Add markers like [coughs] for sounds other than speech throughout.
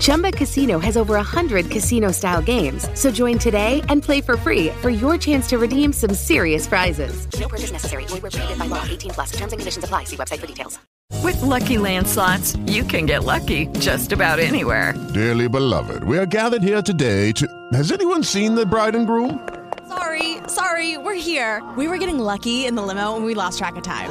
Chumba Casino has over 100 casino style games. So join today and play for free for your chance to redeem some serious prizes. No purchase necessary. Void where prohibited by law. 18 plus. Terms and conditions apply. See website for details. With LuckyLand slots, you can get lucky just about anywhere. Dearly beloved, we are gathered here today to. Has anyone seen the bride and groom? Sorry, sorry, we're here. We were getting lucky in the limo and we lost track of time.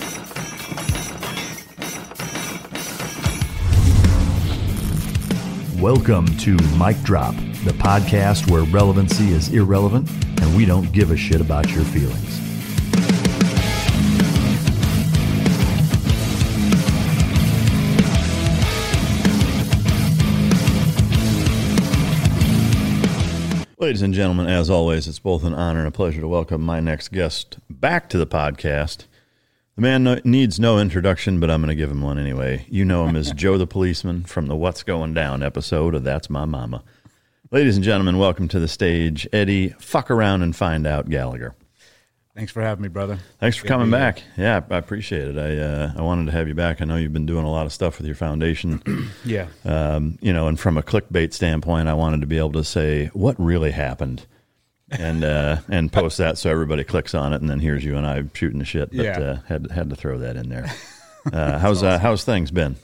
Welcome to Mike Drop, the podcast where relevancy is irrelevant and we don't give a shit about your feelings. Ladies and gentlemen, as always, it's both an honor and a pleasure to welcome my next guest back to the podcast. The man no, needs no introduction, but I'm going to give him one anyway. You know him as [laughs] Joe the Policeman from the What's Going Down episode of That's My Mama. Ladies and gentlemen, welcome to the stage, Eddie Fuck Around and Find Out Gallagher. Thanks for having me, brother. Thanks for Good coming be here. back. Yeah, I appreciate it. I uh, I wanted to have you back. I know you've been doing a lot of stuff with your foundation. [clears throat] Yeah. um, you know, and from a clickbait standpoint, I wanted to be able to say what really happened, and uh, and post that so everybody clicks on it, and then here's you and I shooting the shit. But Yeah. uh, had had to throw that in there. [laughs] Uh, how's uh, how's things been?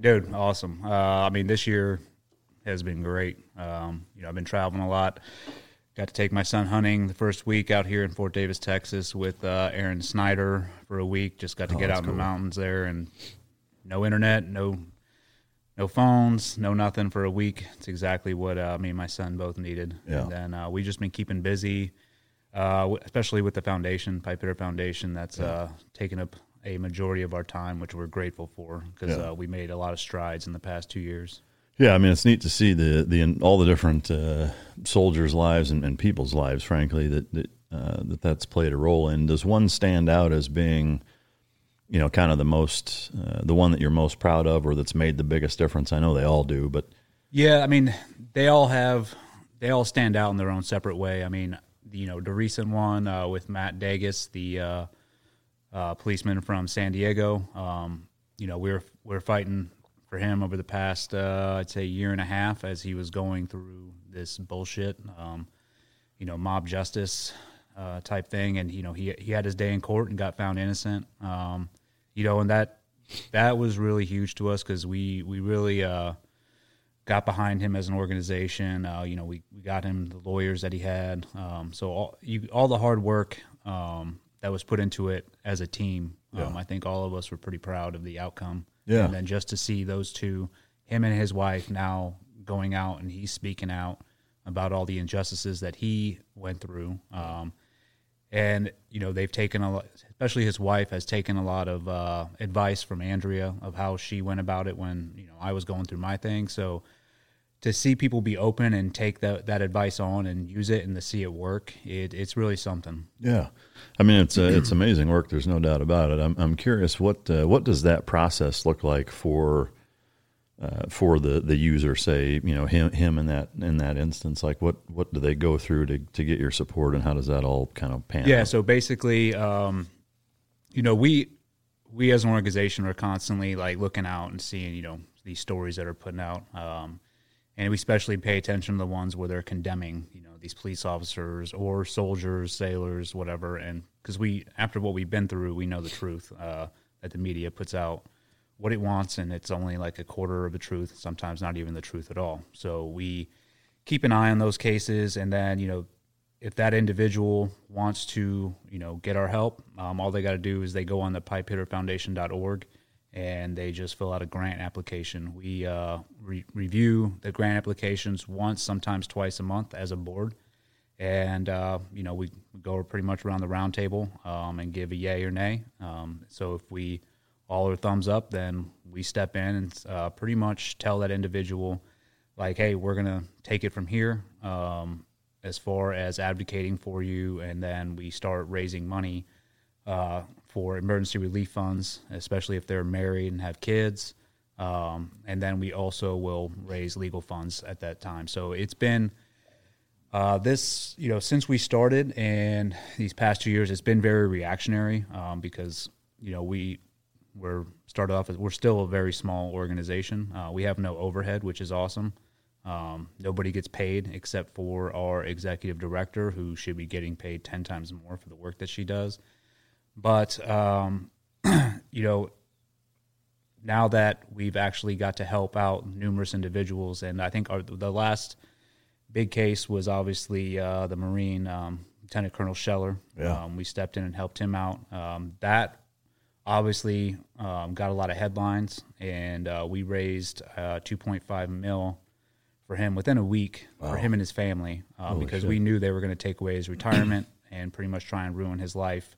Dude, awesome. Uh, I mean, this year has been great. Um, you know, I've been traveling a lot. Got to take my son hunting the first week out here in Fort Davis, Texas, with uh, Aaron Snyder for a week. Just got to Oh, get out in the mountains there, and no internet, no no phones, no nothing for a week. It's exactly what uh, me and my son both needed. Yeah. And then uh, we just been keeping busy, uh, w- especially with the foundation, Pipe Hitter Foundation. That's uh, taken up a majority of our time, which we're grateful for because Yeah. uh, we made a lot of strides in the past two years. Yeah, I mean it's neat to see the the all the different uh, soldiers' lives and, and people's lives, frankly, that that, uh, that that's played a role in. Does one stand out as being, you know, kind of the most uh, the one that you're most proud of, or that's made the biggest difference? I know they all do, but Yeah, I mean, they all have, they all stand out in their own separate way. I mean, you know, the recent one uh, with Matt Dages, the uh, uh, policeman from San Diego. Um, you know, we're we're fighting for him over the past, uh, I'd say, year and a half as he was going through this bullshit, um, you know, mob justice uh, type thing, and you know, he he had his day in court and got found innocent. Um, you know, and that that was really huge to us because we we really. Uh, got behind him as an organization. Uh, you know, we, we got him the lawyers that he had. Um, so all you, all the hard work um, that was put into it as a team, um, I think all of us were pretty proud of the outcome. Yeah. And then just to see those two, him and his wife, now going out and he's speaking out about all the injustices that he went through. Um, and you know they've taken a lot especially his wife has taken a lot of uh, advice from andrea of how she went about it when you know i was going through my thing so to see people be open and take that, that advice on and use it and to see it work it, it's really something yeah, I mean it's uh, it's amazing work. There's no doubt about it. I'm I'm curious what uh, what does that process look like for uh, for the the user? Say you know him him in that in that instance. Like what what do they go through to to get your support, and how does that all kind of pan? Yeah. out? So basically, um, you know, we we as an organization are constantly like looking out and seeing, you know, these stories that are putting out, um, and we especially pay attention to the ones where they're condemning, you know, these police officers or soldiers, sailors, whatever. And because we, after what we've been through, we know the truth uh, that the media puts out what it wants, and it's only like a quarter of the truth, sometimes not even the truth at all. So we keep an eye on those cases, and then you know if that individual wants to, you know, get our help, um, all they got to do is they go on the pipehitterfoundation.org and they just fill out a grant application. We uh, re- review the grant applications once, sometimes twice a month as a board, and uh, you know we go pretty much around the round table um, and give a yay or nay. Um, so if we all are thumbs up, then we step in and uh, pretty much tell that individual, like, hey, we're gonna take it from here um, as far as advocating for you, and then we start raising money uh, for emergency relief funds, especially if they're married and have kids. Um, and then we also will raise legal funds at that time. So it's been uh, this, you know, since we started and these past two years, it's been very reactionary um, because you know we we're started off as we're still a very small organization. Uh, we have no overhead, which is awesome. Um, nobody gets paid except for our executive director, who should be getting paid ten times more for the work that she does. But um, [clears throat] you know, now that we've actually got to help out numerous individuals, and I think our, the last big case was obviously uh, the Marine um, Lieutenant Colonel Scheller. Yeah. Um, we stepped in and helped him out. Um, that obviously um, got a lot of headlines, and uh, we raised uh, 2.5 mil for him within a week for him and his family uh, because shit. we knew they were going to take away his retirement [clears throat] and pretty much try and ruin his life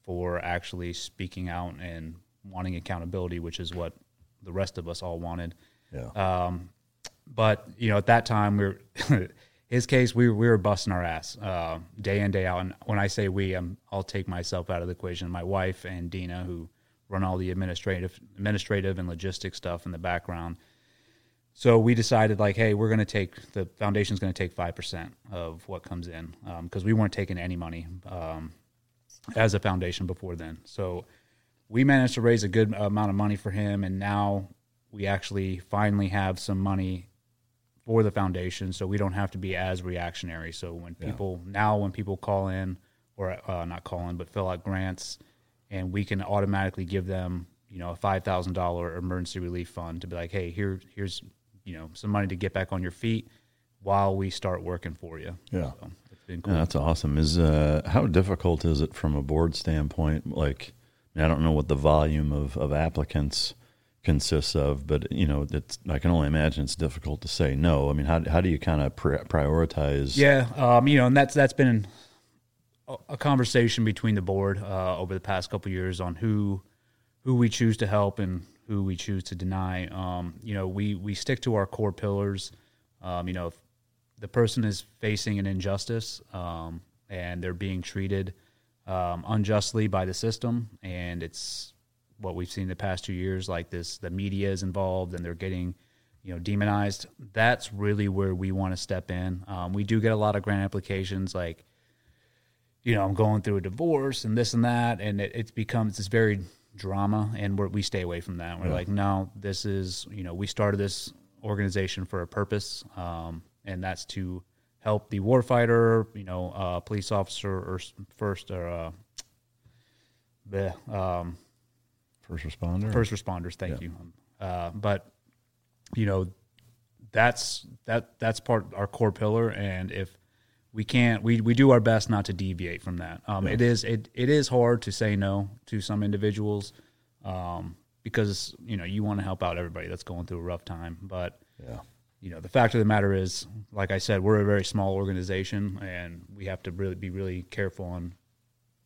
for actually speaking out and wanting accountability, which is what the rest of us all wanted. Yeah. Um, but you know, at that time, we were [laughs] his case. We were, we were busting our ass uh, day in day out. And when I say we, I'm, I'll take myself out of the equation. My wife and Dina, who run all the administrative, administrative and logistics stuff in the background. So we decided, like, hey, we're going to take the foundation's going to take five percent of what comes in because we weren't taking any money um, as a foundation before then. So we managed to raise a good amount of money for him, and now we actually finally have some money for the foundation, so we don't have to be as reactionary. So when people now, when people call in or uh, not call in, but fill out grants, and we can automatically give them, you know, a five thousand dollar emergency relief fund to be like, hey, here, here's, you know, some money to get back on your feet while we start working for you. Yeah. So it's been cool. Yeah, that's awesome. Is uh, how difficult is it from a board standpoint? Like, I, mean, I don't know what the volume of, of applicants consists of, but you know, it's I can only imagine it's difficult to say no. I mean, how how do you kind of pri prioritize? Yeah, um, you know, and that's that's been a, a conversation between the board uh, over the past couple years on who who we choose to help and who we choose to deny. Um, you know, we we stick to our core pillars. Um, you know, if the person is facing an injustice um, and they're being treated um, unjustly by the system, and it's what we've seen the past two years, like this, the media is involved and they're getting, you know, demonized. That's really where we want to step in. Um, we do get a lot of grant applications, like, you know, I'm going through a divorce and this and that, and it, it becomes this very drama, and we're, we stay away from that. We're like, no, this is, you know, we started this organization for a purpose, um, and that's to help the warfighter, you know, uh, police officer or first or uh, the um, First responder. first responders. Thank you. Uh, but you know, that's that that's part our core pillar, and if we can't, we we do our best not to deviate from that. Um, It is it it is hard to say no to some individuals, um, because you know you want to help out everybody that's going through a rough time, but Yeah. you know the fact of the matter is like i said we're a very small organization and we have to really be really careful on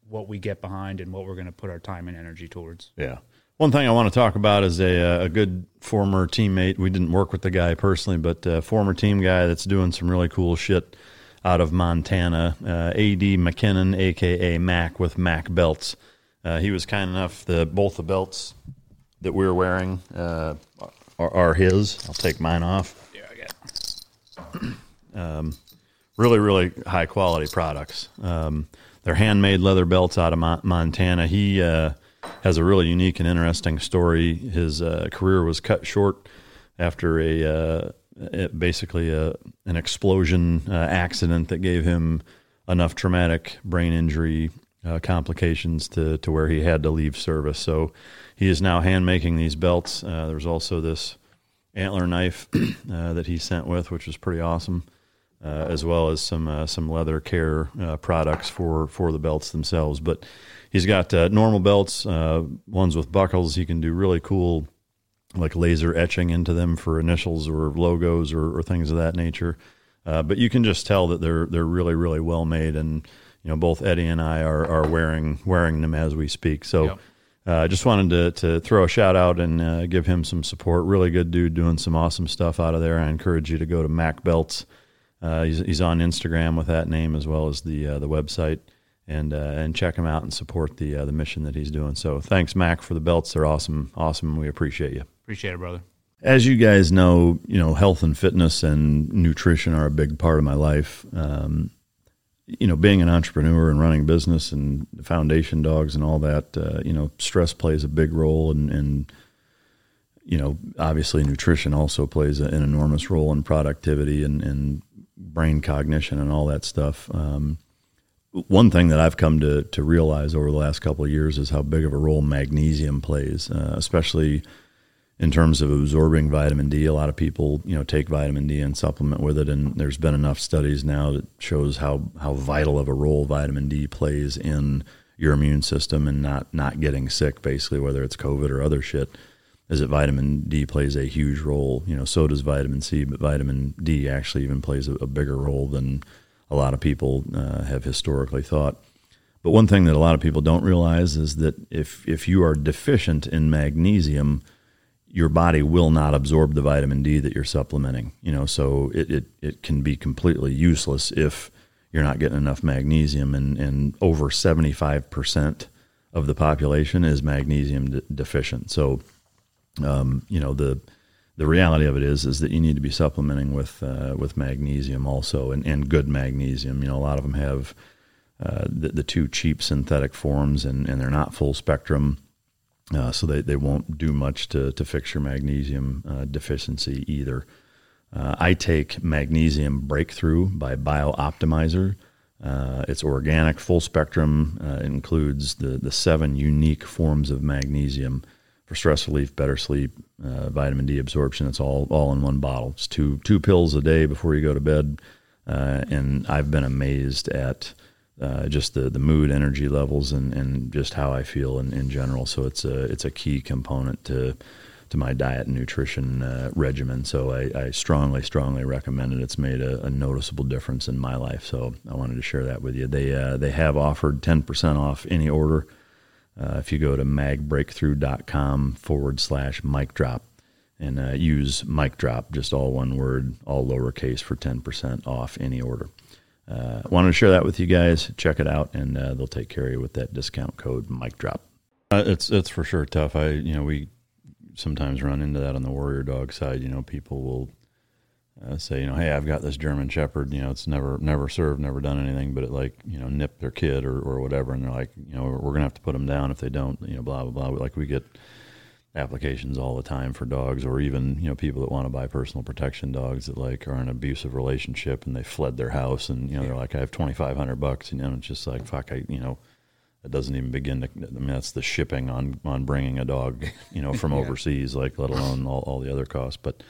what we get behind and what we're going to put our time and energy towards Yeah. One thing I want to talk about is a, uh, a good former teammate. We didn't work with the guy personally, but a former team guy that's doing some really cool shit out of Montana. Uh, A.D. McKinnon, a.k.a. Mac with Mac Belts. Uh, he was kind enough, the, both the belts that we're wearing uh, are, are his. I'll take mine off. yeah i get really, really high quality products. Um, they're handmade leather belts out of Mon- Montana. He uh, has a really unique and interesting story. His uh, career was cut short after a uh, it- basically a, an explosion uh, accident that gave him enough traumatic brain injury uh, complications to, to where he had to leave service. So he is now hand making these belts. Uh, there's also this antler knife [clears throat] uh, that he sent with, which was pretty awesome uh, as well as some uh, some leather care uh, products for for the belts themselves. But he's got uh, normal belts, uh, ones with buckles. He can do really cool, like laser etching into them for initials or logos or, or things of that nature. Uh, but you can just tell that they're they're really really well made, and you know both Eddie and I are, are wearing wearing them as we speak. So. Yep. I uh, just wanted to, to throw a shout out and uh, give him some support. Really good dude doing some awesome stuff out of there. I encourage you to go to Mac Belts. Uh, he's, he's on Instagram with that name as well as the uh, the website, and uh, and check him out and support the uh, the mission that he's doing. So thanks, Mac, for the belts. They're awesome, awesome. We appreciate you. Appreciate it, brother. As you guys know, you know health and fitness and nutrition are a big part of my life. Um, you know, being an entrepreneur and running business and foundation dogs and all that, uh, you know, stress plays a big role, and, and you know, obviously nutrition also plays an enormous role in productivity and, and brain cognition and all that stuff. Um, one thing that I've come to to realize over the last couple of years is how big of a role magnesium plays, uh, especially in terms of absorbing vitamin D. A lot of people, you know, take vitamin D and supplement with it, and there's been enough studies now that shows how how vital of a role vitamin D plays in your immune system and not not getting sick. Basically, whether it's COVID or other shit, is that vitamin D plays a huge role. You know, so does vitamin C, but vitamin D actually even plays a, a bigger role than a lot of people uh, have historically thought. But one thing that a lot of people don't realize is that if if you are deficient in magnesium your body will not absorb the vitamin D that you're supplementing. You know, so it, it, it can be completely useless if you're not getting enough magnesium. And, and over 75% of the population is magnesium de- deficient. So, um, you know, the, the reality of it is, is that you need to be supplementing with, uh, with magnesium also and, and good magnesium. You know, a lot of them have uh, the, the two cheap synthetic forms and, and they're not full spectrum uh, so they, they won't do much to, to fix your magnesium uh, deficiency either. Uh, I take Magnesium Breakthrough by BiOptimizer. Uh, it's organic, full spectrum. Uh, includes the, the seven unique forms of magnesium for stress relief, better sleep, uh, vitamin D absorption. It's all all in one bottle. It's two two pills a day before you go to bed. and I've been amazed at uh, just the, the mood, energy levels, and, and just how I feel in, in general. So it's a it's a key component to to my diet and nutrition uh, regimen. So I, I, strongly, strongly recommend it. It's made a, a, noticeable difference in my life. So I wanted to share that with you. They uh, they have offered ten percent off any order uh, if you go to magbreakthrough.com forward slash mic drop and uh, use mic drop, just all one word, all lowercase for ten percent off any order uh, wanted to share that with you guys. Check it out, and uh, they'll take care of you with that discount code Mike Drop. Uh, it's it's for sure tough. I you know we sometimes run into that on the warrior dog side. You know, people will uh, say, you know, hey, I've got this German Shepherd. You know, it's never never served, never done anything, but it like you know nipped their kid or or whatever, and they're like, you know, we're gonna have to put them down if they don't. You know, blah blah blah. Like we get applications all the time for dogs or even you know people that want to buy personal protection dogs that like are in an abusive relationship and they fled their house and you know they're like I have 2500 bucks and you know it's just like fuck I you know it doesn't even begin to I mean that's the shipping on on bringing a dog [laughs] you know from [laughs] yeah. overseas like let [laughs] alone all, all the other costs. But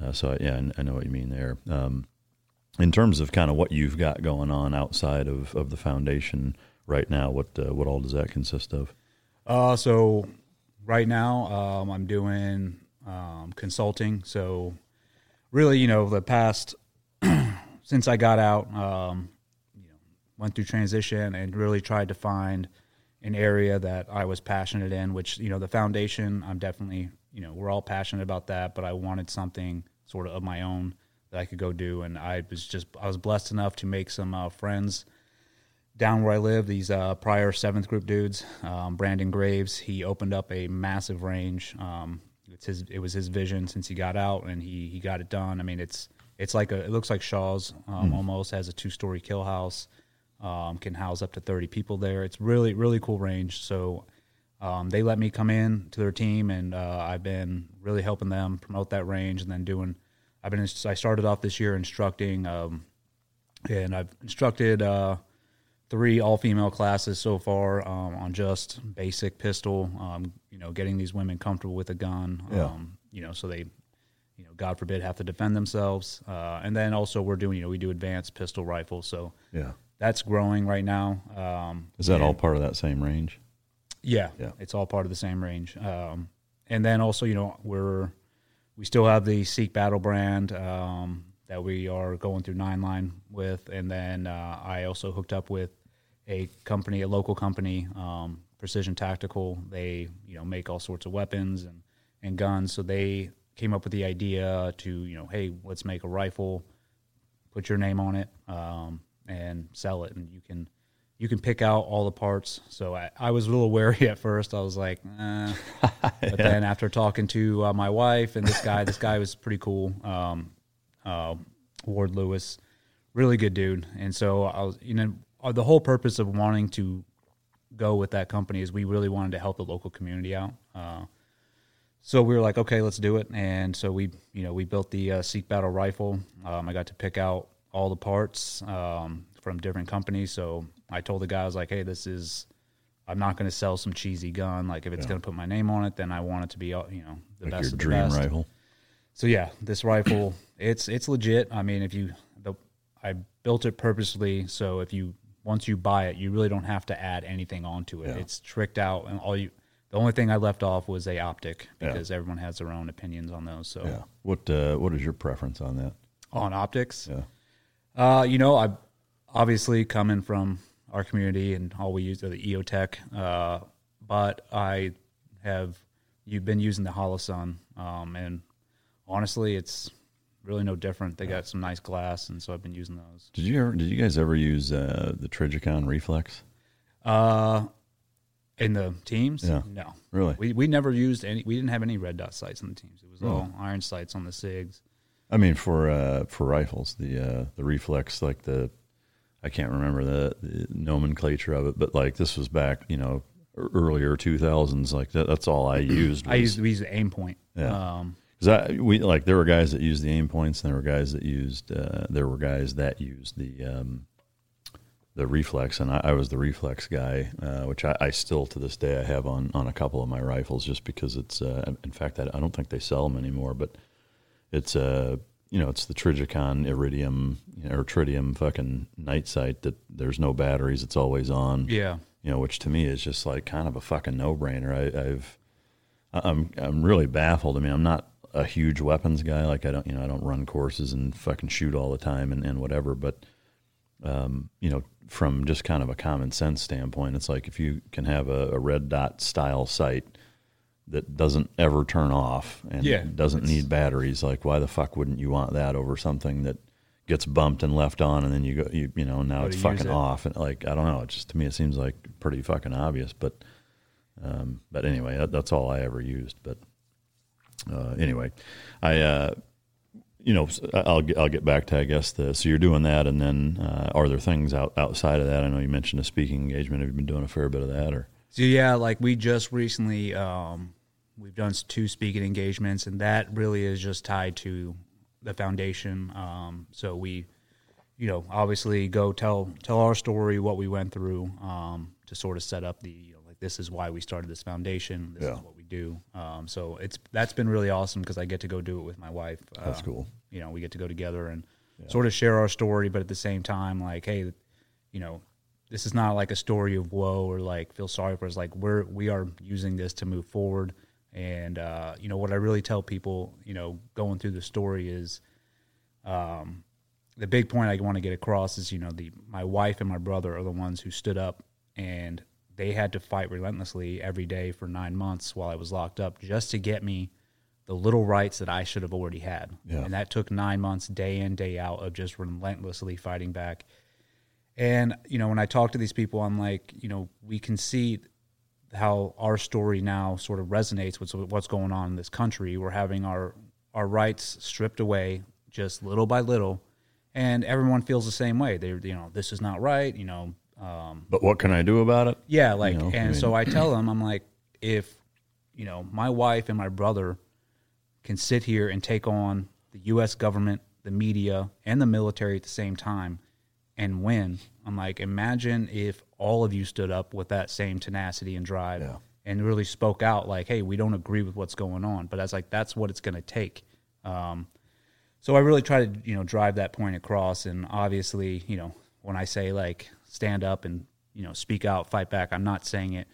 uh, so yeah I, I, know what you mean there. Um, in terms of kind of what you've got going on outside of, of the foundation right now what uh, what all does that consist of? Uh, so right now um, I'm doing um, consulting. So really, you know, the past [clears throat] since I got out, um, you know, went through transition and really tried to find an area that I was passionate in. Which you know, the foundation, I'm definitely you know we're all passionate about that, but I wanted something sort of of my own that I could go do, and I was just I was blessed enough to make some uh, friends down where I live, these uh, prior seventh group dudes, um, Brandon Graves, he opened up a massive range. Um, it's his, it was his vision since he got out, and he he got it done. I mean, it's it's like a it looks like Shaw's um, mm. almost has a two story kill house, um, can house up to thirty people there. It's really really cool range. So um, they let me come in to their team, and uh, I've been really helping them promote that range, and then doing. I've been I started off this year instructing, um, and I've instructed. Uh, three all female classes so far um, on just basic pistol. Um, you know, getting these women comfortable with a gun. Yeah. Um, you know, so they, you know, God forbid, have to defend themselves. Uh, and then also we're doing, you know, we do advanced pistol rifles. So yeah, that's growing right now. Um, Is that all part of that same range? Yeah, yeah, it's all part of the same range. Um, and then also, you know, we're we still have the Seek Battle brand that we are going through nine line with, and then uh, I also hooked up with a company, a local company, um, Precision Tactical. They you know make all sorts of weapons and and guns, so they came up with the idea to you know, hey, let's make a rifle, put your name on it, um, and sell it, and you can you can pick out all the parts. So I, I was a little [laughs] wary at first. I was like, eh. [laughs] but yeah. then after talking to uh, my wife and this guy, this guy was pretty cool. Um, uh, Ward Lewis, really good dude. And so I was, you know, the whole purpose of wanting to go with that company is we really wanted to help the local community out. Uh, so we were like, okay, let's do it. And so we, you know, we built the uh, Seek Battle rifle. Um, I got to pick out all the parts um, from different companies. So I told the guy, I was like, hey, this is, I'm not going to sell some cheesy gun. Like if it's yeah. going to put my name on it, then I want it to be, uh, you know, the like best your of dream the best. rifle. So yeah, this rifle, it's it's legit. I mean, if you, the, I built it purposely so if you once you buy it, you really don't have to add anything onto it. Yeah. It's tricked out, and all you. The only thing I left off was a optic because yeah. everyone has their own opinions on those. So yeah, what uh, what is your preference on that? On optics, yeah. Uh, you know, I obviously coming from our community and all we use are the EOTech, uh, but I have you've been using the Holosun, um, and honestly, it's really no different. They got some nice glass, and so I've been using those. Did you ever? Did you guys ever use uh, the Trijicon Reflex? Uh, in the teams, yeah. no, really. We we never used any. We didn't have any red dot sights in the teams. It was all iron sights on the Sigs. I mean, for uh, for rifles, the uh, the reflex, like the, I can't remember the, the, nomenclature of it, but like this was back, you know, earlier two thousands. Like that, that's all I [clears throat] used. Was, I used we used the Aimpoint. Yeah. Um, we like there were guys that used the Aimpoints, and there were guys that used uh, there were guys that used the um, the reflex, and I, I, was the reflex guy, uh, which I, I, still to this day I have on on a couple of my rifles, just because it's. Uh, in fact, I, I, don't think they sell them anymore, but it's a uh, you know it's the Trijicon Iridium you know, or Tritium fucking night sight that there's no batteries, it's always on. Yeah, you know, which to me is just like kind of a fucking no brainer. I've I'm I'm really baffled. I mean, I'm not a huge weapons guy. Like I don't, you know, I don't run courses and fucking shoot all the time and, and whatever. But, um, you know, from just kind of a common sense standpoint, it's like if you can have a, a red dot style sight that doesn't ever turn off and yeah, doesn't need batteries, like why the fuck wouldn't you want that over something that gets bumped and left on and then you go, you, you know, now it's fucking it. off. And like, I don't know. It just, to me, it seems like pretty fucking obvious, but, um, but anyway, that, that's all I ever used. But, uh, anyway, I, uh, you know, I'll I'll get back to I guess the so you're doing that, and then uh, are there things out outside of that? I know you mentioned a speaking engagement. Have you been doing a fair bit of that, or? So yeah, like we just recently um, we've done two speaking engagements, and that really is just tied to the foundation. Um, so we, you know, obviously go tell tell our story, what we went through, um, to sort of set up the you know, like this is why we started this foundation. This yeah. Is what we do. Um, so it's that's been really awesome because I get to go do it with my wife. That's uh, cool. You know, we get to go together and yeah. sort of share our story, but at the same time, like, hey, you know, this is not like a story of woe or like feel sorry for us. Like we're we are using this to move forward. And uh, you know what I really tell people, you know, going through the story is, um, the big point I want to get across is, you know, the my wife and my brother are the ones who stood up and they had to fight relentlessly every day for nine months while I was locked up just to get me the little rights that I should have already had. Yeah. And that took nine months, day in, day out, of just relentlessly fighting back. And, you know, when I talk to these people, I'm like, you know, we can see how our story now sort of resonates with what's going on in this country. We're having our, our rights stripped away just little by little. And everyone feels the same way. They're, you know, this is not right. You know, um, but what can I do about it? Yeah, like, you know, and I mean, so I tell them, I'm like, if you know, my wife and my brother can sit here and take on the U.S. government, the media, and the military at the same time and win. I'm like, imagine if all of you stood up with that same tenacity and drive yeah. and really spoke out, like, hey, we don't agree with what's going on. But I was like, that's what it's going to take. Um, so I really try to, you know, drive that point across. And obviously, you know, when I say like stand up and you know speak out, fight back. I'm not saying it,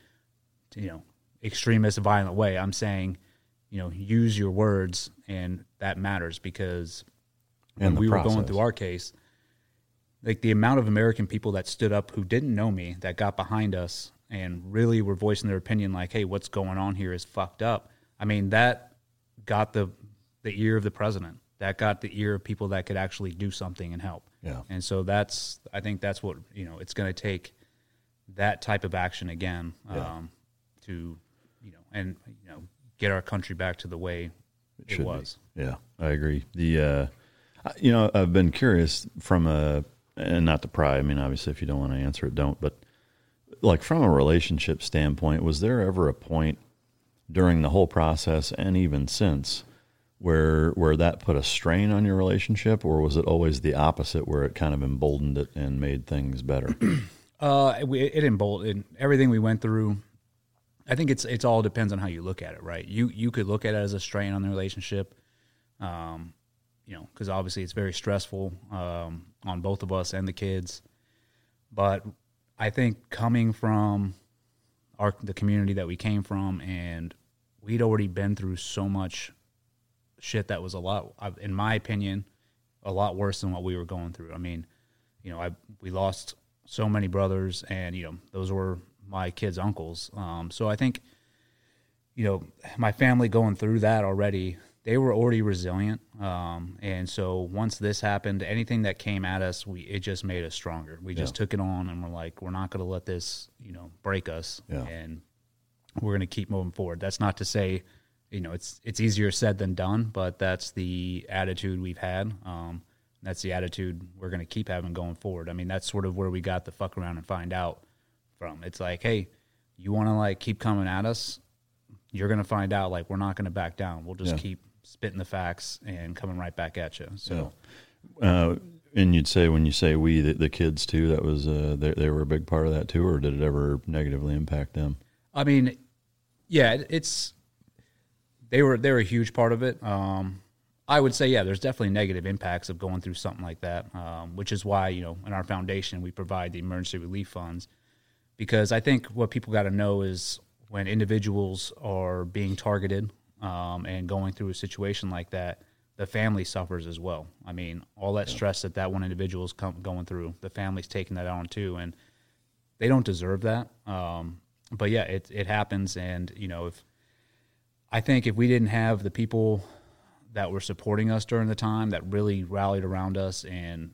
you know, extremist, violent way. I'm saying, you know, use your words, and that matters because when we were going through our case, like the amount of American people that stood up who didn't know me that got behind us and really were voicing their opinion, like, "Hey, what's going on here is fucked up." I mean, that got the the ear of the president. That got the ear of people that could actually do something and help. Yeah. And so that's I think that's what you know it's going to take that type of action again Yeah. um, to you know and you know get our country back to the way it, be. was. Yeah, I agree. The uh, you know I've been curious from a and not to pry. I mean, obviously, if you don't want to answer it, don't. But like from a relationship standpoint, was there ever a point during the whole process and even since where where that put a strain on your relationship, or was it always the opposite, where it kind of emboldened it and made things better? [clears throat] Uh, it, it emboldened everything we went through. I think it's it's all depends on how you look at it, right? You you could look at it as a strain on the relationship, um, you know, because obviously it's very stressful um, on both of us and the kids. But I think coming from our the community that we came from, and we'd already been through so much shit that was a lot, in my opinion, a lot worse than what we were going through. I mean, you know, I we lost so many brothers, and you know, those were my kids' uncles. Um, so I think, you know, my family going through that already, they were already resilient. Um, and so once this happened, anything that came at us, we it just made us stronger. We just took it on, and we're like, we're not going to let this, you know, break us. Yeah. And we're going to keep moving forward. That's not to say, you know, it's it's easier said than done, but that's the attitude we've had. Um, that's the attitude we're going to keep having going forward. I mean, that's sort of where we got the fuck around and find out from. It's like, hey, you want to like keep coming at us, you're going to find out like we're not going to back down. We'll just Yeah. keep spitting the facts and coming right back at you. So. Uh, and you'd say when you say we, the, the kids too, that was uh, they, they were a big part of that too, or did it ever negatively impact them? I mean, yeah, it- it's they were they were a huge part of it. Um, I would say, yeah, there's definitely negative impacts of going through something like that, um, which is why you know in our foundation we provide the emergency relief funds because I think what people got to know is when individuals are being targeted um, and going through a situation like that, the family suffers as well. I mean, all that stress that that one individual is com- going through, the family's taking that on too, and they don't deserve that. Um, but yeah, it it happens, and you know, if I think if we didn't have the people that were supporting us during the time that really rallied around us and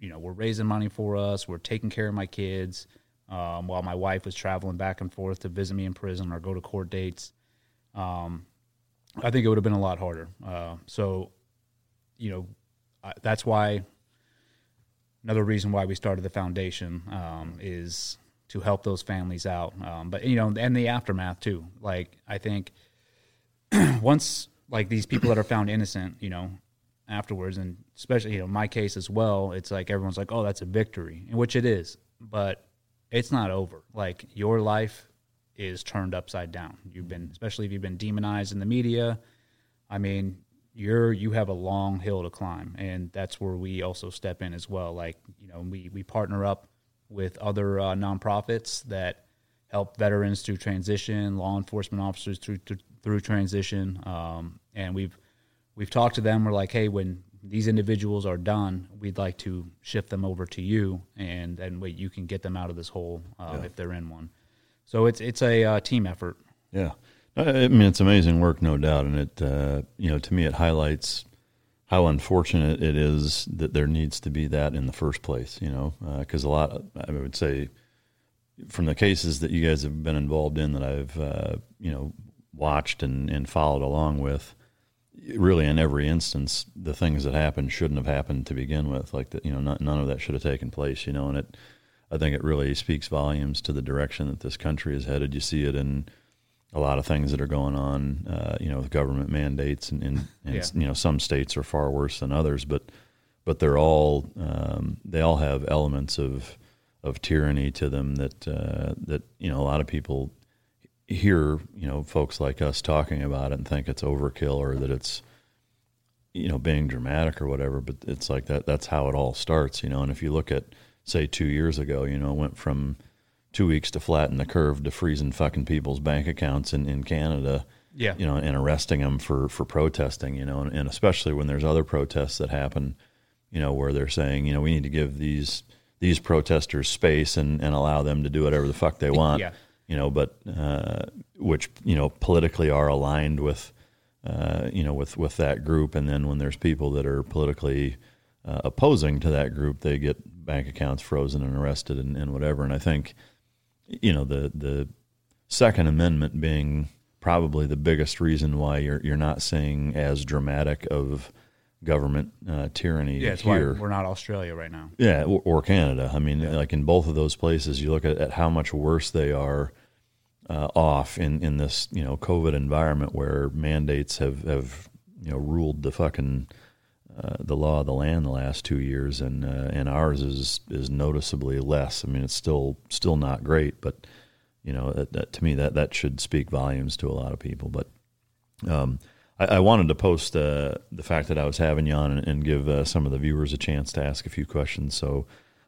you know were raising money for us, were taking care of my kids, um, while my wife was traveling back and forth to visit me in prison or go to court dates. Um, I think it would have been a lot harder. Uh, so, you know, I, that's why another reason why we started the foundation um, is to help those families out. Um, but you know, and the aftermath too. Like I think [clears throat] once like these people that are found innocent, you know, afterwards, and especially you know my case as well, it's like everyone's like, oh, that's a victory, which it is, but it's not over. Like your life is turned upside down. You've been, especially if you've been demonized in the media. I mean, you're you have a long hill to climb, and that's where we also step in as well. Like you know, we we partner up with other uh, nonprofits that help veterans through transition, law enforcement officers through through, through transition, um, and we've we've talked to them. We're like, hey, when these individuals are done, we'd like to shift them over to you, and and wait, you can get them out of this hole uh, if they're in one. So it's it's a uh, team effort. Yeah, I mean it's amazing work, no doubt, and it uh, you know to me it highlights how unfortunate it is that there needs to be that in the first place. You know, because a lot I would say from the cases that you guys have been involved in that I've uh, you know watched and, and followed along with, really in every instance the things that happened shouldn't have happened to begin with. Like that, you know, not, none of that should have taken place. You know, and it. I think it really speaks volumes to the direction that this country is headed. You see it in a lot of things that are going on, uh, you know, with government mandates, and, and, and Yeah. you know, some states are far worse than others, but but they're all um, they all have elements of of tyranny to them that uh, that you know a lot of people hear you know folks like us talking about it and think it's overkill or that it's you know being dramatic or whatever but it's like that that's how it all starts you know and if you look at say 2 years ago you know it went from 2 weeks to flatten the curve to freezing fucking people's bank accounts in in Canada Yeah. you know, and arresting them for for protesting, you know, and, and especially when there's other protests that happen, you know, where they're saying, you know, we need to give these these protesters space and, and allow them to do whatever the fuck they want, Yeah. You know, but uh, which you know politically are aligned with, uh, you know, with with that group, and then when there's people that are politically uh, opposing to that group, they get bank accounts frozen and arrested and, and whatever. And I think, you know, the the Second Amendment being probably the biggest reason why you're you're not seeing as dramatic of government uh, tyranny Yeah, it's why here. we're not Australia right now. Yeah, or, or Canada. I mean, like in both of those places, you look at, at how much worse they are uh, off in, in this you know COVID environment where mandates have, have you know ruled the fucking uh, the law of the land the last two years, and uh, and ours is is noticeably less. I mean, it's still still not great, but you know that, that to me that that should speak volumes to a lot of people. But um, I, I wanted to post uh, the fact that I was having you on and, and give uh, some of the viewers a chance to ask a few questions. So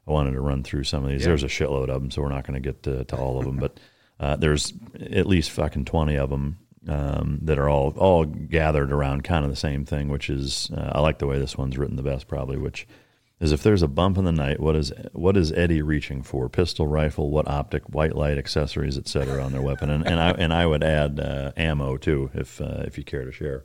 I wanted to run through some of these. Yeah. There's a shitload of them, so we're not going to get to, to all of them, but uh, there's at least fucking twenty of them um, that are all all gathered around kind of the same thing. Which is uh, I like the way this one's written the best, probably. Which is if there's a bump in the night, what is what is Eddie reaching for? Pistol, rifle, what optic, white light, accessories, etc. on their weapon, and, and I and I would add uh, ammo too, if uh, if you care to share.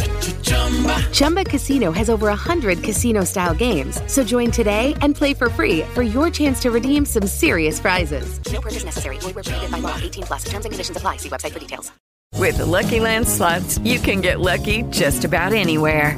Chumba Casino has over 100 casino style games. So join today and play for free for your chance to redeem some serious prizes. No purchase necessary. Void where prohibited by law. 18 plus. Terms and conditions apply. See website for details. With the LuckyLand slots, you can get lucky just about anywhere.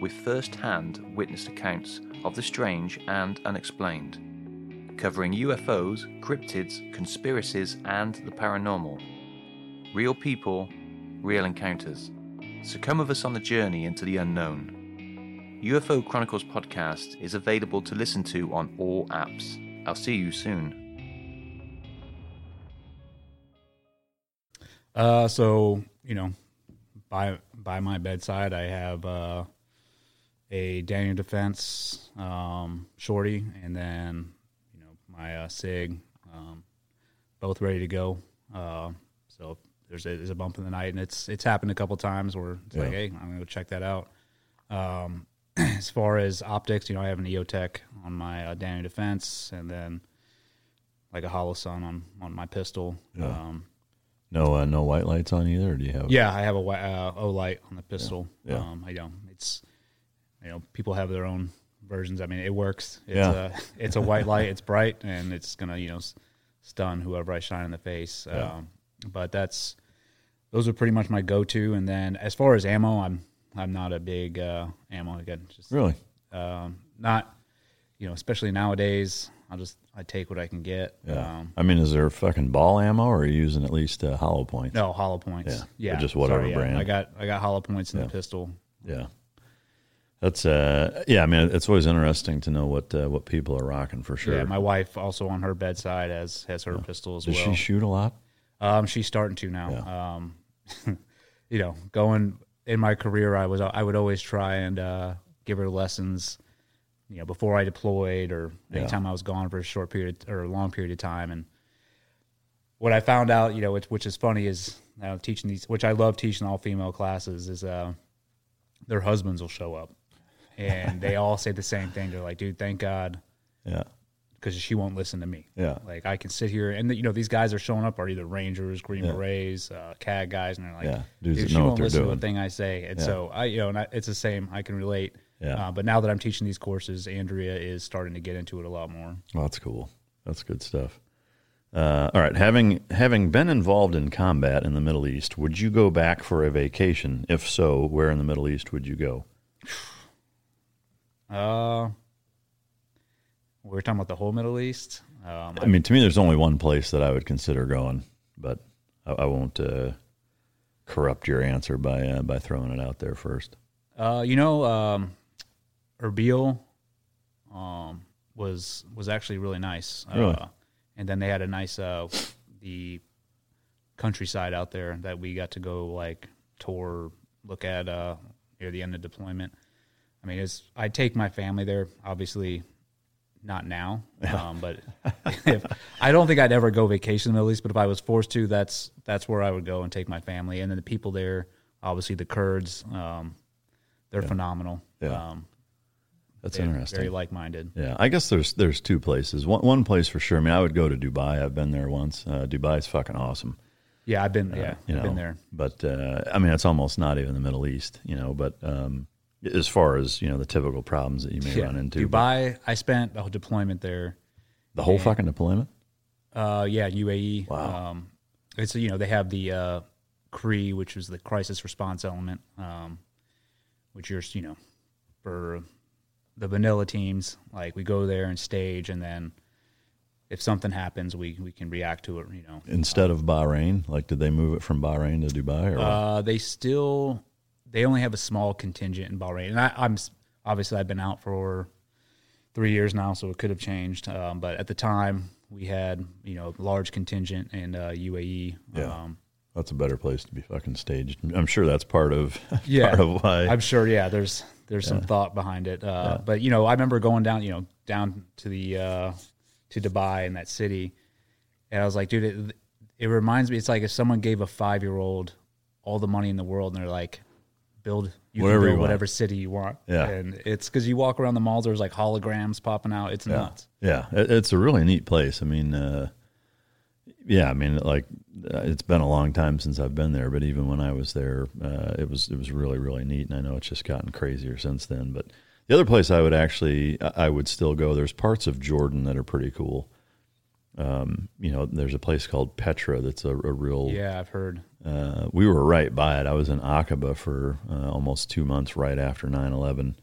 with first hand witnessed accounts of the strange and unexplained, covering UFOs, cryptids, conspiracies, and the paranormal. Real people, real encounters. So come with us on the journey into the unknown. UFO Chronicles podcast is available to listen to on all apps. I'll see you soon. Uh, so you know, by by my bedside, I have uh, a Daniel Defense um, shorty, and then you know my uh, Sig, um, both ready to go. Uh, so there's a, there's a bump in the night, and it's it's happened a couple times where it's like, hey, I'm gonna go check that out. Um, [clears throat] as far as optics, you know, I have an EOTech on my uh, Daniel Defense, and then like a Holosun on on my pistol. Yeah. Um, No, uh, no white lights on either. Or do you have? yeah, I have a uh, Olight on the pistol. Yeah. Um, I don't. It's you know people have their own versions. I mean, it works. It's Yeah. a it's a white light. It's [laughs] bright and it's gonna you know stun whoever I shine in the face. Yeah. Um, but that's those are pretty much my go to. And then as far as ammo, I'm I'm not a big uh, ammo again. Just Really? um, not you know especially nowadays. I'll just I take what I can get. Yeah. Um, I mean, is there fucking ball ammo, or are you using at least uh, hollow points? no hollow points. Yeah. Yeah, Or just whatever Sorry, yeah. brand. I got I got hollow points in Yeah. the pistol. Yeah. That's uh yeah, I mean it's always interesting to know what uh, what people are rocking for sure. Yeah, my wife also on her bedside has has her pistol as Does well. she shoot a lot? Um, she's starting to now. Um, [laughs] you know, going in my career, I was I would always try and uh, give her lessons. You know, before I deployed or Yeah. anytime I was gone for a short period or a long period of time, and what I found out, you know, which, which is funny is now teaching these, which I love teaching all female classes, is uh, their husbands will show up, and they all say the same thing. They're like, "Dude, thank God." Yeah. because she won't listen to me. Yeah. Like I can sit here and you know these guys are showing up are either Rangers, Green Yeah. Berets, uh, CAG guys, and they're like, Yeah, dude, dudes she won't listen doing. to a thing I say. And Yeah. so I, you know, and I, it's the same. I can relate. Yeah. Uh, but now that I'm teaching these courses, Andrea is starting to get into it a lot more. Well, that's cool. That's good stuff. Uh, all right, having having been involved in combat in the Middle East, would you go back for a vacation? If so, where in the Middle East would you go? Uh, we're talking about the whole Middle East. Um, I mean, to me, there's only one place that I would consider going, but I, I won't uh, corrupt your answer by uh, by throwing it out there first. Uh, you know, um, Erbil um, was was actually really nice. Really? Uh, and then they had a nice uh, the countryside out there that we got to go like tour, look at uh, near the end of deployment. I mean, it's I'd take my family there. Obviously, not now, um, but if, I don't think I'd ever go vacation in the Middle East. But if I was forced to, that's that's where I would go and take my family. And then the people there, obviously the Kurds, um, they're Yeah. phenomenal. Yeah. Um, That's interesting. Very like-minded. Yeah, I guess there's there's two places. One one place for sure. I mean, I would go to Dubai. I've been there once. Uh, is fucking awesome. Yeah, I've been. Uh, Yeah, you I've been there. But uh, I mean, it's almost not even the Middle East, you know. But um, as far as you know, the typical problems that you may Yeah. run into, Dubai, I spent a whole deployment there. the whole And- fucking deployment. Uh, yeah, UAE. Wow. Um, it's you know they have the uh, CRE, which is the crisis response element, um, which you're you know for the vanilla teams. Like we go there and stage, and then if something happens, we we can react to it. You know, Instead of Bahrain, like, did they move it from Bahrain to Dubai, or what? Uh, they still they only have a small contingent in Bahrain, and I, I'm obviously I've been out for three years now, so it could have changed. Um, but at the time, we had you know large contingent in uh, UAE. Yeah. Um, that's a better place to be fucking staged. I'm sure that's part of [laughs] yeah, part of why. I'm sure. Yeah, there's there's some thought behind it. Uh, Yeah. But you know, I remember going down, you know, down to the uh, to Dubai in that city, and I was like, dude, it, it reminds me. It's like if someone gave a five year old all the money in the world, and they're like, build you Whatever can you build want. whatever city you want. Yeah. and it's because you walk around the malls. There's like holograms popping out. It's yeah. nuts. Yeah, it's a really neat place. I mean, uh, yeah, I mean, like uh, it's been a long time since I've been there, but even when I was there, uh, it was it was really really neat. And I know it's just gotten crazier since then. But the other place I would actually I would still go. There's parts of Jordan that are pretty cool. Um, you know, there's a place called Petra that's a, a real Yeah, I've heard. uh, we were right by it. I was in Aqaba for uh, almost two months right after 9 11.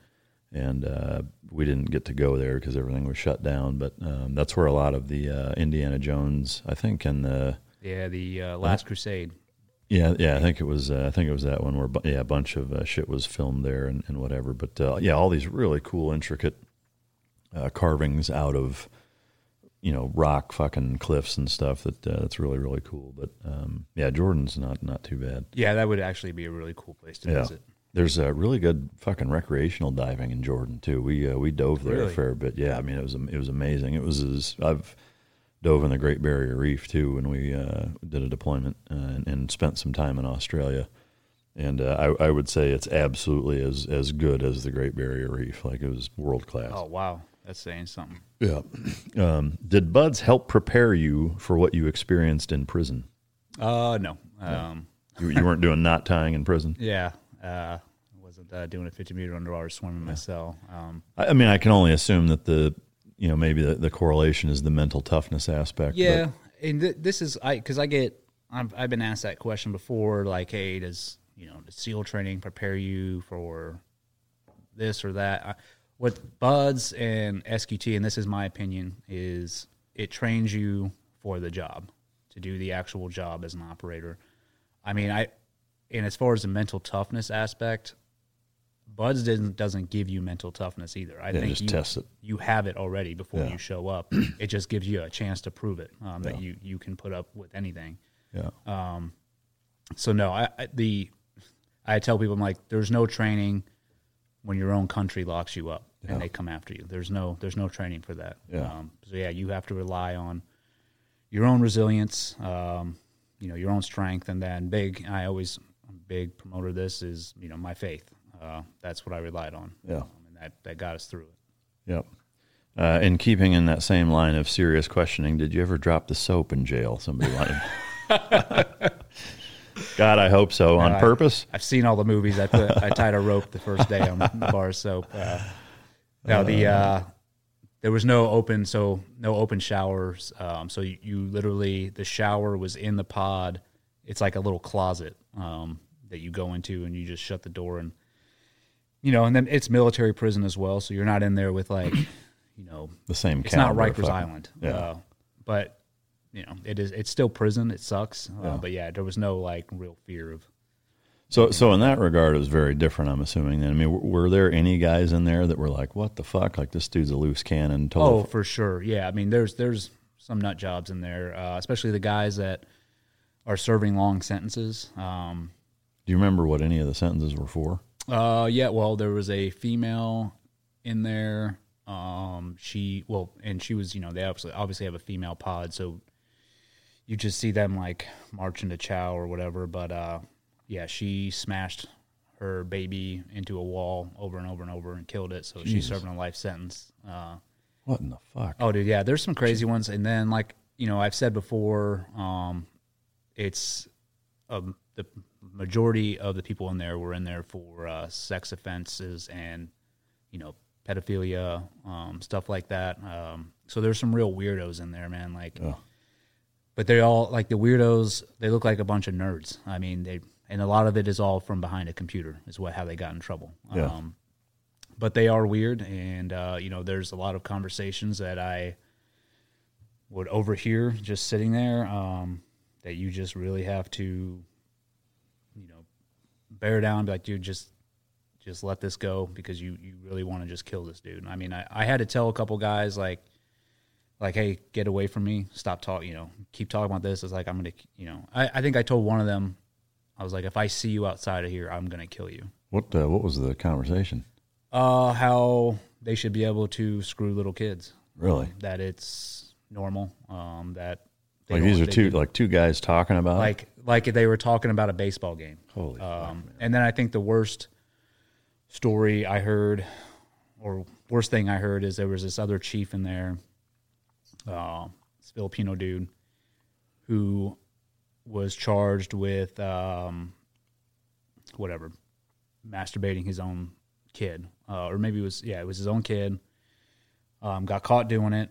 And uh, we didn't get to go there because everything was shut down. But um, that's where a lot of the uh, Indiana Jones, I think, and the. Yeah, the uh, Last Crusade. Yeah, yeah, I think it was. Uh, I think it was that one where, yeah, a bunch of uh, shit was filmed there and, and whatever. But uh, yeah, all these really cool, intricate uh, carvings out of, you know, rock fucking cliffs and stuff. That uh, that's really really cool. But um, yeah, Jordan's not not too bad. Yeah, that would actually be a really cool place to Yeah. visit. There's a really good fucking recreational diving in Jordan too. We uh, we dove there a fair bit. Yeah, I mean it was it was amazing. It was as I've dove in the Great Barrier Reef too when we uh, did a deployment uh, and, and spent some time in Australia. And uh, I, I would say it's absolutely as as good as the Great Barrier Reef. Like it was world class. Oh wow, that's saying something. Yeah. Um, did Buds help prepare you for what you experienced in prison? Uh, no. Um, You, you weren't doing knot tying in prison. [laughs] Yeah, uh, wasn't uh, doing a 50 meter underwater swim in my cell. Um, I, I mean, I can only assume that the, you know, maybe the, the correlation is the mental toughness aspect. yeah, and th- this is I because I get I've, I've been asked that question before. Like, hey, does you know does SEAL training prepare you for this or that? I, what Buds and SQT, and this is my opinion, is it trains you for the job to do the actual job as an operator. I mean, I and as far as the mental toughness aspect, Buds doesn't doesn't give you mental toughness either. I Yeah, think just you, test it. you have it already before Yeah. you show up. [clears throat] it just gives you a chance to prove it um, that Yeah. you you can put up with anything. Yeah. Um, so no, I, I the I tell people I'm like, there's no training when your own country locks you up Yeah. and they come after you. There's no there's no training for that. Yeah. Um, so yeah, you have to rely on your own resilience, um, you know, your own strength, and then big. I always I'm a big promoter. of This is you know my faith. Uh, that's what I relied on. Yeah. Um, and that that got us through it. Yep. Uh, and keeping in that same line of serious questioning, did you ever drop the soap in jail? Somebody wanted. [laughs] [laughs] God, I hope so. On Uh, I- purpose? I've seen all the movies. I put I tied a rope the first day on the bar soap. Uh, no, the uh, there was no open, so no open showers. Um, so you, you literally the shower was in the pod. It's like a little closet um, that you go into, and you just shut the door and you know, and then it's military prison as well, so you're not in there with like, [clears throat] you know, The same It's not Rikers Island, yeah. uh, but you know, it is. It's still prison. It sucks, uh, Yeah. but yeah, there was no like real fear of. So, so in that regard, it was very different. I'm assuming. Then, I mean, w- were there any guys in there that were like, "What the fuck? Like this dude's a loose cannon." Total Oh, for sure. Yeah, I mean, there's there's some nut jobs in there, uh, especially the guys that are serving long sentences. Um, Do you remember what any of the sentences were for? Uh, yeah. Well, there was a female in there. Um, she well, and she was, you know, they obviously obviously have a female pod, so you just see them like marching to chow or whatever. But uh, yeah, she smashed her baby into a wall over and over and over and killed it. So she's serving a life sentence. Uh, What in the fuck? Oh, dude, yeah. There's some crazy ones, and then like you know, I've said before, um, it's um, the majority of the people in there were in there for uh, sex offenses and you know pedophilia, um, stuff like that. Um, so there's some real weirdos in there, man. Like, but they all like the weirdos. They look like a bunch of nerds. I mean, they and a lot of it is all from behind a computer. Is what how they got in trouble. Yeah. Um, but they are weird, and uh, you know, there's a lot of conversations that I would overhear just sitting there. Um, that you just really have to, you know, bear down. Be like, dude, just just let this go because you you really want to just kill this dude. I mean, I, I had to tell a couple guys like like, hey, get away from me. Stop talking. You know, keep talking about this. It's like I'm gonna, you know, I, I think I told one of them, I was like, if I see you outside of here, I'm gonna kill you. What uh, What was the conversation? Uh, how they should be able to screw little kids. Really? That it's normal. Um, that Like these are two do- like two guys talking about like like they were talking about a baseball game. Holy um, And then I think the worst story I heard, or worst thing I heard, is there was this other chief in there, uh, this Filipino dude, who was charged with um, whatever, masturbating his own kid, uh, or maybe it was yeah, it was his own kid. Um, got caught doing it,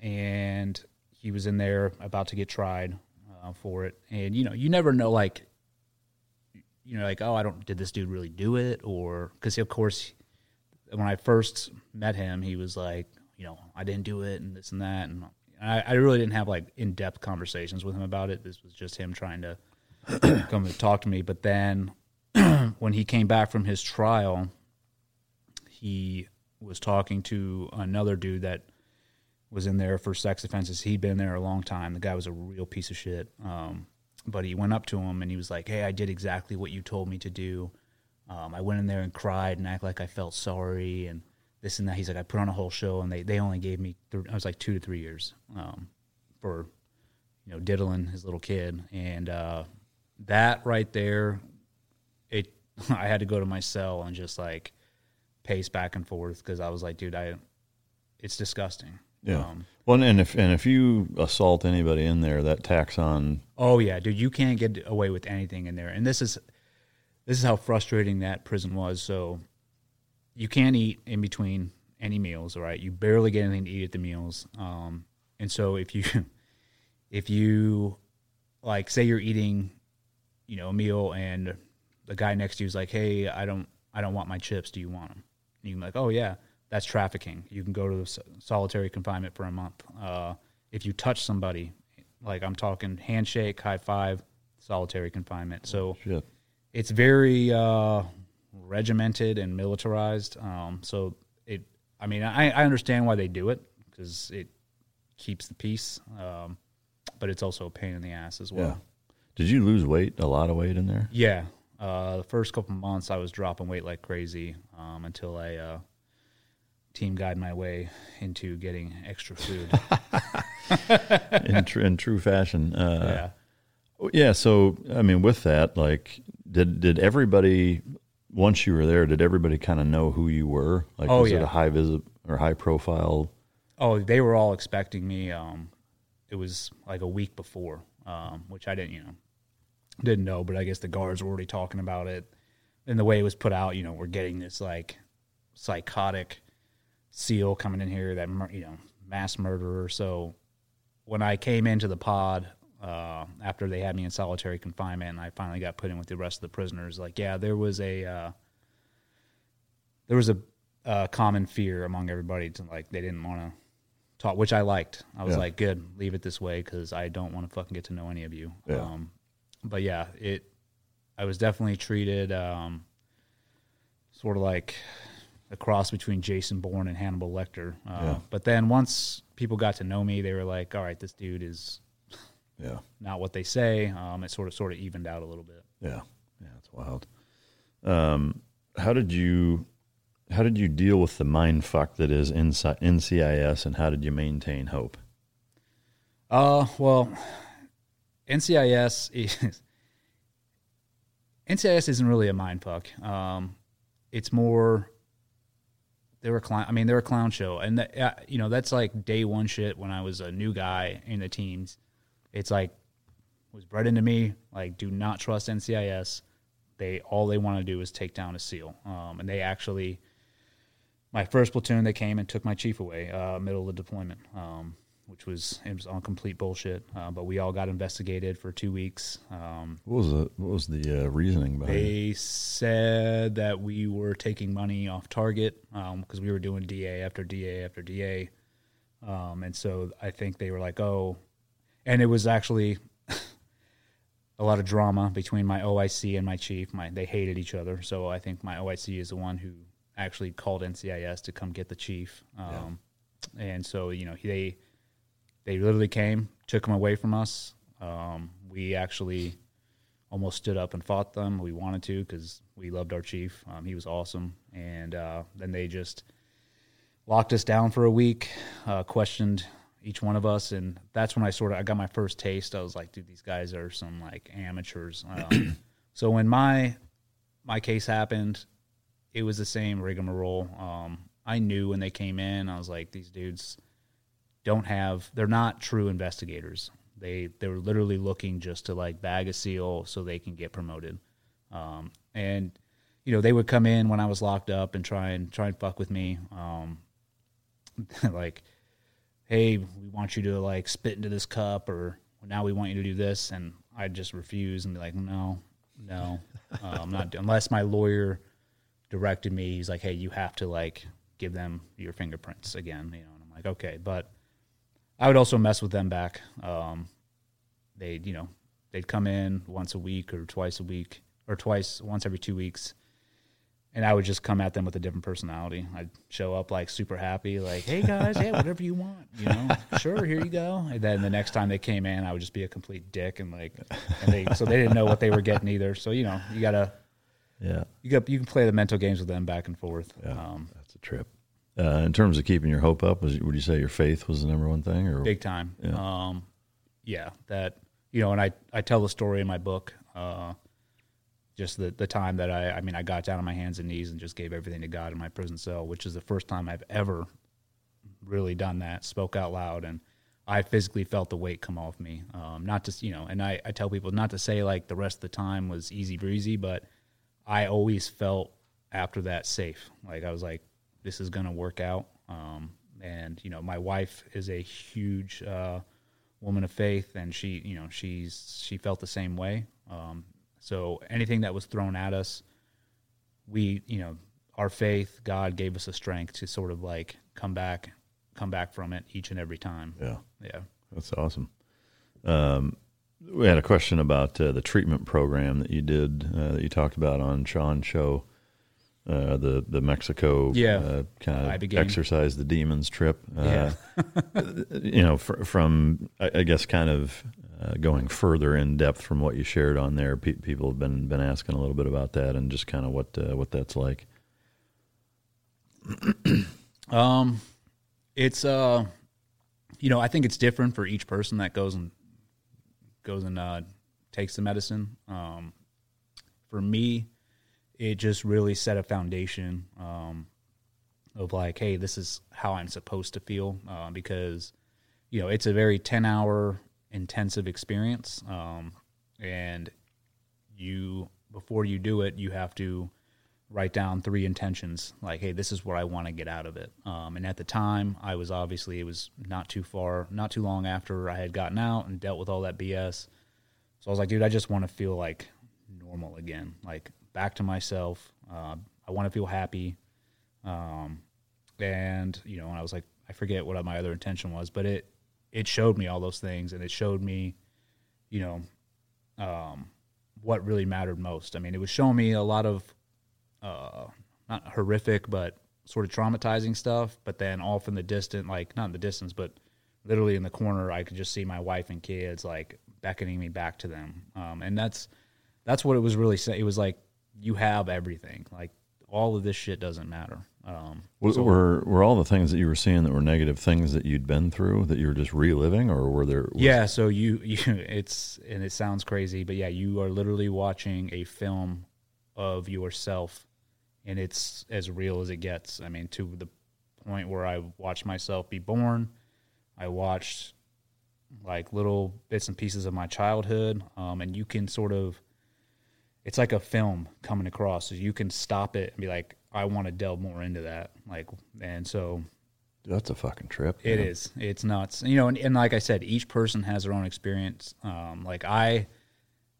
and he was in there about to get tried uh, for it. And you know, you never know, like, you know, like oh, I don't did this dude really do it, or because of course, when I first met him, he was like, you know, I didn't do it, and this and that, and I, I really didn't have like in depth conversations with him about it. This was just him trying to [clears throat] come and talk to me. But then [clears throat] when he came back from his trial, he was talking to another dude that was in there for sex offenses. He'd been there a long time. The guy was a real piece of shit. Um, but he went up to him and he was like, "Hey, I did exactly what you told me to do. Um, I went in there and cried and act like I felt sorry and this and that." He's like, "I put on a whole show and they they only gave me th- I was like two to three years um, for you know diddling his little kid and uh, that right there, it [laughs] I had to go to my cell and just like pace back and forth because I was like, dude, I it's disgusting. Yeah. Um, well, and if and if you assault anybody in there, that tax on Oh yeah, dude, you can't get away with anything in there. And this is this is how frustrating that prison was. So you can't eat in between any meals, all right? You barely get anything to eat at the meals. Um, and so if you [laughs] if you like say you're eating, you know, a meal and the guy next to you is like, "Hey, I don't I don't want my chips. Do you want them?" And you can be like, "Oh yeah, that's trafficking. You can go to solitary confinement for a month. Uh, if you touch somebody, like I'm talking handshake, high five, solitary confinement. So Shit. it's very uh, regimented and militarized. Um, so it, I mean, I, I understand why they do it because it keeps the peace, um, but it's also a pain in the ass as well. yeah. Did you lose weight? A lot of weight in there? Yeah. Uh, the first couple months, I was dropping weight like crazy um, until I uh, team guide my way into getting extra food. [laughs] in, tr- in true fashion. Uh, yeah. Yeah. So, I mean, with that, like, did did everybody once you were there? Did everybody kind of know who you were? Like, Oh, was it yeah. a high visit or high profile? oh, they were all expecting me. Um, it was like a week before, um, which I didn't, you know, didn't know, but I guess the guards were already talking about it. And the way it was put out, you know, we're getting this like psychotic SEAL coming in here, that you know mass murderer. So when I came into the pod uh, after they had me in solitary confinement, and I finally got put in with the rest of the prisoners, like yeah, there was a uh, there was a, a common fear among everybody to like they didn't want to talk, which I liked. I was Yeah. like, good, leave it this way because I don't want to fucking get to know any of you. Yeah. Um, but yeah, it. I was definitely treated um, sort of like a cross between Jason Bourne and Hannibal Lecter. Uh, Yeah. But then once people got to know me, they were like, "All right, this dude is Yeah. not what they say." Um, it sort of sort of evened out a little bit. Yeah, yeah, it's wild. Um, how did you how did you deal with the mind fuck that is NCI NCIS, and how did you maintain hope? Uh, well, NCIS is [laughs] NCIS isn't really a mind fuck. Um, it's more they're a clown. I mean, they're a clown show, and that, uh, you know that's like day one shit. When I was a new guy in the teams, it's like was bred into me. Like, do not trust NCIS. They all they want to do is take down a SEAL, um, and they actually. My first platoon, they came and took my chief away, uh, middle of the deployment, um, which was it was on complete bullshit. Uh, but we all got investigated for two weeks. Um, What was the what was the uh, reasoning behind it? they said that we were taking money off target because we were doing DA after DA after DA. Um, and so I think they were like, oh, and it was actually [laughs] a lot of drama between my OIC and my chief. My they hated each other, so I think my OIC is the one who actually called NCIS to come get the chief. Um, And so you know they they literally came, took him away from us. Um, we actually almost stood up and fought them. We wanted to because we loved our chief. Um, he was awesome. And uh, then they just locked us down for a week, uh, questioned each one of us, and that's when I sort of I got my first taste. I was like, dude, these guys are some like amateurs. Um, [clears throat] so when my my case happened, it was the same rigmarole. Um, I knew when they came in, I was like, these dudes don't have they're not true investigators. They they were literally looking just to like bag a seal so they can get promoted. Um, and you know they would come in when I was locked up and try and try and fuck with me. Um, [laughs] like, hey, we want you to like spit into this cup, or now we want you to do this, and I'd just refuse and be like, no, no, uh, I'm not unless my lawyer directed me. He's like, hey, you have to like give them your fingerprints again, you know. And I'm like, okay, but I would also mess with them back. Um, they, you know, they'd come in once a week or twice a week or twice, once every two weeks. And I would just come at them with a different personality. I'd show up like super happy, like, hey guys, yeah, whatever you want, you know, [laughs] sure, here you go. And then the next time they came in, I would just be a complete dick and like, and they, so they didn't know what they were getting either. So, you know, you gotta, Yeah. you got, you can play the mental games with them back and forth. Yeah, Um, that's a trip. Uh, in terms of keeping your hope up, was would you say your faith was the number one thing, or big time. Yeah. Um, yeah, that you know, and I I tell the story in my book. Uh, just the the time that I I mean I got down on my hands and knees and just gave everything to God in my prison cell, which is the first time I've ever really done that. Spoke out loud and. I physically felt the weight come off me. Um, not just you know, and I, I tell people not to say like the rest of the time was easy breezy, but I always felt after that safe. Like I was like, this is gonna work out. Um, and you know, my wife is a huge uh, woman of faith, and she, you know, she's she felt the same way. Um, so anything that was thrown at us, we, you know, our faith, God gave us the strength to sort of like come back, come back from it each and every time. Yeah. Yeah. That's awesome. Um, we had a question about uh, the treatment program that you did, uh, that you talked about on Shawn's show, uh, the the Mexico, Yeah. uh, kind of exercise the demons trip. Uh, Yeah. [laughs] you know, fr- from I, I guess kind of uh, going further in depth from what you shared on there. Pe- people have been been asking a little bit about that and just kind of what uh, what that's like. [clears throat] Um, it's uh, you know, I think it's different for each person that goes and goes and uh, takes the medicine. Um, for me, it just really set a foundation um, of like, hey, this is how I'm supposed to feel uh, because you know it's a very ten hour intensive experience, um, and you before you do it, you have to write down three intentions like hey this is what i want to get out of it. Um, and at the time i was obviously it was not too far not too long after i had gotten out and dealt with all that bs so i was like dude i just want to feel like normal again like back to myself. Uh, i want to feel happy. Um, and you know and i was like i forget what my other intention was but it it showed me all those things and it showed me you know um, what really mattered most i mean it was showing me a lot of uh, not horrific, but sort of traumatizing stuff. But then off in the distance, like not in the distance, but literally in the corner, I could just see my wife and kids like beckoning me back to them. Um, and that's that's what it was really saying. It was like you have everything. Like all of this shit doesn't matter. Um, were, so, were were all the things that you were seeing that were negative things that you'd been through that you were just reliving, or were there? yeah. So you [laughs] you it's and it sounds crazy, but yeah, you are literally watching a film of yourself and it's as real as it gets. I mean, to the point where I watched myself be born. I watched like little bits and pieces of my childhood, um, and you can sort of. It's like a film coming across, so you can stop it and be like, "I want to delve more into that." Like, and so that's a fucking trip. It man. is. It's nuts. You know, and, and, like I said, each person has their own experience. Um, like I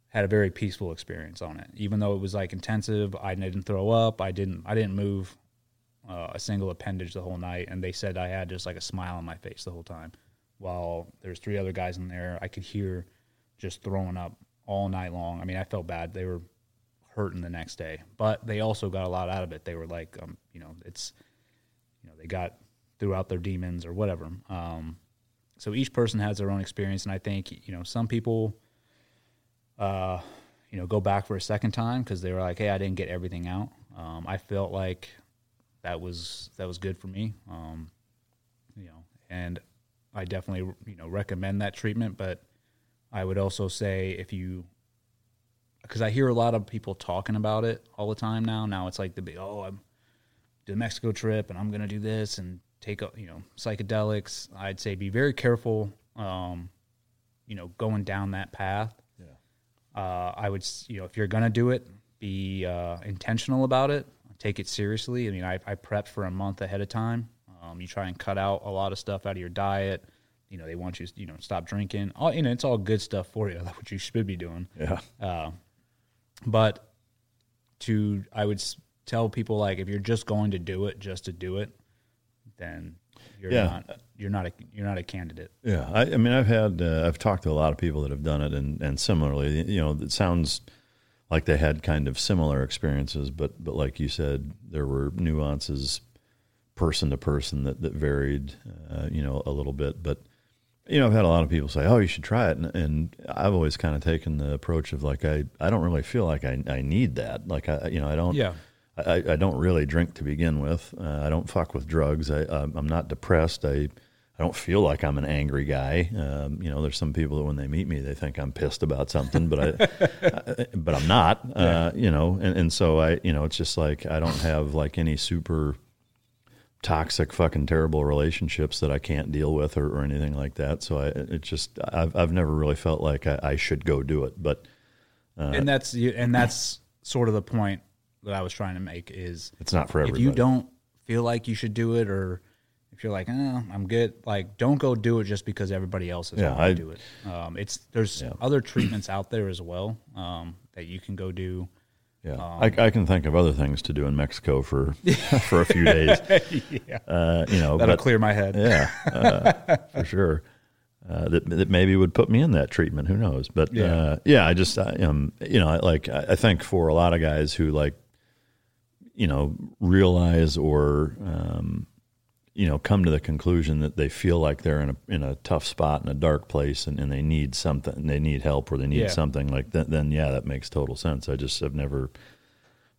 had a very peaceful experience on it. Even though it was like intensive, I didn't throw up. I didn't. I didn't move uh, a single appendage the whole night. And they said I had just like a smile on my face the whole time. While there's three other guys in there, I could hear just throwing up all night long. I mean, I felt bad. They were hurting the next day, but they also got a lot out of it. They were like, um, you know, it's, you know, they got throughout their demons or whatever. Um, so each person has their own experience, and I think you know some people uh, you know, go back for a second time because they were like, "Hey, I didn't get everything out." Um, I felt like that was that was good for me, um, you know, and I definitely you know recommend that treatment. But I would also say if you, because I hear a lot of people talking about it all the time now. Now it's like the big, oh, I'm the Mexico trip and I'm gonna do this and take you know psychedelics. I'd say be very careful, um, you know, going down that path uh, I would, you know, if you're gonna do it, be uh, intentional about it. Take it seriously. I mean, I, I prepped for a month ahead of time. Um, you try and cut out a lot of stuff out of your diet. You know, they want you, you know, stop drinking. All you know, it's all good stuff for you. [laughs] That's what you should be doing. Yeah. Uh, but to, I would tell people like, if you're just going to do it just to do it, then you're yeah. not you're not a you're not a candidate. Yeah, I, I mean, I've had uh, I've talked to a lot of people that have done it, and and similarly, you know, it sounds like they had kind of similar experiences, but but like you said, there were nuances person to person that that varied, uh, you know, a little bit, but. You know, I've had a lot of people say, "Oh, you should try it," and, and I've always kind of taken the approach of like, I, I don't really feel like I, I need that. Like, I, you know, I don't. Yeah I, I don't really drink to begin with. Uh, I don't fuck with drugs. I, I'm not depressed. I I don't feel like I'm an angry guy. Um, you know, there's some people that when they meet me, they think I'm pissed about something, but I, [laughs] I but I'm not. Uh, you know, and, and so I, you know, it's just like I don't have like any super toxic, fucking terrible relationships that I can't deal with or, or anything like that. So I, it just I've I've never really felt like I, I should go do it, but uh, and that's and that's sort of the point that I was trying to make is it's not for everybody. If you don't feel like you should do it, or if you're like, eh, I'm good, like don't go do it just because everybody else is yeah, going to do it. Um, it's there's yeah. other treatments out there as well um, that you can go do. Yeah, um, I, I, can think of other things to do in Mexico for [laughs] for a few days. [laughs] yeah, uh, you know that'll but, clear my head. Yeah, [laughs] uh, for sure. Uh, that, that maybe would put me in that treatment. Who knows? But yeah, uh, yeah I just I, um, you know, like I think for a lot of guys who like you know, realize or um, you know come to the conclusion that they feel like they're in a in a tough spot in a dark place and, and they need something they need help or they need yeah. something like that then yeah that makes total sense. I just have never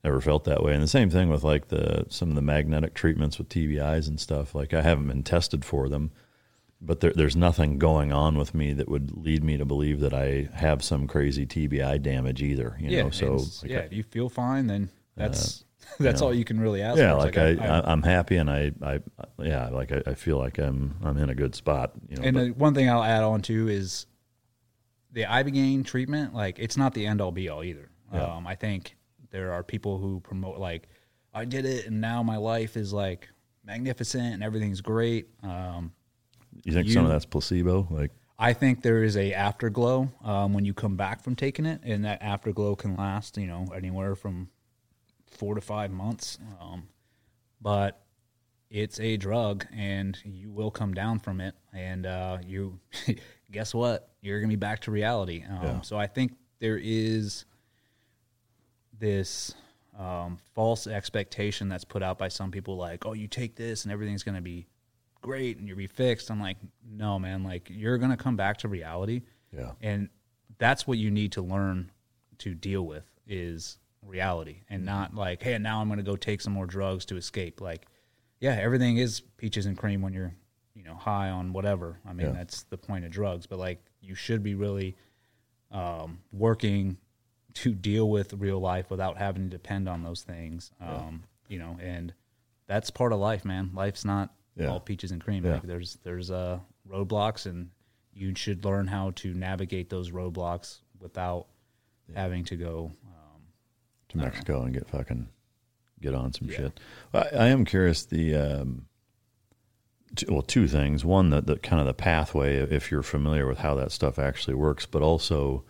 never felt that way. And the same thing with like the some of the magnetic treatments with tbis and stuff. Like i haven't been tested for them but there, there's nothing going on with me that would lead me to believe that i have some crazy tbi damage either you yeah, know so like yeah I, if you feel fine then that's uh, [laughs] That's know, all you can really ask. Yeah, like, like, I, I, am happy, and I, I, yeah, like I, I, feel like I'm, I'm in a good spot. You know, and but, one thing I'll add on to is the ibogaine treatment. Like, it's not the end all be all either. Yeah. Um, I think there are people who promote like I did it, and now my life is like magnificent and everything's great. Um, You think some of that's placebo? Like, I think there is a afterglow um, when you come back from taking it, and that afterglow can last, you know, anywhere from four to five months. Um, but it's a drug, and you will come down from it, and uh, you [laughs] guess what? You're gonna be back to reality. Um, Yeah. So I think there is this um, false expectation that's put out by some people, like, oh, you take this and everything's gonna be great and you'll be fixed. I'm like, no, man, like you're gonna come back to reality. Yeah. And that's what you need to learn to deal with is reality and not like, hey, now I'm gonna go take some more drugs to escape. Like, yeah, everything is peaches and cream when you're, you know, high on whatever. I mean, Yeah. that's the point of drugs. But like you should be really um, working to deal with real life without having to depend on those things. Um, You know, and that's part of life, man. Life's not Yeah. all peaches and cream. Yeah. Like there's there's uh, roadblocks, and you should learn how to navigate those roadblocks without having to go. To Mexico and get fucking get on some shit. I, I am curious. The um, t- well, two things. One, that the kind of the pathway, if you're familiar with how that stuff actually works, but also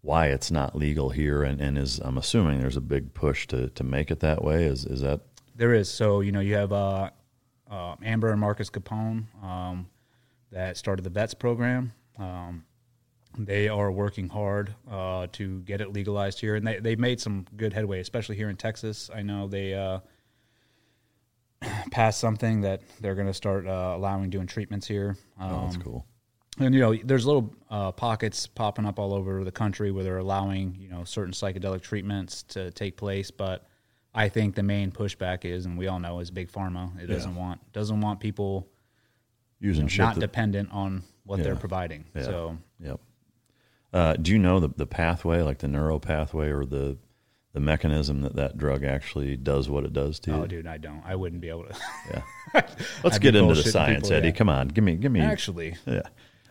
why it's not legal here, and, and is I'm assuming there's a big push to to make it that way. Is is that There is. So, you know, you have uh, uh, Amber and Marcus Capone um, that started the VETS program. Um, they are working hard uh, to get it legalized here, and they, they've made some good headway, especially here in Texas. I know they uh, [clears throat] passed something that they're going to start uh, allowing doing treatments here. oh, that's Um, cool. and you know, there's little uh, pockets popping up all over the country where they're allowing you know certain psychedelic treatments to take place. But I think the main pushback is, and we all know, is big pharma. It Yeah. doesn't want doesn't want people Using you know, shit not that- dependent on what they're providing. Yeah. So Yep. Uh, do you know the the pathway, like the neuro pathway, or the the mechanism that that drug actually does what it does to you? oh, dude, I don't. I wouldn't be able to. Yeah. [laughs] Let's I'd get into the science, people, Eddie. yeah. Come on, give me, give me. Actually. yeah.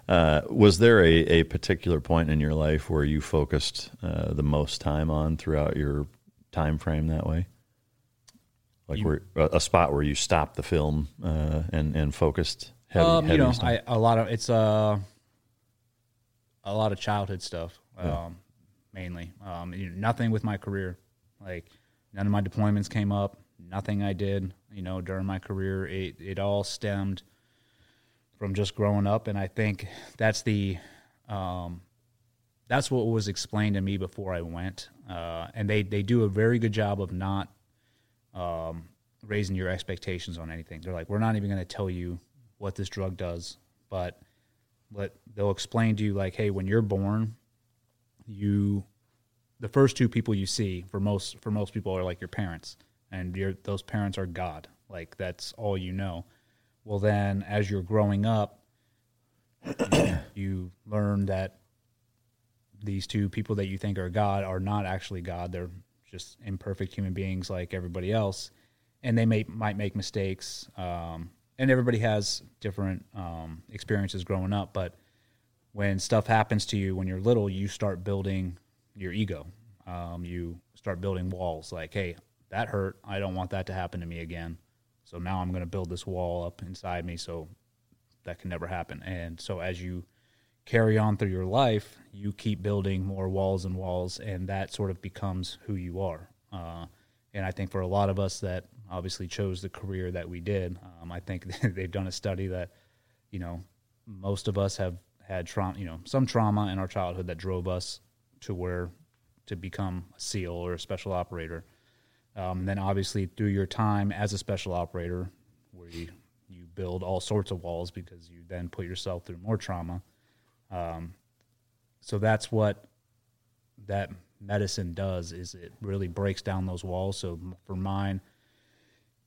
Uh, was there a, a particular point in your life where you focused uh, the most time on throughout your time frame that way? Like You- where a, a spot where you stopped the film uh, and and focused heavy, um, you know. I, a lot of it's uh, a lot of childhood stuff, um, Yeah. mainly. Um, you know, nothing with my career, like none of my deployments came up. Nothing I did, you know, during my career. It it all stemmed from just growing up, and I think that's the um, that's what was explained to me before I went. Uh, and they they do a very good job of not um, raising your expectations on anything. They're like, we're not even going to tell you what this drug does, but let they'll explain to you like, hey, when you're born, you the first two people you see for most for most people are like your parents, and your those parents are God. Like that's all you know. Well, then as you're growing up, you, [coughs] you learn that these two people that you think are God are not actually God. They're just imperfect human beings like everybody else, and they may might make mistakes. Um, and everybody has different um, experiences growing up, but when stuff happens to you when you're little, you start building your ego. Um, you start building walls like, hey, that hurt. I don't want that to happen to me again. So now I'm going to build this wall up inside me so that can never happen. And so as you carry on through your life, you keep building more walls and walls, and that sort of becomes who you are. Uh, and I think for a lot of us that obviously chose the career that we did, um, I think [laughs] they've done a study that, you know, most of us have had trauma, you know, some trauma in our childhood that drove us to where to become a SEAL or a special operator. Um, then obviously through your time as a special operator, where you, you build all sorts of walls because you then put yourself through more trauma. Um, so that's what that medicine does is it really breaks down those walls. So for mine,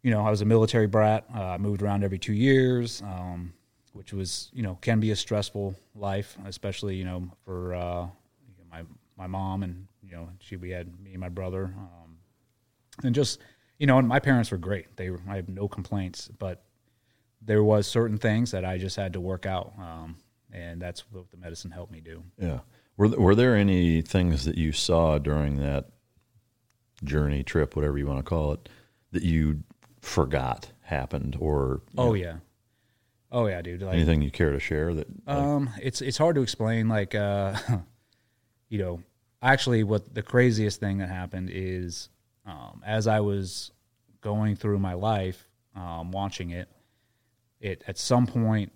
you know, I was a military brat. Uh, I moved around every two years, um, which was, you know, can be a stressful life, especially, you know, for uh, my my mom and you know, she we had me and my brother, um, and just you know, and my parents were great. They were, I have no complaints, but there was certain things that I just had to work out, um, and that's what the medicine helped me do. Yeah. Were were there any things that you saw during that journey trip, whatever you want to call it, that you forgot happened, or Oh know, yeah, oh yeah, dude. Like, anything you care to share that? like- Um, it's it's hard to explain. Like, uh, [laughs] you know, actually, what the craziest thing that happened is, um, as I was going through my life, um, watching it, it at some point,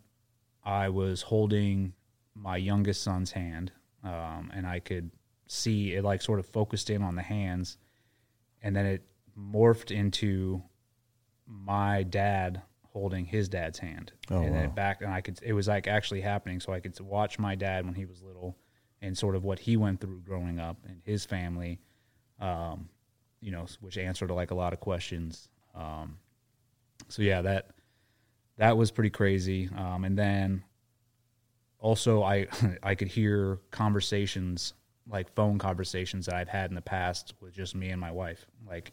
I was holding my youngest son's hand, um, and I could see it like sort of focused in on the hands, and then it morphed into my dad holding his dad's hand. Oh, and then wow. it back and i could it was like actually happening so i could watch my dad when he was little and sort of what he went through growing up and his family um you know which answered like a lot of questions. Um so yeah that that was pretty crazy. Um and then also i [laughs] i could hear conversations like phone conversations that i've had in the past with just me and my wife. Like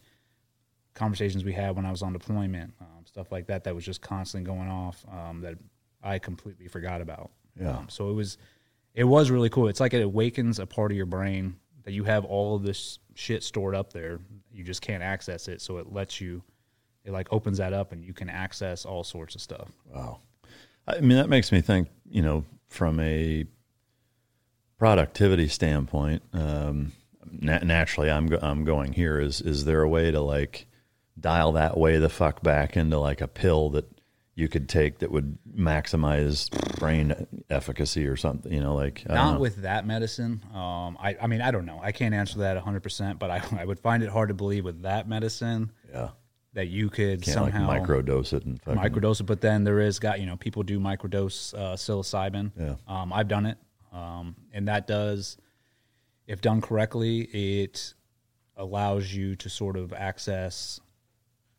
conversations we had when I was on deployment, um, stuff like that, that was just constantly going off um, that I completely forgot about. Yeah. Um, so it was, it was really cool. It's like it awakens a part of your brain that you have all of this shit stored up there. You just can't access it. So it lets you, it like opens that up and you can access all sorts of stuff. Wow. I mean, that makes me think, you know, from a productivity standpoint, um, na- naturally I'm, go- I'm going here is, is there a way to like dial that way the fuck back into like a pill that you could take that would maximize brain efficacy or something, you know, like, I Not with that medicine. Um, I, I mean, I don't know. I can't answer that 100%, but I, [laughs] I would find it hard to believe with that medicine yeah. that you could Can't somehow like microdose it and fucking, microdose it. But then there is got you know people do microdose uh, psilocybin. Yeah. um, I've done it, um, and that does, if done correctly, it allows you to sort of access.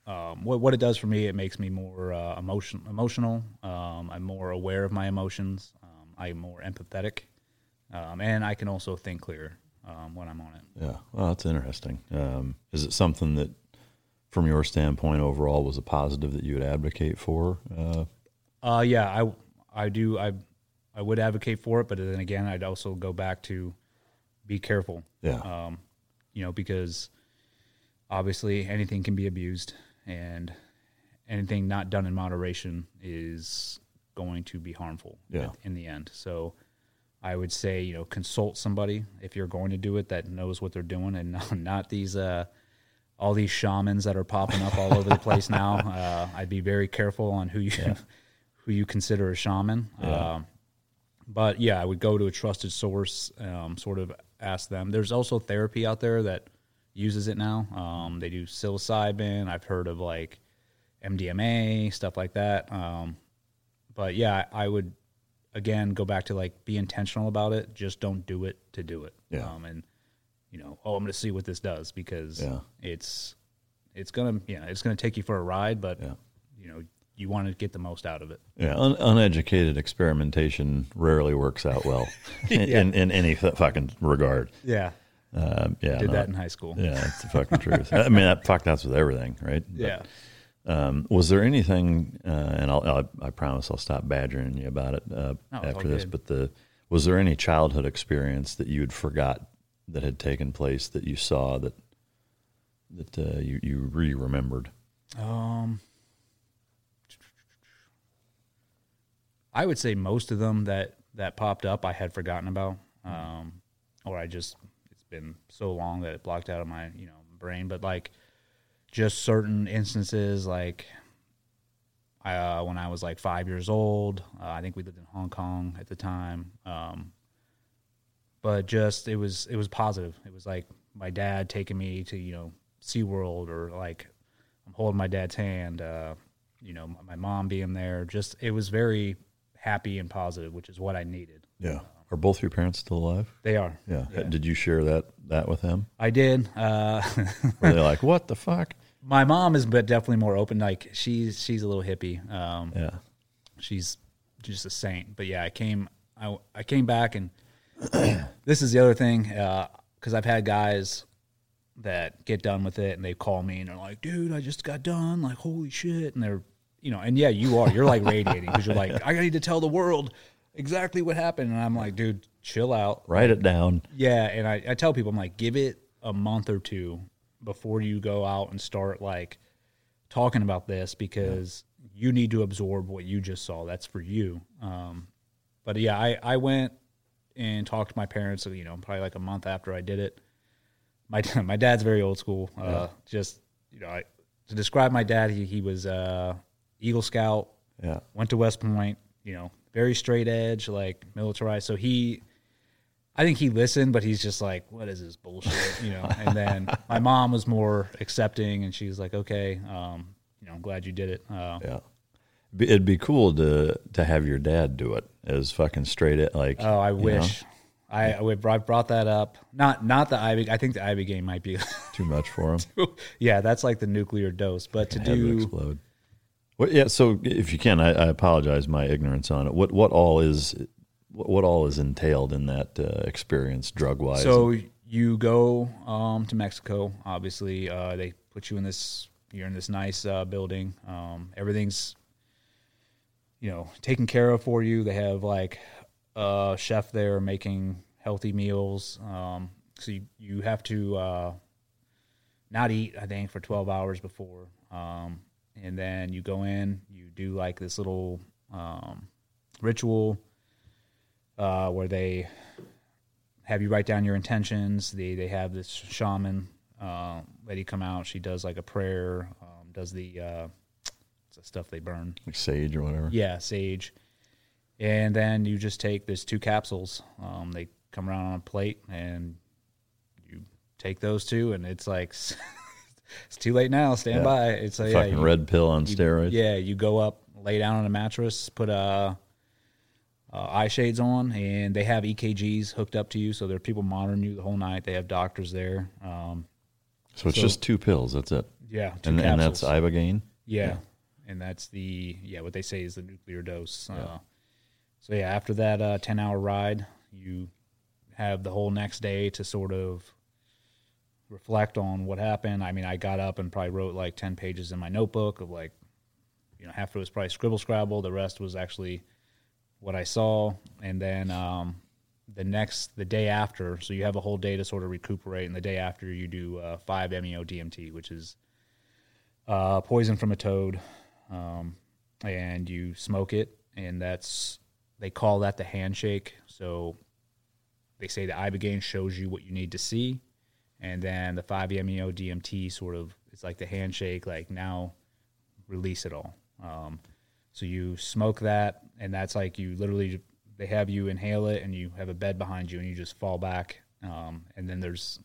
Um, what what it does for me, it makes me more uh, emotion emotional. Um, I'm more aware of my emotions. Um, I'm more empathetic, um, and I can also think clearer um, when I'm on it. Yeah, well, that's interesting. Um, is it something that, from your standpoint, overall was a positive that you would advocate for? Uh, Uh, yeah, I I do I I would advocate for it, but then again, I'd also go back to be careful. Yeah. Um, you know, because obviously anything can be abused, and anything not done in moderation is going to be harmful. Yeah. In the end, so. I would say, you know, consult somebody if you're going to do it that knows what they're doing, and [laughs] not, not these uh, all these shamans that are popping up all over the place now. [laughs] Uh, I'd be very careful on who you [laughs] who you consider a shaman. Yeah. Um, but yeah, I would go to a trusted source, um, sort of ask them. There's also therapy out there that uses it now. Um, they do psilocybin. I've heard of like MDMA stuff like that. Um, but yeah, I would again go back to like be intentional about it. Just don't do it to do it. Yeah. Um, and you know, oh, I'm going to see what this does because Yeah. it's it's gonna yeah it's gonna take you for a ride, but Yeah. you know you want to get the most out of it. yeah, un- uneducated experimentation rarely works out well in, [laughs] Yeah. in, in any fucking regard. Yeah. Um, yeah, Did no, that in high school. Yeah, that's the fucking truth. I mean, that, fuck, that's with everything, right? But, Yeah. Um, was there anything? Uh, and I'll, I'll, I promise I'll stop badgering you about it uh, No, after this. good. But the was there any childhood experience that you had forgot that had taken place that you saw that that uh, you you re remembered? Um, I would say most of them that that popped up I had forgotten about, um, or I just it's been so long that it blocked out of my you know brain. But like just certain instances, like uh, when I was like five years old, uh, I think we lived in Hong Kong at the time. Um, but just it was it was positive. It was like my dad taking me to you know SeaWorld or like I'm holding my dad's hand. Uh, you know, my, my mom being there. Just it was very happy and positive, which is what I needed. Yeah. Are both your parents still alive? They are. Yeah. Yeah. Did you share that that with them? I did. Uh, [laughs] Were they like, "What the fuck"? My mom is, but definitely more open. Like she's she's a little hippie. Um, Yeah. she's just a saint. But yeah, I came I I came back and [clears throat] this is the other thing because I've had guys that get done with it and they call me and they're like, "Dude, I just got done. Like, holy shit!" And they're you know, and yeah, you are. You're like radiating because you're like, [laughs] I need to tell the world exactly what happened. And I'm like, dude, chill out. Write it down. Yeah, and I, I tell people I'm like, give it a month or two before you go out and start like talking about this because you need to absorb what you just saw. That's for you. Um, but yeah, I, I went and talked to my parents. You know, probably like a month after I did it. My [laughs] my dad's very old school. Uh, Yeah. Just you know, I, to describe my dad, he he was uh, Eagle Scout. Yeah. Went to West Point. You know, very straight edge, like militarized. So he, I think he listened, but he's just like, "What is this bullshit?" You know. And then [laughs] my mom was more accepting, and she was like, "Okay, um, you know, I'm glad you did it." Uh, Yeah. It'd be cool to to have your dad do it as fucking straight it like. Oh, I you know? wish. I, I brought that up. Not not the Ivy. I think the ibogaine might be too much for him. [laughs] yeah, that's like the nuclear dose. But to do explode. What, yeah. So if you can, I, I apologize my ignorance on it. What what all is what, what all is entailed in that uh, experience drug wise? So you go um, to Mexico. Obviously, uh, they put you in this. You're in this nice uh, building. Um, everything's, you know, taken care of for you. They have like a chef there making healthy meals. Um, so you, you have to uh, not eat. I think for 12 hours before, um, and then you go in. You do like this little um, ritual uh, where they have you write down your intentions. They they have this shaman uh, lady come out. She does like a prayer. Um, does the uh, the stuff they burn? like sage or whatever. Yeah, sage. And then you just take this two capsules. Um, they come around on a plate, and you take those two, and it's like [laughs] it's too late now. Stand Yeah. by. It's a Fucking red pill on you- steroids. Yeah, you go up, lay down on a mattress, put a uh, eye shades on, and they have EKGs hooked up to you. So there are people monitoring you the whole night. They have doctors there. Um, So it's just two pills. That's it. Yeah, two and, and that's ibogaine. Yeah. and that's the yeah what they say is the nuclear dose. Uh, so yeah, after that uh, ten hour ride, you have the whole next day to sort of reflect on what happened. I mean, I got up and probably wrote like ten pages in my notebook of like, you know, half of it was probably scribble scrabble. The rest was actually what I saw, and then um, the next the day after. So you have a whole day to sort of recuperate, and the day after you do uh, five meo DMT, which is uh, poison from a toad, um, and you smoke it, and that's they call that the handshake. So they say the ibogaine shows you what you need to see, and then the five meo DMT sort of it's like the handshake, like now release it all. Um, so you smoke that, and that's like you literally they have you inhale it, and you have a bed behind you, and you just fall back, um, and then there's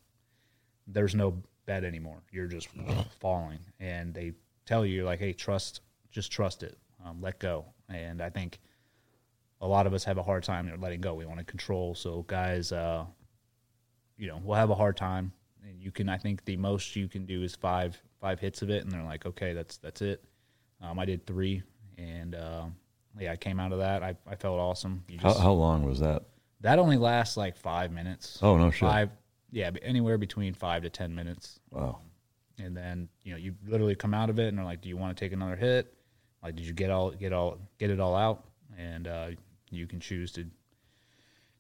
there's no bed anymore. You're just falling, and they tell you like, hey, trust, just trust it, um, let go. And I think a lot of us have a hard time letting go. We want to control. So guys, uh, you know, we'll have a hard time. And you can, I think, the most you can do is five five hits of it, and they're like, okay, that's that's it. Um, I did three, and uh, yeah, I came out of that. I, I felt awesome. You How, how long was that? that only lasts like five minutes. Oh, no shit. Five, yeah, anywhere between five to ten minutes. Wow. And then you know you literally come out of it and they're like, "Do you want to take another hit? Like, did you get all get all get it all out?" And uh, you can choose to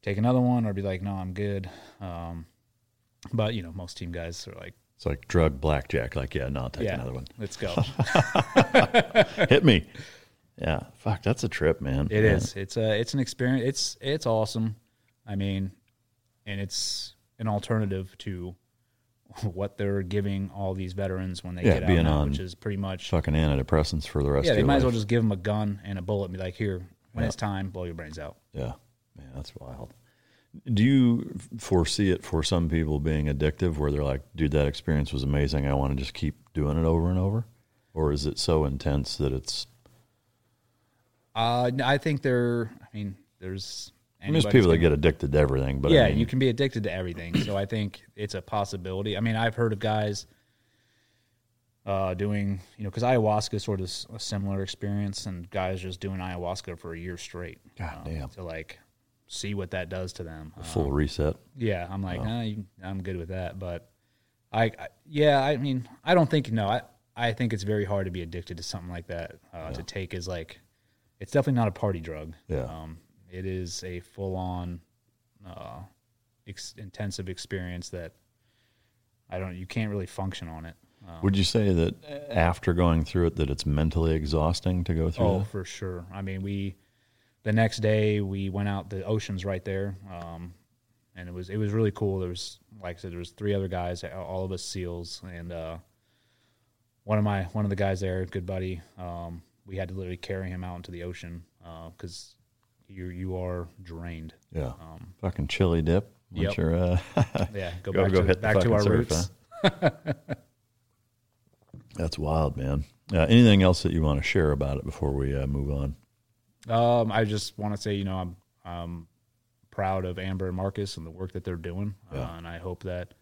take another one or be like, "No, I'm good." Um, but you know, most team guys are like, It's like drug blackjack. Like, yeah, no, I'll take Yeah, another one. let's go. [laughs] Hit me. Yeah. Fuck, that's a trip, man. It is. It's a. It's an experience. It's it's awesome. I mean, and it's an alternative to what they're giving all these veterans when they Yeah, get out, being now, on which is pretty much fucking antidepressants for the rest yeah. of They your might as well life. just give them a gun and a bullet and be like, "Here, when it's time, blow your brains out." Yeah, man, that's wild. Do you foresee it for some people being addictive, where they're like, "Dude, that experience was amazing. I want to just keep doing it over and over," or is it so intense that it's? Uh, I think there. I mean, there's. I mean, there's people that gonna- get addicted to everything, but I yeah, mean, you can be addicted to everything. so I think it's a possibility. I mean, I've heard of guys uh, doing, you know, because ayahuasca is sort of a similar experience, and guys just doing ayahuasca for a year straight. God um, damn. To like see what that does to them. a full Um, reset. Yeah, I'm like, Wow. nah, I'm good with that. But I, I, yeah, I mean, I don't think no. I, I think it's very hard to be addicted to something like that. Uh, To take is like, it's definitely not a party drug. Yeah. Um, it is a full on, uh, ex- intensive experience that I don't. You can't really function on it. Would you say that after going through it, that it's mentally exhausting to go through? Oh, that? for sure. I mean, we the next day we went out. The ocean's right there, um, and it was it was really cool. There was like I said, there was three other guys, all of us SEALs, and uh, one of my one of the guys there, good buddy. Um, we had to literally carry him out into the ocean because uh, you you are drained. Yeah, um, fucking chili dip. Yep. Uh, [laughs] yeah, go, [laughs] go back, go to, back to our surf, roots. Huh? [laughs] That's wild, man. Uh, anything else that you want to share about it before we uh, move on? Um, I just want to say, you know, I'm I'm proud of Amber and Marcus and the work that they're doing, yeah. uh, and I hope that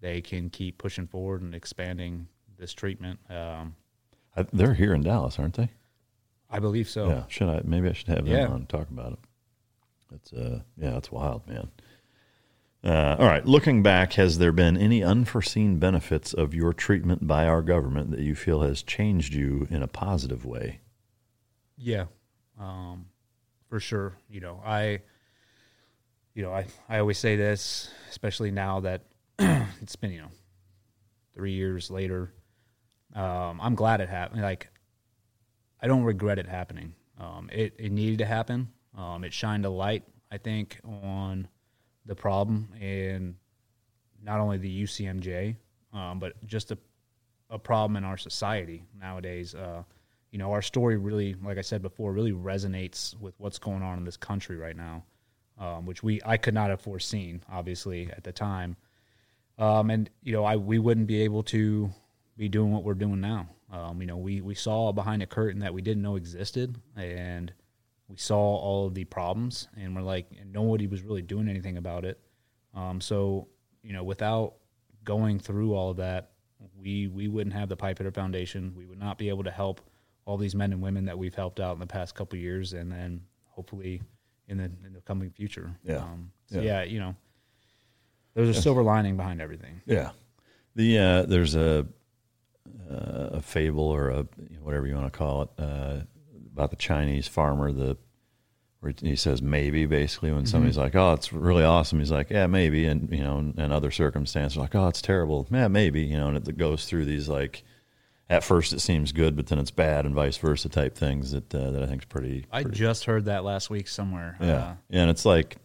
they can keep pushing forward and expanding this treatment. Um, I, they're here in Dallas, aren't they? I believe so. Yeah. Should I? Maybe I should have them yeah. on and talk about it. That's uh, yeah, that's wild, man. Uh, all right. Looking back, has there been any unforeseen benefits of your treatment by our government that you feel has changed you in a positive way? Yeah, um, for sure. You know, I, you know, I, I always say this, especially now that [clears throat] it's been, you know, three years later. Um, I'm glad it happened. Like, I don't regret it happening. Um, it, it needed to happen. Um, it shined a light, I think, on the problem and not only the UCMJ, um, but just a, a problem in our society nowadays. Uh, you know, our story really, like I said before, really resonates with what's going on in this country right now, um, which we I could not have foreseen, obviously, at the time. Um, and you know, I we wouldn't be able to be doing what we're doing now. Um, you know, we we saw behind a curtain that we didn't know existed, and we saw all of the problems and we're like and nobody was really doing anything about it um, so you know without going through all of that we we wouldn't have the pipe hitter foundation we would not be able to help all these men and women that we've helped out in the past couple years and then hopefully in the in the coming future yeah um, so yeah. yeah. you know there's a silver lining behind everything yeah the uh, there's a uh, a fable or a whatever you want to call it uh, about the Chinese farmer, the where he says maybe basically when mm-hmm. somebody's like, oh, it's really awesome. He's like, yeah, maybe, and you know, and other circumstances like, oh, it's terrible. Yeah, maybe, you know, and it goes through these like. At first, it seems good, but then it's bad, and vice versa type things that uh, that I think is pretty, I pretty. just heard that last week somewhere. Yeah, uh, and it's like,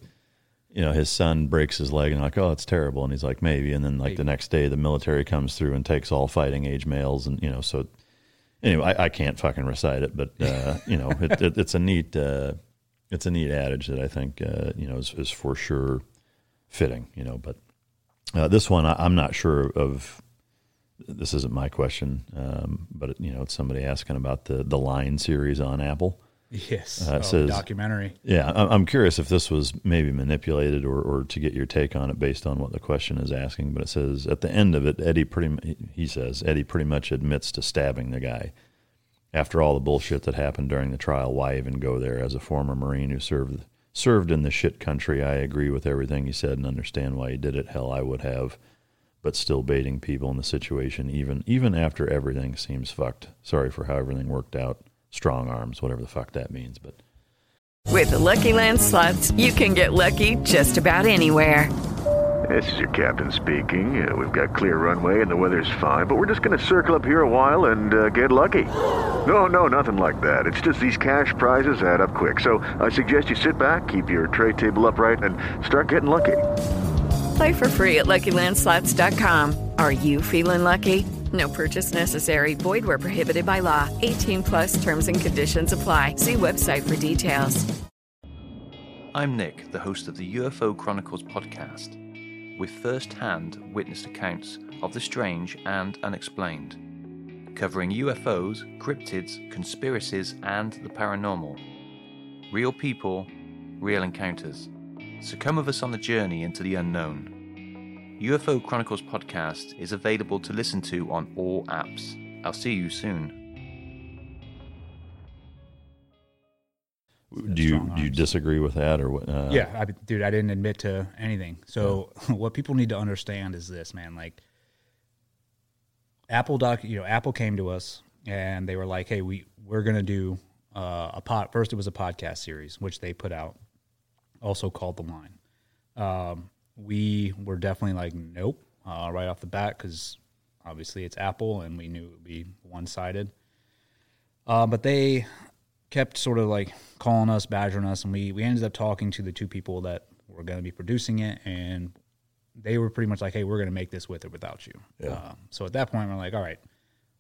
you know, his son breaks his leg, and like, oh, it's terrible, and he's like, maybe, and then like maybe. the next day, the military comes through and takes all fighting age males, and you know, so anyway, I, I, can't fucking recite it, but uh, [laughs] you know, it, it, it's a neat, uh, it's a neat adage that I think uh, you know is, is, for sure fitting. You know, but uh, this one I, am not sure of. This isn't my question, um, but it, you know, it's somebody asking about the the Line series on Apple. Yes, uh, oh, says, documentary. Yeah, I'm curious if this was maybe manipulated or, or to get your take on it based on what the question is asking. But it says at the end of it, Eddie pretty he says Eddie pretty much admits to stabbing the guy. After all the bullshit that happened during the trial, why even go there? As a former Marine who served served in the shit country, I agree with everything he said and understand why he did it. Hell, I would have, but still baiting people in the situation, even even after everything seems fucked. Sorry for how everything worked out strong arms, whatever the fuck that means. But with the LuckyLand slots, you can get lucky just about anywhere. This is your captain speaking. Uh, we've got clear runway and the weather's fine, but we're just going to circle up here a while and uh, get lucky. No, no, nothing like that. It's just these cash prizes add up quick. So I suggest you sit back, keep your tray table upright, and start getting lucky. Play for free at LuckyLandSlots.com. Are you feeling lucky? No purchase necessary. Void where prohibited by law. 18 plus terms and conditions apply. See website for details. I'm Nick, the host of the UFO Chronicles podcast, with first hand witnessed accounts of the strange and unexplained, covering UFOs, cryptids, conspiracies, and the paranormal. Real people, real encounters. So come with us on the journey into the unknown. UFO Chronicles podcast is available to listen to on all apps. I'll see you soon. Do you do you disagree with that or what? Uh, yeah, I, dude, I didn't admit to anything. So yeah. [laughs] what people need to understand is this, man. Like Apple doc, you know, Apple came to us and they were like, "Hey, we we're gonna do uh, a pod." First, it was a podcast series which they put out, also called The Line. Um, we were definitely like, nope, uh, right off the bat, because obviously it's Apple, and we knew it would be one sided. Uh, but they kept sort of like calling us, badgering us, and we we ended up talking to the two people that were going to be producing it, and they were pretty much like, "Hey, we're going to make this with or without you." Yeah. Um, so at that point, we're like, "All right,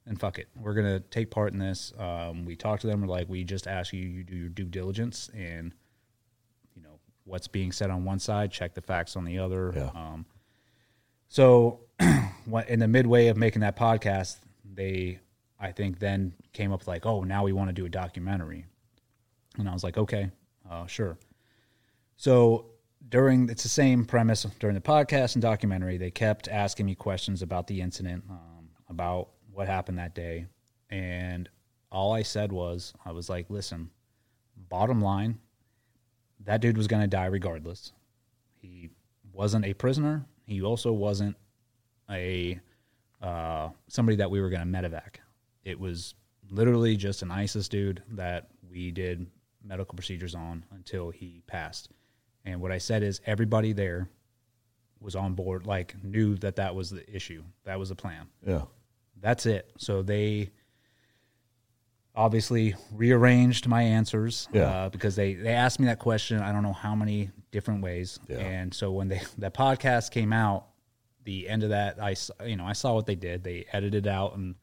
And fuck it, we're going to take part in this." Um, we talked to them. We're like, "We just ask you, you do your due diligence, and what's being said on one side, check the facts on the other." Yeah. Um, so, [clears throat] in the midway of making that podcast, they, I think, then came up with like, "Oh, now we want to do a documentary," and I was like, "Okay, uh, sure." So during it's the same premise during the podcast and documentary. They kept asking me questions about the incident, um, about what happened that day, and all I said was, I was like, "Listen, bottom line, that dude was going to die regardless. He wasn't a prisoner. He also wasn't a uh, somebody that we were going to medevac. It was literally just an ISIS dude that we did medical procedures on until he passed. And what I said is everybody there was on board, like knew that that was the issue. That was the plan. Yeah. That's it. So they obviously rearranged my answers Yeah. uh, because they, they asked me that question I don't know how many different ways. Yeah. And so when they that podcast came out, the end of that I you know I saw what they did. They edited out and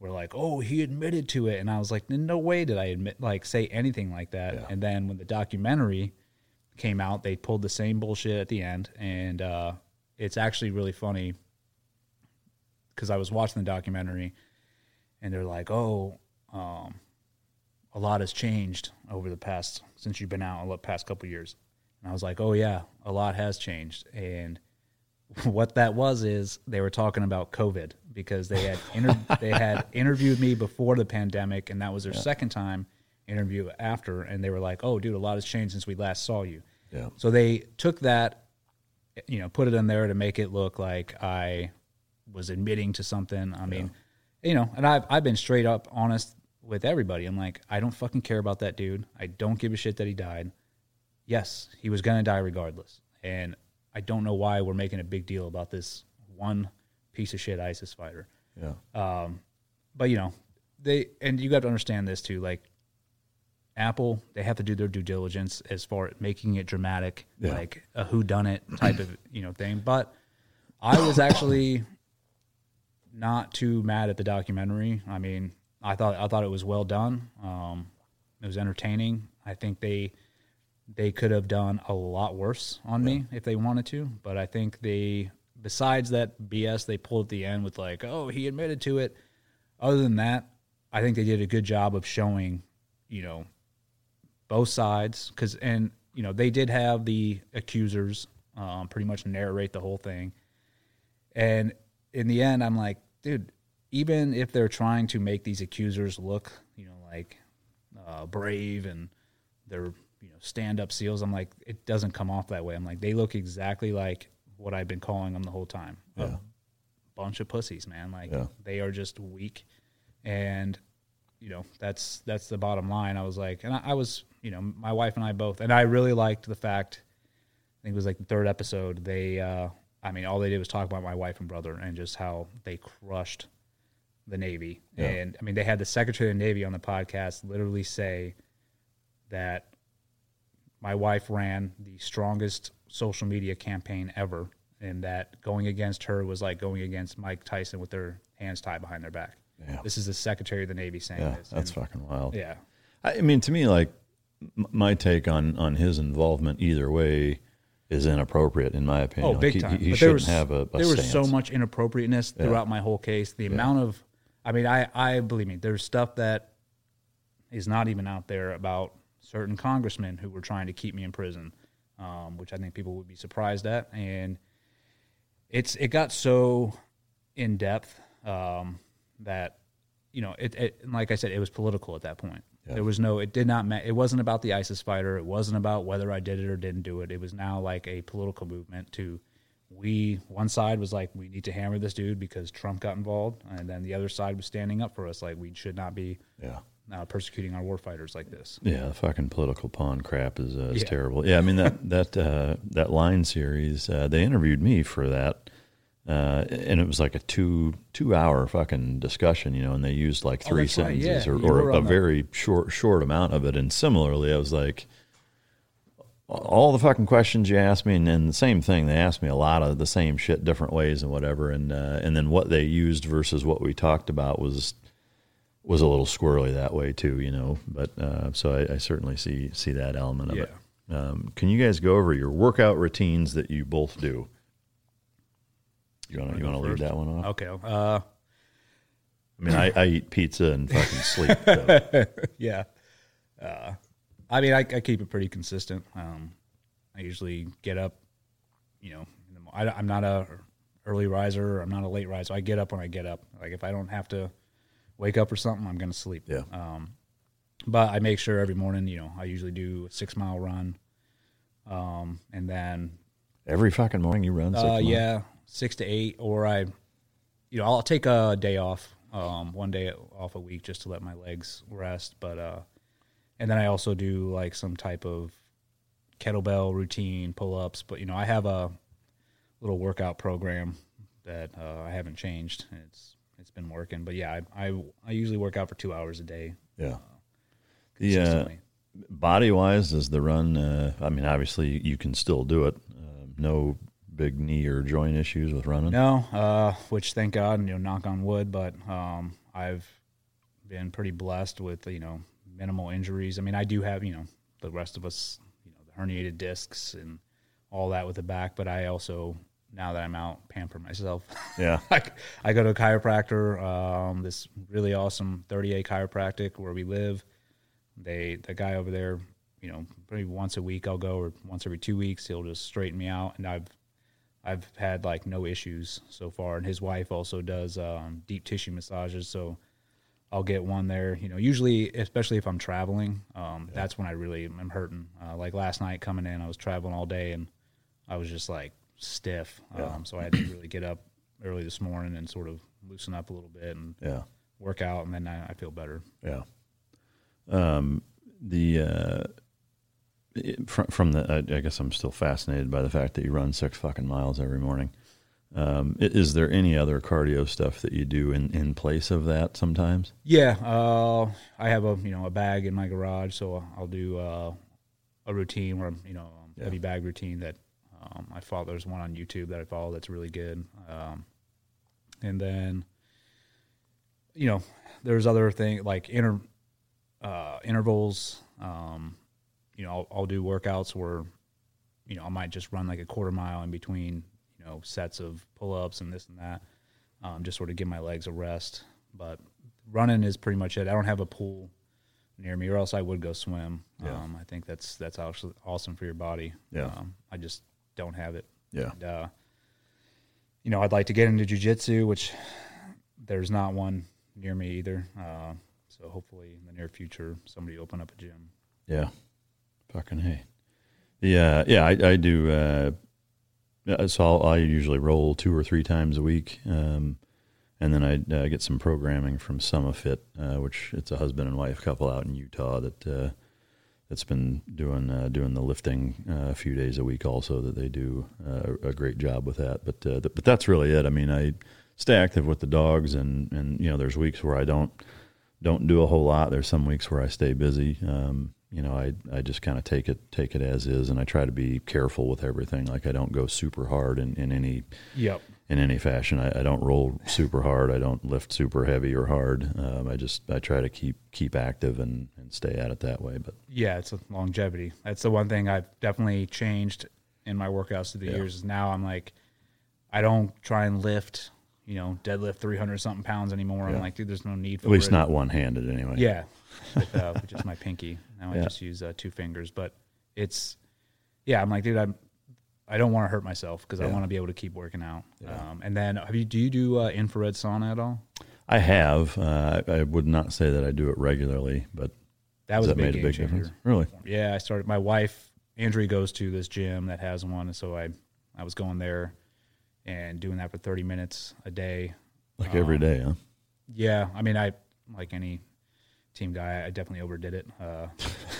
were like, "Oh, he admitted to it," and I was like, "No way did I admit like say anything like that." Yeah. And then when the documentary came out, they pulled the same bullshit at the end, and uh, it's actually really funny because I was watching the documentary, and they're like, "Oh, um, a lot has changed over the past since you've been out, in the past couple years," and I was like, "Oh yeah, a lot has changed," and [laughs] what that was is they were talking about COVID because they had inter- [laughs] they had interviewed me before the pandemic, and that was their second time interview after, and they were like, "Oh, dude, a lot has changed since we last saw you." Yeah. So they took that, you know, put it in there to make it look like I was admitting to something. I mean, you know, and I've I've been straight up honest with everybody. I'm like, I don't fucking care about that dude. I don't give a shit that he died. Yes, he was gonna die regardless, and I don't know why we're making a big deal about this one piece of shit ISIS fighter. Yeah. Um, but you know, they and you got to understand this too. Like Apple, they have to do their due diligence as far as making it dramatic, Yeah. like a who done it type of you know thing. But I was [coughs] actually not too mad at the documentary. I mean, I thought I thought it was well done. Um, it was entertaining. I think they they could have done a lot worse on me if they wanted to, but I think they besides that BS they pulled at the end with like, oh, he admitted to it. Other than that, I think they did a good job of showing, you know, both sides cuz and you know, they did have the accusers um, pretty much narrate the whole thing. And in the end, I'm like, dude, even if they're trying to make these accusers look, you know, like uh, brave and they're, you know, stand up seals, I'm like, it doesn't come off that way. I'm like, they look exactly like what I've been calling them the whole time. A Yeah. bunch of pussies, man. Like Yeah. they are just weak. And, you know, that's that's the bottom line. I was like, and I, I was, you know, my wife and I both, and I really liked the fact I think it was like the third episode. They, uh, I mean, all they did was talk about my wife and brother and just how they crushed the Navy. Yeah. And I mean, they had the Secretary of the Navy on the podcast literally say that my wife ran the strongest social media campaign ever, and that going against her was like going against Mike Tyson with their hands tied behind their back. Yeah. This is the Secretary of the Navy saying Yeah, this. that's And- fucking wild. Yeah. I mean, to me, like my take on on his involvement either way is inappropriate, in my opinion. Oh, Like, big he, time. He, he shouldn't was, have a. a there was so much inappropriateness Yeah. throughout my whole case. The amount of, I mean, I, I believe me, there's stuff that is not even out there about certain congressmen who were trying to keep me in prison, um, which I think people would be surprised at. And it's it got so in depth um, that you know it, it. Like I said, it was political at that point. There was no. It did not. Ma- it wasn't about the ISIS fighter. It wasn't about whether I did it or didn't do it. It was now like a political movement to. We one side was like we need to hammer this dude because Trump got involved, and then the other side was standing up for us like we should not be Yeah. uh, persecuting our warfighters like this. Yeah, the fucking political pawn crap is uh, is Yeah. terrible. Yeah, I mean that [laughs] that uh, that line series. Uh, they interviewed me for that, Uh, and it was like a two two hour fucking discussion, you know, and they used like Oh, three right, sentences yeah. or, or a the- very short short amount of it. And similarly, I was like, all the fucking questions you asked me, and then the same thing. They asked me a lot of the same shit, different ways and whatever. And uh, and then what they used versus what we talked about was was a little squirrely that way too, you know. But uh, so I, I certainly see see that element of it. Um, can you guys go over your workout routines that you both do? You want to you want to First? that one off? Okay. Uh, I mean, I, I eat pizza and fucking sleep. [laughs] so. yeah. I mean, I, I keep it pretty consistent. Um, I usually get up, you know, in the, I, I'm not a early riser. I'm not a late riser. I get up when I get up. Like if I don't have to wake up or something, I'm going to sleep. Yeah. Um, but I make sure every morning, you know, I usually do a six mile run. Um, and then Every fucking morning you run. Six uh, yeah, six to eight, or I, you know, I'll take a day off, um, one day off a week just to let my legs rest. But uh, and then I also do like some type of kettlebell routine, pull ups. But you know, I have a little workout program that uh, I haven't changed. It's it's been working. But yeah, I, I I usually work out for two hours a day. Yeah. The uh, body wise, does the run? Uh, I mean, obviously you, you can still do it. Uh, no big knee or joint issues with running. No, uh, which thank God, you know, knock on wood, but um, I've been pretty blessed with you know minimal injuries. I mean, I do have you know the rest of us, you know, the herniated discs and all that with the back, but I also now that I'm out pamper myself. [laughs] Yeah. I, I go to a chiropractor, um, this really awesome 30A chiropractic where we live. They the guy over there, you know, maybe once a week I'll go or once every two weeks he'll just straighten me out, and I've I've had like no issues so far. And his wife also does um, deep tissue massages, so I'll get one there. You know, usually, especially if I'm traveling, um, that's when I really am hurting. Uh, like last night coming in, I was traveling all day and I was just like stiff. Yeah. Um, so I had to really get up early this morning and sort of loosen up a little bit and Yeah. work out, and then I, I feel better. Yeah. Um, the uh, it- from, from the, I, I guess I'm still fascinated by the fact that you run six fucking miles every morning. Um, is there any other cardio stuff that you do in, in place of that sometimes? Yeah, uh, I have a you know a bag in my garage, so I'll do uh, a routine where you know um, heavy bag routine that um, I follow. There's one on YouTube that I follow that's really good, um, and then you know there's other things like inter uh, intervals. Um, you know, I'll, I'll do workouts where you know I might just run like a quarter mile in between know sets of pull ups and this and that, um, just sort of give my legs a rest. But running is pretty much it. I don't have a pool near me, or else I would go swim. Yeah. Um, I think that's that's actually awesome for your body. Yeah. Um, I just don't have it. Yeah. And, uh, you know, I'd like to get into jujitsu, which there's not one near me either. Uh, so hopefully in the near future, somebody open up a gym. Yeah. Fucking hey. Yeah, yeah, I, I do. Uh, so I'll, I usually roll two or three times a week, um, and then I uh, get some programming from SummaFit, uh, which it's a husband and wife couple out in Utah that uh, that's been doing uh, doing the lifting uh, a few days a week. Also, that they do uh, a great job with that. But th- but that's really it. I mean, I stay active with the dogs, and and you know, there's weeks where I don't don't do a whole lot. There's some weeks where I stay busy. Um, you know, I I just kind of take it take it as is, and I try to be careful with everything. Like I don't go super hard in, in any Yep. in any fashion. I, I don't roll super hard. I don't lift super heavy or hard. Um, I just I try to keep keep active and, and stay at it that way. But Yeah, it's a longevity. That's the one thing I've definitely changed in my workouts through the Yeah. years. Is now I'm like, I don't try and lift, you know, deadlift 300 something pounds anymore. Yeah. I'm like, dude, there's no need for at least it. not one handed anyway. Yeah, [laughs] with, uh, my pinky. Now I just use uh, two fingers, but it's yeah. I'm like, dude, I'm I don't want to hurt myself because I want to be able to keep working out. Um, and then, have you do you do uh, infrared sauna at all? I have. Uh, I, I would not say that I do it regularly, but That was a that big made a big changer. difference. Really? Yeah, I started. My wife Andrea goes to this gym that has one, And so I I was going there and doing that for 30 minutes a day. Like every Um, day, huh? Yeah, I mean, I like any team guy, I definitely overdid it. Uh,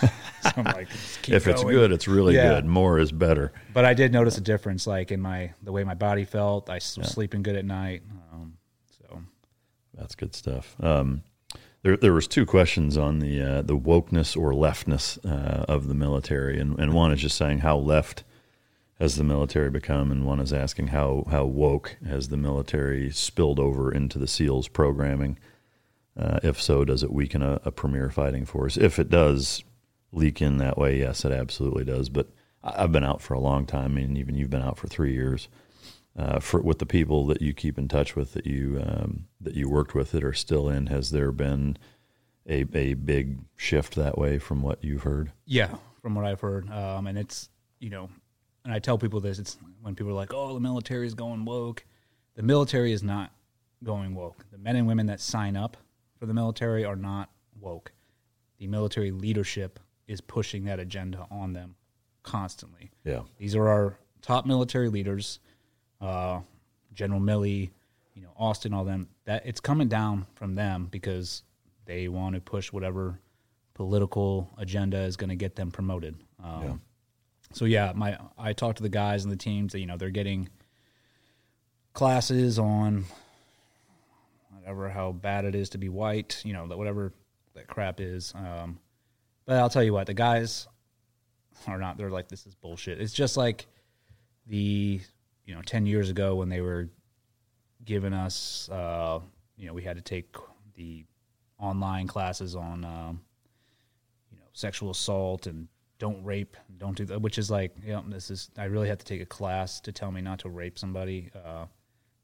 [laughs] I'm like, "Just keep if it's good, it's really Yeah. good. More is better. But I did notice a difference, like in my the way my body felt. I was Yeah. sleeping good at night. Um, so That's good stuff. Um, there, there was two questions on the uh, the wokeness or leftness uh, of the military, and, and one is just saying how left has the military become, and one is asking how how woke has the military spilled over into the SEALs programming. Uh, if so, does it weaken a, a premier fighting force? If it does leak in that way, yes, it absolutely does. But I've been out for a long time, I mean, even you've been out for three years. Uh, for with the people that you keep in touch with, that you um, that you worked with, that are still in, has there been a a big shift that way from what you've heard? Yeah, from what I've heard, um, and it's you know, and I tell people this: it's when people are like, "Oh, the military is going woke." The military is not going woke. The men and women that sign up for the military are not woke. The military leadership is pushing that agenda on them constantly. Yeah. these are our top military leaders, uh, General Milley, you know, Austin, all them. That it's coming down from them because they want to push whatever political agenda is going to get them promoted. Um, Yeah. So yeah, my I talked to the guys and the teams that you know they're getting classes on whatever how bad it is to be white, you know, that whatever that crap is. Um, but I'll tell you what, the guys are not. They're like, this is bullshit. It's just like the you know ten years ago when they were giving us, uh, you know, we had to take the online classes on, um, you know, sexual assault and don't rape, don't do that. Which is like, you know, this is. I really have to take a class to tell me not to rape somebody. Uh,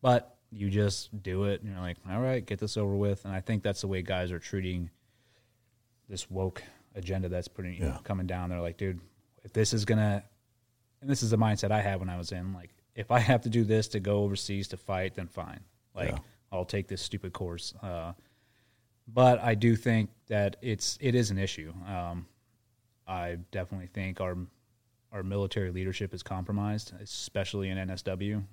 but you just do it, and you're like, all right, get this over with. And I think that's the way guys are treating this woke agenda that's pretty you know, coming down. They're like, dude, if this is gonna, and this is the mindset I had when I was in, like, if I have to do this to go overseas to fight, then fine. Like, Yeah. I'll take this stupid course. Uh, but I do think that it's it is an issue. Um, I definitely think our our military leadership is compromised, especially in NSW. Um,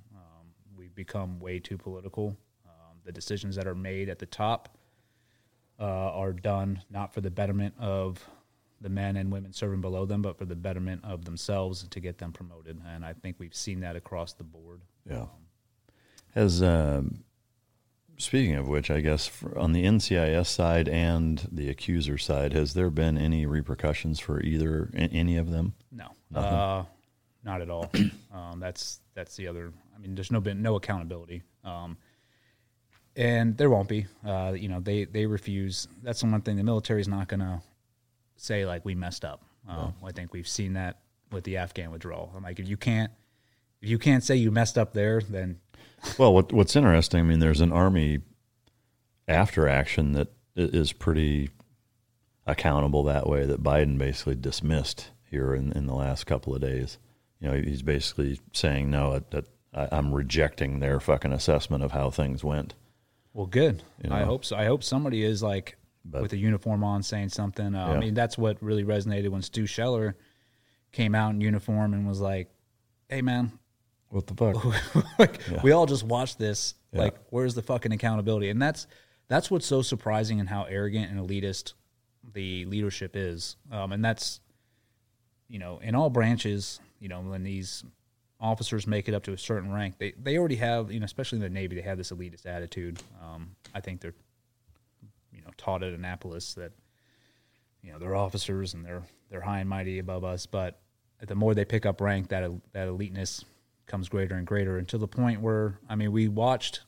we've become way too political. Um, the decisions that are made at the top uh, are done not for the betterment of the men and women serving below them, but for the betterment of themselves to get them promoted. And I think we've seen that across the board. Yeah. Has um, speaking of which, I guess on the NCIS side and the accuser side, has there been any repercussions for either any of them? No, uh, not at all. [clears throat] um, that's that's the other. I mean, there's no been no accountability, um, and there won't be. Uh, you know, they they refuse. That's the one thing the military is not going to say like we messed up. Um, I think we've seen that with the Afghan withdrawal. I'm like, if you can't if you can't say you messed up there, then Well, what, what's interesting, I mean, there's an army after action that is pretty accountable that way that Biden basically dismissed here in, in the last couple of days. You know, he's basically saying, no, that I'm rejecting their fucking assessment of how things went. Well, good. You I hope so. I hope somebody is like But- with a uniform on saying something. Uh, Yeah. I mean, that's what really resonated when Stu Scheller came out in uniform and was like, "Hey, man, What the fuck? [laughs] like Yeah. we all just watched this. Yeah. Like, where's the fucking accountability?" And that's that's what's so surprising and how arrogant and elitist the leadership is. Um, and that's you know, in all branches, you know, when these officers make it up to a certain rank, they, they already have, you know, especially in the Navy, they have this elitist attitude. Um, I think they're, you know, taught at Annapolis that, you know, they're officers and they're they're high and mighty above us. But the more they pick up rank, that that eliteness comes greater and greater, until the point where, I mean, we watched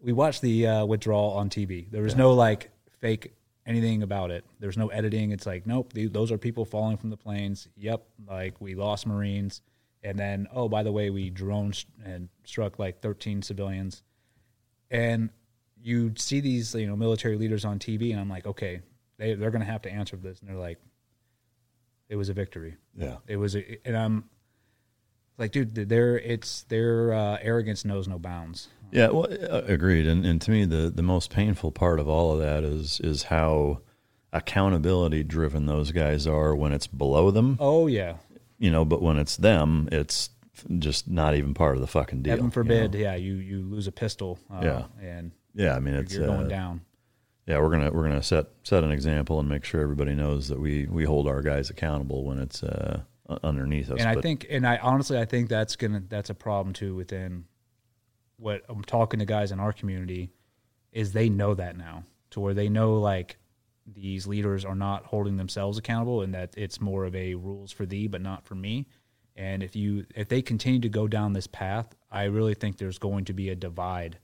we watched the uh, withdrawal on TV. There was no like fake anything about it. There's no editing. It's like, nope, th- those are people falling from the planes. Yep, like we lost Marines, and then oh by the way, we drone st- and struck like 13 civilians, and you see these you know military leaders on TV, and I'm like, okay, they they're gonna have to answer this, and they're like, it was a victory. Yeah. it was, a, and I'm like, dude, their it's their uh, arrogance knows no bounds. Yeah, well, uh, agreed. And and to me, the the most painful part of all of that is is how accountability driven those guys are when it's below them. Oh yeah, You know, but when it's them, it's just not even part of the fucking deal. Heaven you forbid, know? yeah, you you lose a pistol. Uh, Yeah. and Yeah, I mean, you're- it's you're going uh, down. yeah, we're gonna we're gonna set set an example and make sure everybody knows that we we hold our guys accountable when it's uh, underneath us. And I think, and I honestly, I think that's gonna that's a problem too within what I'm talking to guys in our community is they know that now to where they know like these leaders are not holding themselves accountable and that it's more of a rules for thee but not for me. And if you if they continue to go down this path, I really think there's going to be a divide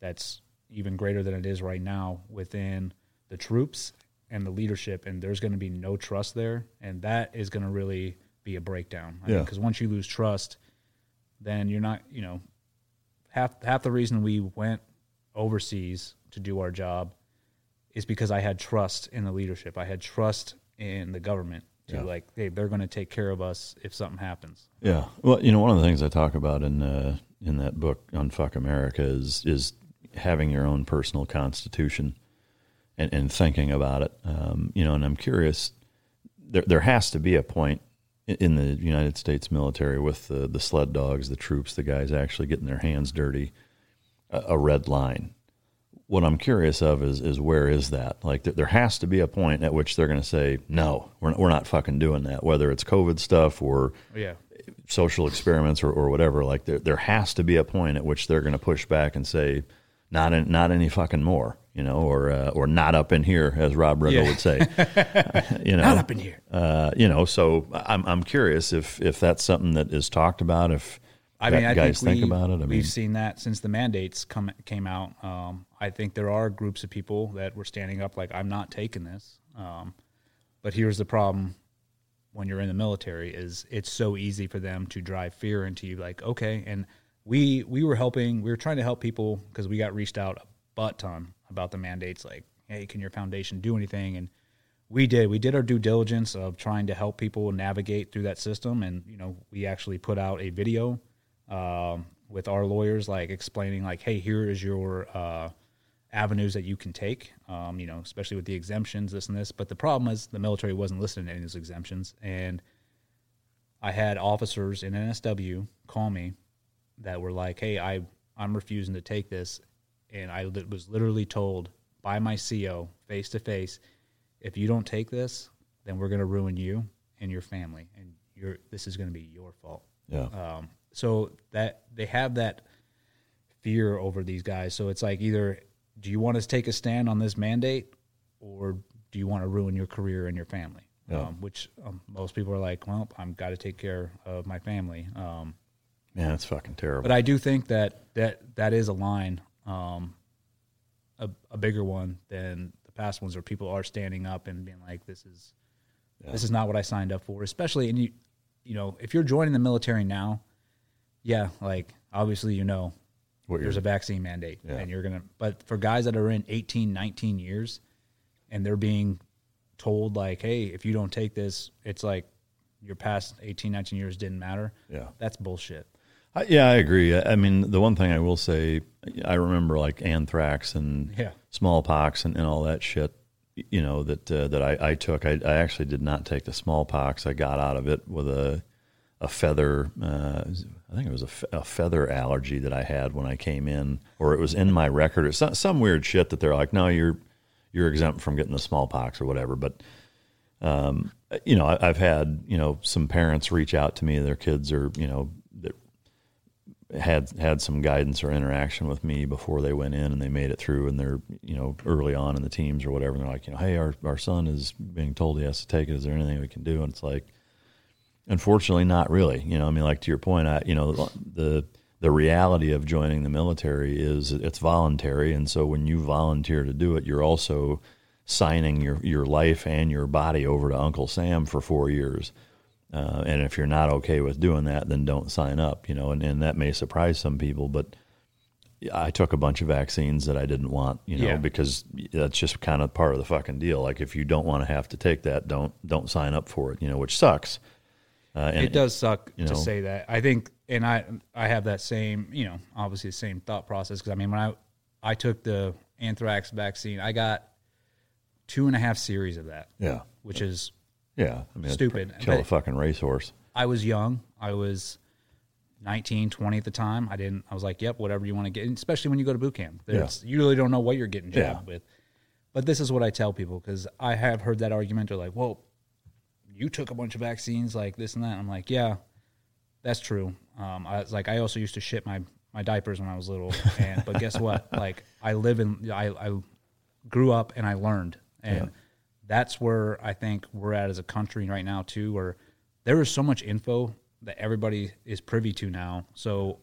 that's even greater than it is right now within the troops and the leadership and there's going to be no trust there and that is going to really be a breakdown Yeah. because once you lose trust then you're not you know half half the reason we went overseas to do our job is because I had trust in the leadership I had trust in the government to Yeah. like hey they're going to take care of us if something happens Yeah. Well, you know, one of the things I talk about in uh, in that book on Fuck America is is having your own personal constitution and, and thinking about it. Um, you know, and I'm curious. There there has to be a point i- in the United States military with the the sled dogs, the troops, the guys actually getting their hands dirty, a, a red line. What I'm curious of is is where is that? Like th- there has to be a point at which they're going to say no, we're not, we're not fucking doing that. Whether it's COVID stuff or oh, Yeah. social experiments or, or whatever. Like there there has to be a point at which they're going to push back and say not in, not any fucking more, you know, or uh, or not up in here, as Rob Riggle Yeah. would say. [laughs] you know, Not up in here. Uh, you know, so I'm I'm curious if if that's something that is talked about. If I mean, I guys think, think, we, about it. I we've mean, seen that since the mandates come came out. Um, I think there are groups of people that were standing up, like I'm not taking this. Um, but here's the problem: when you're in the military, is it's so easy for them to drive fear into you. Like, okay, and we we were helping, we were trying to help people because we got reached out a butt ton about the mandates. Like, hey, can your foundation do anything? And we did. We did our due diligence of trying to help people navigate through that system, and you know, we actually put out a video um, with our lawyers, like explaining, like, hey, here is your uh, avenues that you can take. Um, you know, especially with the exemptions, this and this. But the problem is the military wasn't listening to any of those exemptions, and I had officers in NSW call me that were like, "Hey, I I'm refusing to take this," and I li- was literally told by my CO face to face, "If you don't take this, then we're going to ruin you and your family, and your this is going to be your fault." Yeah. Um, so that they have that fear over these guys. So it's like either do you want to take a stand on this mandate, or do you want to ruin your career and your family? Yeah. Um, which um, most people are like, well, I've got to take care of my family. Um, man, it's fucking terrible. but I do think that that that is a line, um, a, a bigger one than the past ones, where people are standing up and being like, "This is this is not what I signed up for." Especially, and you, you know, if you're joining the military now, yeah, like obviously you know What there's a vaccine mandate, Yeah. and you're gonna. But for guys that are in 18, 19 years, and they're being told like, "Hey, if you don't take this, it's like your past 18, 19 years didn't matter." Yeah. that's bullshit. I, yeah, I agree. I, I mean, the one thing I will say, I remember like anthrax and Yeah. smallpox and, and all that shit. You know that uh, that I, I took. I, I actually did not take the smallpox. I got out of it with a a feather. Uh, I think it was a, fe- a feather allergy that I had when I came in, or it was in my record, or some, some weird shit that they're like, no, you're you're exempt from getting the smallpox or whatever. But um, you know, I, I've had you know some parents reach out to me. Their kids are you know had had some guidance or interaction with me before they went in and they made it through and they're you know early on in the teams or whatever. And they're like you know hey our our son is being told he has to take it. Is there anything we can do? And it's like unfortunately not really. You know i mean like to your point i you know the the reality of joining the military is it's voluntary. And so when you volunteer to do it you're also signing your your life and your body over to uncle sam for 4 years uh, and if you're not okay with doing that, then don't sign up. You know, and, and that may surprise some people, but I took a bunch of vaccines that I didn't want. You know, Yeah. because that's just kind of part of the fucking deal. Like if you don't want to have to take that, don't don't sign up for it. You know, which sucks. Uh, and it does suck to know, say that. I think, and I I have that same, you know, obviously the same thought process because I mean when I I took the anthrax vaccine, I got two and a half series of that. Yeah. which is Yeah, I mean, stupid. kill a fucking racehorse. I was young. I was 19, 20 at the time. I didn't. I was like, "Yep, whatever you want to get." And especially when you go to boot camp, There's- you really don't know what you're getting Yeah. with. but this is what I tell people because I have heard that argument. They're like, "Well, you took a bunch of vaccines, like this and that." I'm like, "Yeah, that's true." Um, I was like, I also used to shit my my diapers when I was little, and but guess what? [laughs] Like, I live in I, I grew up and I learned, and Yeah. That's where I think we're at as a country right now too, where there is so much info that everybody is privy to now, so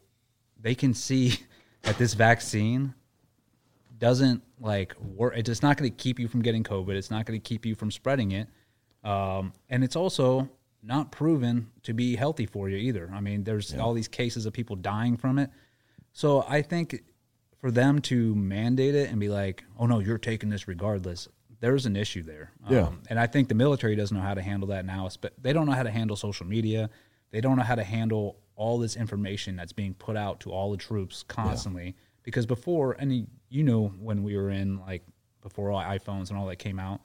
they can see [laughs] that this vaccine doesn't like work. It's not going to keep you from getting COVID. It's not going to keep you from spreading it, um, and it's also not proven to be healthy for you either. I mean, there's all these cases of people dying from it. So I think for them to mandate it and be like, "Oh no, you're taking this regardless," there's an issue there. Yeah. Um, and I think the military doesn't know how to handle that now. But they don't know how to handle social media. They don't know how to handle all this information that's being put out to all the troops constantly. Because before, and you know, when we were in like before all iPhones and all that came out,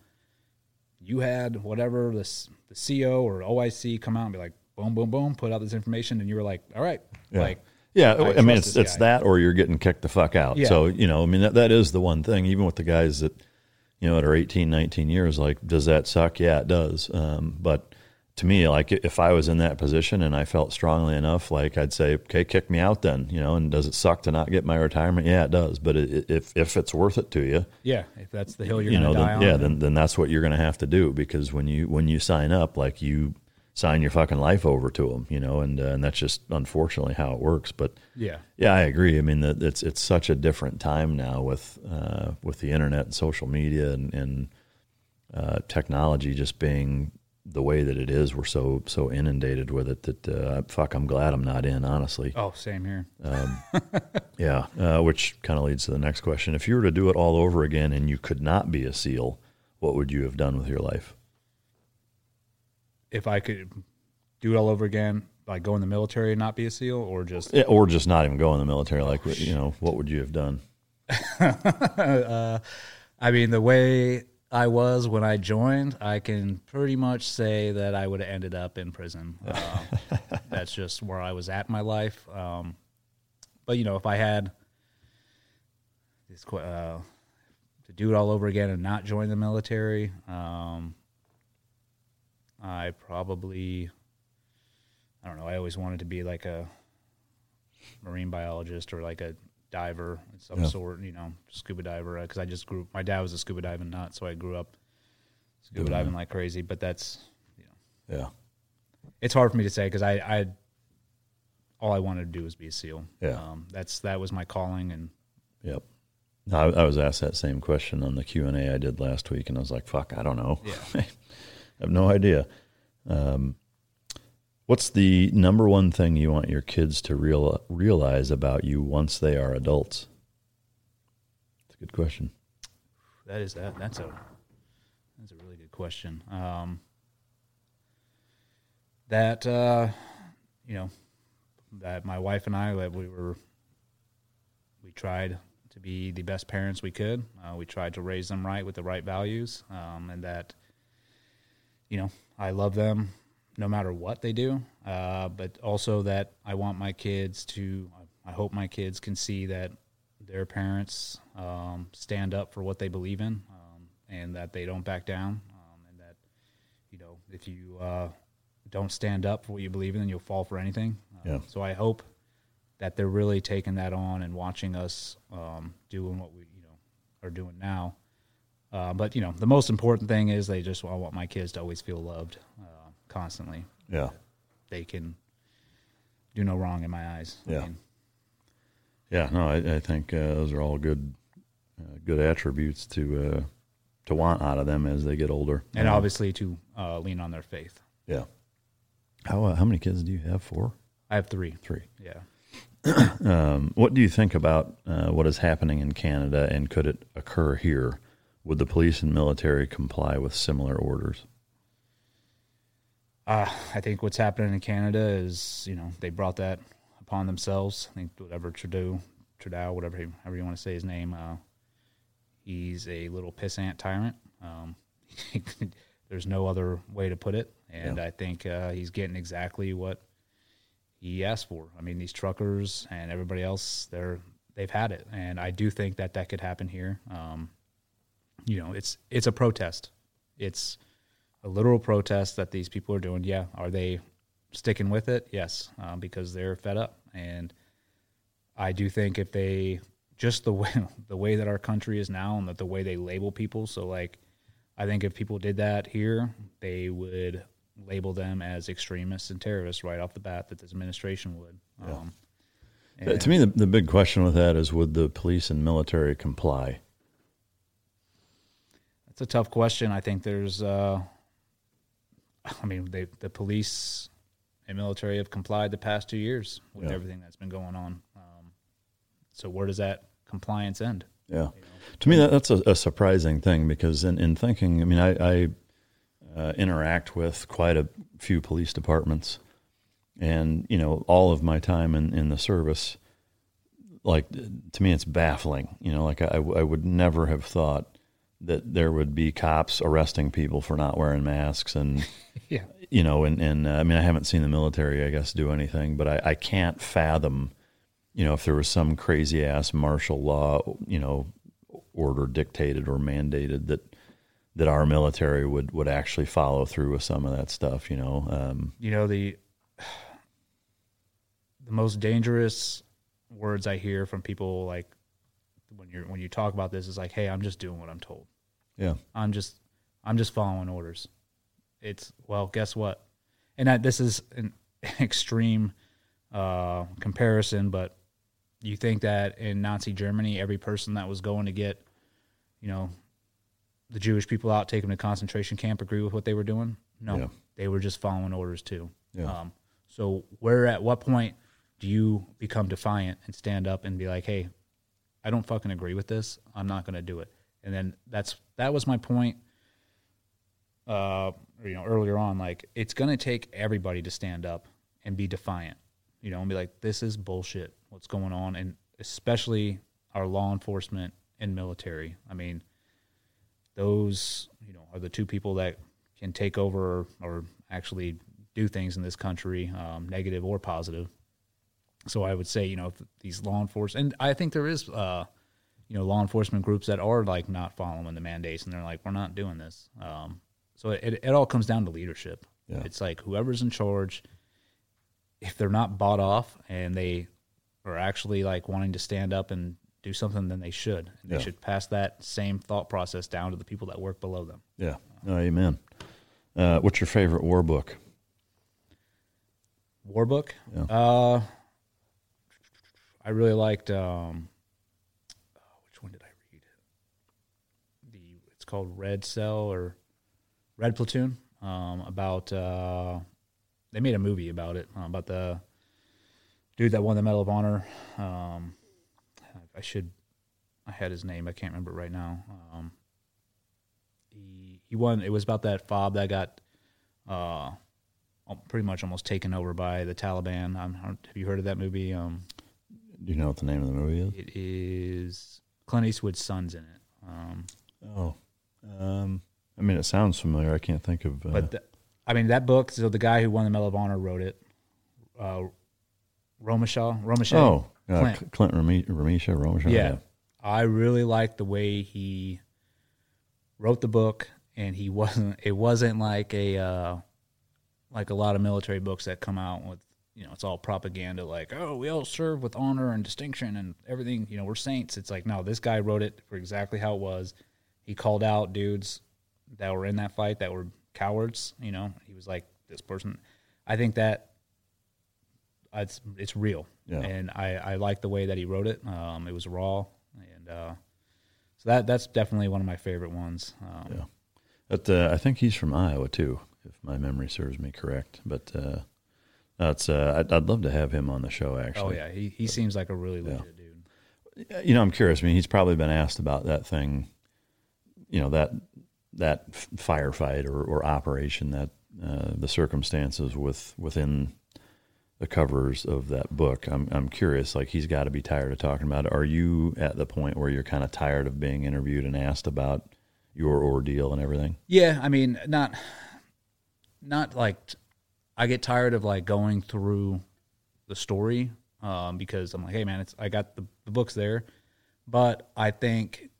you had whatever the the CO or OIC come out and be like, boom, boom, boom, put out this information, and you were like, all right, Yeah. like, yeah, I, trust mean, it's it's guy. that, or you're getting kicked the fuck out. Yeah. So you know, I mean, that, that is the one thing. Even with the guys that you know at are 18, 19 years, like, does that suck? Yeah, it does. Um, but to me, like, if I was in that position and I felt strongly enough, like, I'd say, okay, kick me out then. You know, and does it suck to not get my retirement? Yeah, it does. But it, if if it's worth it to you, Yeah, if that's the hill you're you going know, to die then, on. yeah, then then that's what you're going to have to do because when you when you sign up, like you sign your fucking life over to them, you know, and uh, and that's just unfortunately how it works. But Yeah. yeah, I agree. I mean, that it's it's such a different time now with uh, with the internet and social media and, and uh, technology just being the way that it is. We're so so inundated with it that uh, fuck, I'm glad I'm not in. Honestly. Oh, same here. Um, [laughs] yeah, uh, which kind of leads to the next question. If you were to do it all over again and you could not be a SEAL, what would you have done with your life? If I could do it all over again, like go in the military and not be a SEAL, or just Yeah, or just not even go in the military? Like, you know, what would you have done? [laughs] uh, I mean, the way I was when I joined, I can pretty much say that I would have ended up in prison. Uh, [laughs] that's just where I was at in my life. Um, but you know, if I had this, uh, to do it all over again and not join the military, um, I probably, I don't know. I always wanted to be like a marine biologist or like a diver of some Yeah. sort, you know, scuba diver. Because I just grew. My dad was a scuba diving nut, so I grew up scuba Doing diving that. like crazy. But that's, you know, Yeah. it's hard for me to say because I, I, all I wanted to do was be a SEAL. Yeah. um, that's that was my calling, and Yep. I, I was asked that same question on the Q and A I did last week, and I was like, "Fuck, I don't know. Yeah. [laughs] I have no idea." Um, what's the number one thing you want your kids to real, realize about you once they are adults? It's a good question. that is that. That's a that's a really good question. Um, that uh, you know, that my wife and I that we were we tried to be the best parents we could. Uh, we tried to raise them right with the right values, um, and that you know I love them no matter what they do. Uh, but also that I want my kids to. I hope my kids can see that their parents um, stand up for what they believe in, um, and that they don't back down, um, and that you know if you uh, don't stand up for what you believe in, then you'll fall for anything. Uh, Yeah. So I hope that they're really taking that on and watching us um, doing what we you know are doing now. Uh, but you know, the most important thing is they just I want my kids to always feel loved uh, constantly. Yeah. They can do no wrong in my eyes. I Yeah. mean, Yeah, no, I, I think uh, those are all good, uh, good attributes to uh, to want out of them as they get older. and obviously to uh, lean on their faith. yeah. How uh, how many kids do you have? Four. I have three. Three. Yeah. [clears throat] um, what do you think about uh, what is happening in Canada, and could it occur here? Would the police and military comply with similar orders? Uh, I think what's happening in Canada is, you know, they brought that upon themselves. I think whatever Trudeau, Trudeau, whatever, he- however you want to say his name, uh, he's a little pissant tyrant. Um, [laughs] there's no other way to put it, and I think uh, he's getting exactly what he asked for. I mean, these truckers and everybody else, they're they've had it, and I do think that that could happen here. Um, you know, it's it's a protest. It's a literal protest that these people are doing. Yeah, are they sticking with it? Yes, uh, because they're fed up. And I do think if they just the [laughs] way the way that our country is now and that the way they label people, so like I think if people did that here, they would label them as extremists and terrorists right off the bat that this administration would. Yeah. Um, to me, the, the big question with that is would the police and military comply? It's a tough question. I think there's, uh, I mean, they, the police and military have complied the past two years with Yeah. everything that's been going on. Um, so where does that compliance end? Yeah. To me, that, that's a, a surprising thing because in, in thinking, I mean, I, I uh, interact with quite a few police departments, and you know, all of my time in, in the service, like to me, it's baffling. You know, like I, I would never have thought that there would be cops arresting people for not wearing masks, and [laughs] Yeah. you know, and and uh, I mean, I haven't seen the military, I guess, do anything, but I, I can't fathom you know, if there was some crazy ass martial law, you know, order dictated or mandated that that our military would would actually follow through with some of that stuff, you know. Um, you know the [sighs] the most dangerous words I hear from people like when you're when you talk about this is like, "Hey, I'm just doing what I'm told." Yeah. I'm just I'm just following orders. It's well, guess what? And that this is an [laughs] extreme uh, comparison, but you think that in Nazi Germany, every person that was going to get, you know, the Jewish people out, take them to concentration camp, agree with what they were doing? No, Yeah. they were just following orders too. Yeah. Um, so where at what point do you become defiant and stand up and be like, hey, I don't fucking agree with this. I'm not going to do it. And then that's that was my point. Uh, you know, earlier on, like it's going to take everybody to stand up and be defiant. You know, and be like, this is bullshit. What's going on, and especially our law enforcement and military. I mean, those you know are the two people that can take over or actually do things in this country, um, negative or positive. So I would say, you know, these law enforcement, and I think there is, uh, you know, law enforcement groups that are like not following the mandates, and they're like, we're not doing this. Um, so it, it all comes down to leadership. Yeah. It's like whoever's in charge, if they're not bought off and they are actually like wanting to stand up and do something, then they should. And Yeah. they should pass that same thought process down to the people that work below them. yeah. Oh, amen. Uh, what's your favorite war book? War book. Yeah. Uh, I really liked. Um, oh, which one did I read? The it's called Red Cell or Red Platoon. Um, about uh, they made a movie about it uh, about the dude that won the Medal of Honor. Um, I should. I had his name. I can't remember right now. Um, he he won. It was about that fob that got. Uh, pretty much almost taken over by the Taliban. Have you heard of that movie? Um, Do you know what the name of the movie is? it is Clint Eastwood's son's in it. Um, Oh, um, I mean, it sounds familiar. I can't think of. Uh, but the, I mean that book. So the guy who won the Medal of Honor wrote it. Uh, Romashaw, Romashaw. oh, uh, Clint. Cl- Clint Rami- Ramisha, Romisha. yeah. I really liked the way he wrote the book, and he [laughs] wasn't. It wasn't like a uh, like a lot of military books that come out with you know it's all propaganda, like oh we all serve with honor and distinction and everything. You know we're saints. It's like no, this guy wrote it for exactly how it was. He called out dudes that were in that fight that were cowards. You know he was like this person. I think that it's it's real, Yeah. and I I like the way that he wrote it. Um, it was raw, and uh, so that that's definitely one of my favorite ones. Um, Yeah. But uh, I think he's from Iowa too, if my memory serves me correct. But uh, that's uh, I'd, I'd love to have him on the show. Actually, oh yeah, he he seems like a really legit dude. you know, I'm curious. I mean, he's probably been asked about that thing, you know, that that firefight or, or operation, that uh, the circumstances with within the covers of that book. I'm I'm curious. Like he's got to be tired of talking about it. Are you at the point where you're kind of tired of being interviewed and asked about your ordeal and everything? Yeah, I mean, not not like I get tired of like going through the story um, because I'm like, hey man, it's I got the, the books there, but I think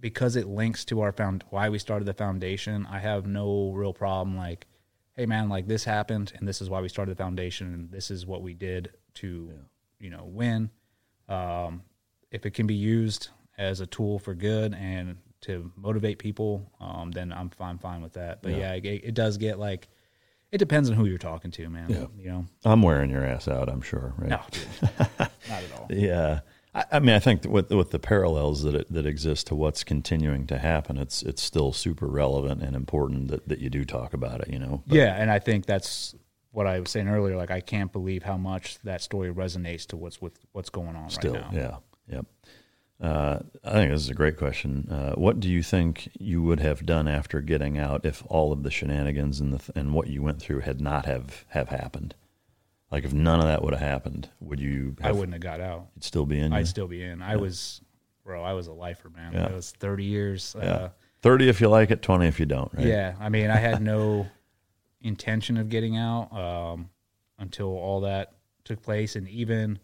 because it links to our found why we started the foundation. I have no real problem like, hey man, like this happened and this is why we started the foundation and this is what we did to you know win. Um, if it can be used as a tool for good and to motivate people, um, then I'm fine, fine with that. But yeah, Yeah. it, it does get like, it depends on who you're talking to, man. Yeah. You know, I'm wearing your ass out. I'm sure. Right? No, dude. not at all. [laughs] Yeah. I, I mean, I think with with the parallels that it, that exist to what's continuing to happen, it's it's still super relevant and important that, that you do talk about it. You know. But- yeah, and I think that's what I was saying earlier. Like, I can't believe how much that story resonates to what's with what's going on Still, right now. yeah, yep. Uh, I think this is a great question. Uh, what do you think you would have done after getting out if all of the shenanigans and the th- and what you went through had not have have happened? Like if none of that would have happened, would you? I wouldn't have got out. You'd still be in. I'd you? still be in. I Yeah. was, bro. I was a lifer, man. Yeah. I was thirty years. Yeah. Uh, Thirty if you like it, twenty if you don't. Right? Yeah, I mean, I had no [laughs] intention of getting out um, until all that took place, and even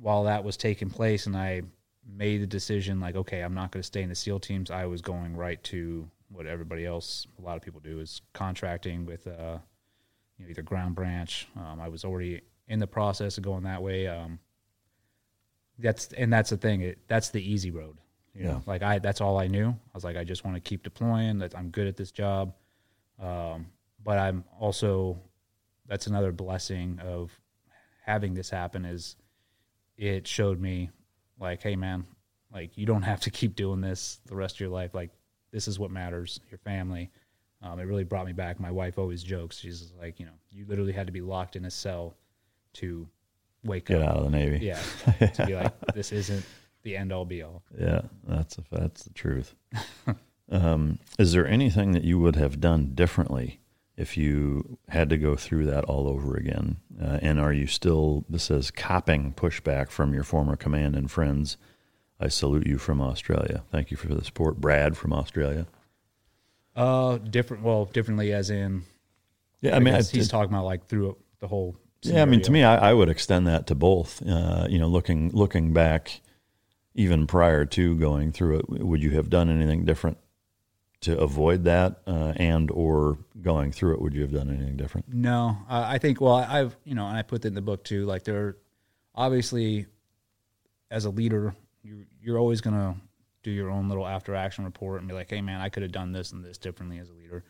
while that was taking place, and I made the decision, like, okay, I'm not going to stay in the SEAL teams. I was going right to what everybody else, a lot of people do, is contracting with, uh, you know, either Ground Branch. Um, I was already in the process of going that way. Um, that's and that's the thing. It, that's the easy road. You know, Yeah. like I, that's all I knew. I was like, I just want to keep deploying. That I'm good at this job. Um, but I'm also, that's another blessing of having this happen is it showed me like, hey man, like you don't have to keep doing this the rest of your life. Like this is what matters, your family. Um, it really brought me back. My wife always jokes. She's like, you know, you literally had to be locked in a cell to wake Get up. out of the Navy. Yeah. [laughs] to be like, this isn't the end all be all. Yeah, that's a, that's the truth. [laughs] um, is there anything that you would have done differently if you had to go through that all over again? Uh, and are you still? This says copping pushback from your former command and friends. I salute you from Australia. Thank you for the support, Brad from Australia. Uh, different. Well, differently as in. Yeah, I mean, I- he's talking about like through the whole. Yeah, I mean, to me, I, I would extend that to both. Uh, you know, looking looking back, even prior to going through it, would you have done anything different to avoid that, uh, and or going through it? Would you have done anything different? No, uh, I think. Well, I've you know, and I put that in the book too. Like there, obviously, as a leader, you you're always gonna do your own little after action report and be like, hey man, I could have done this and this differently as a leader,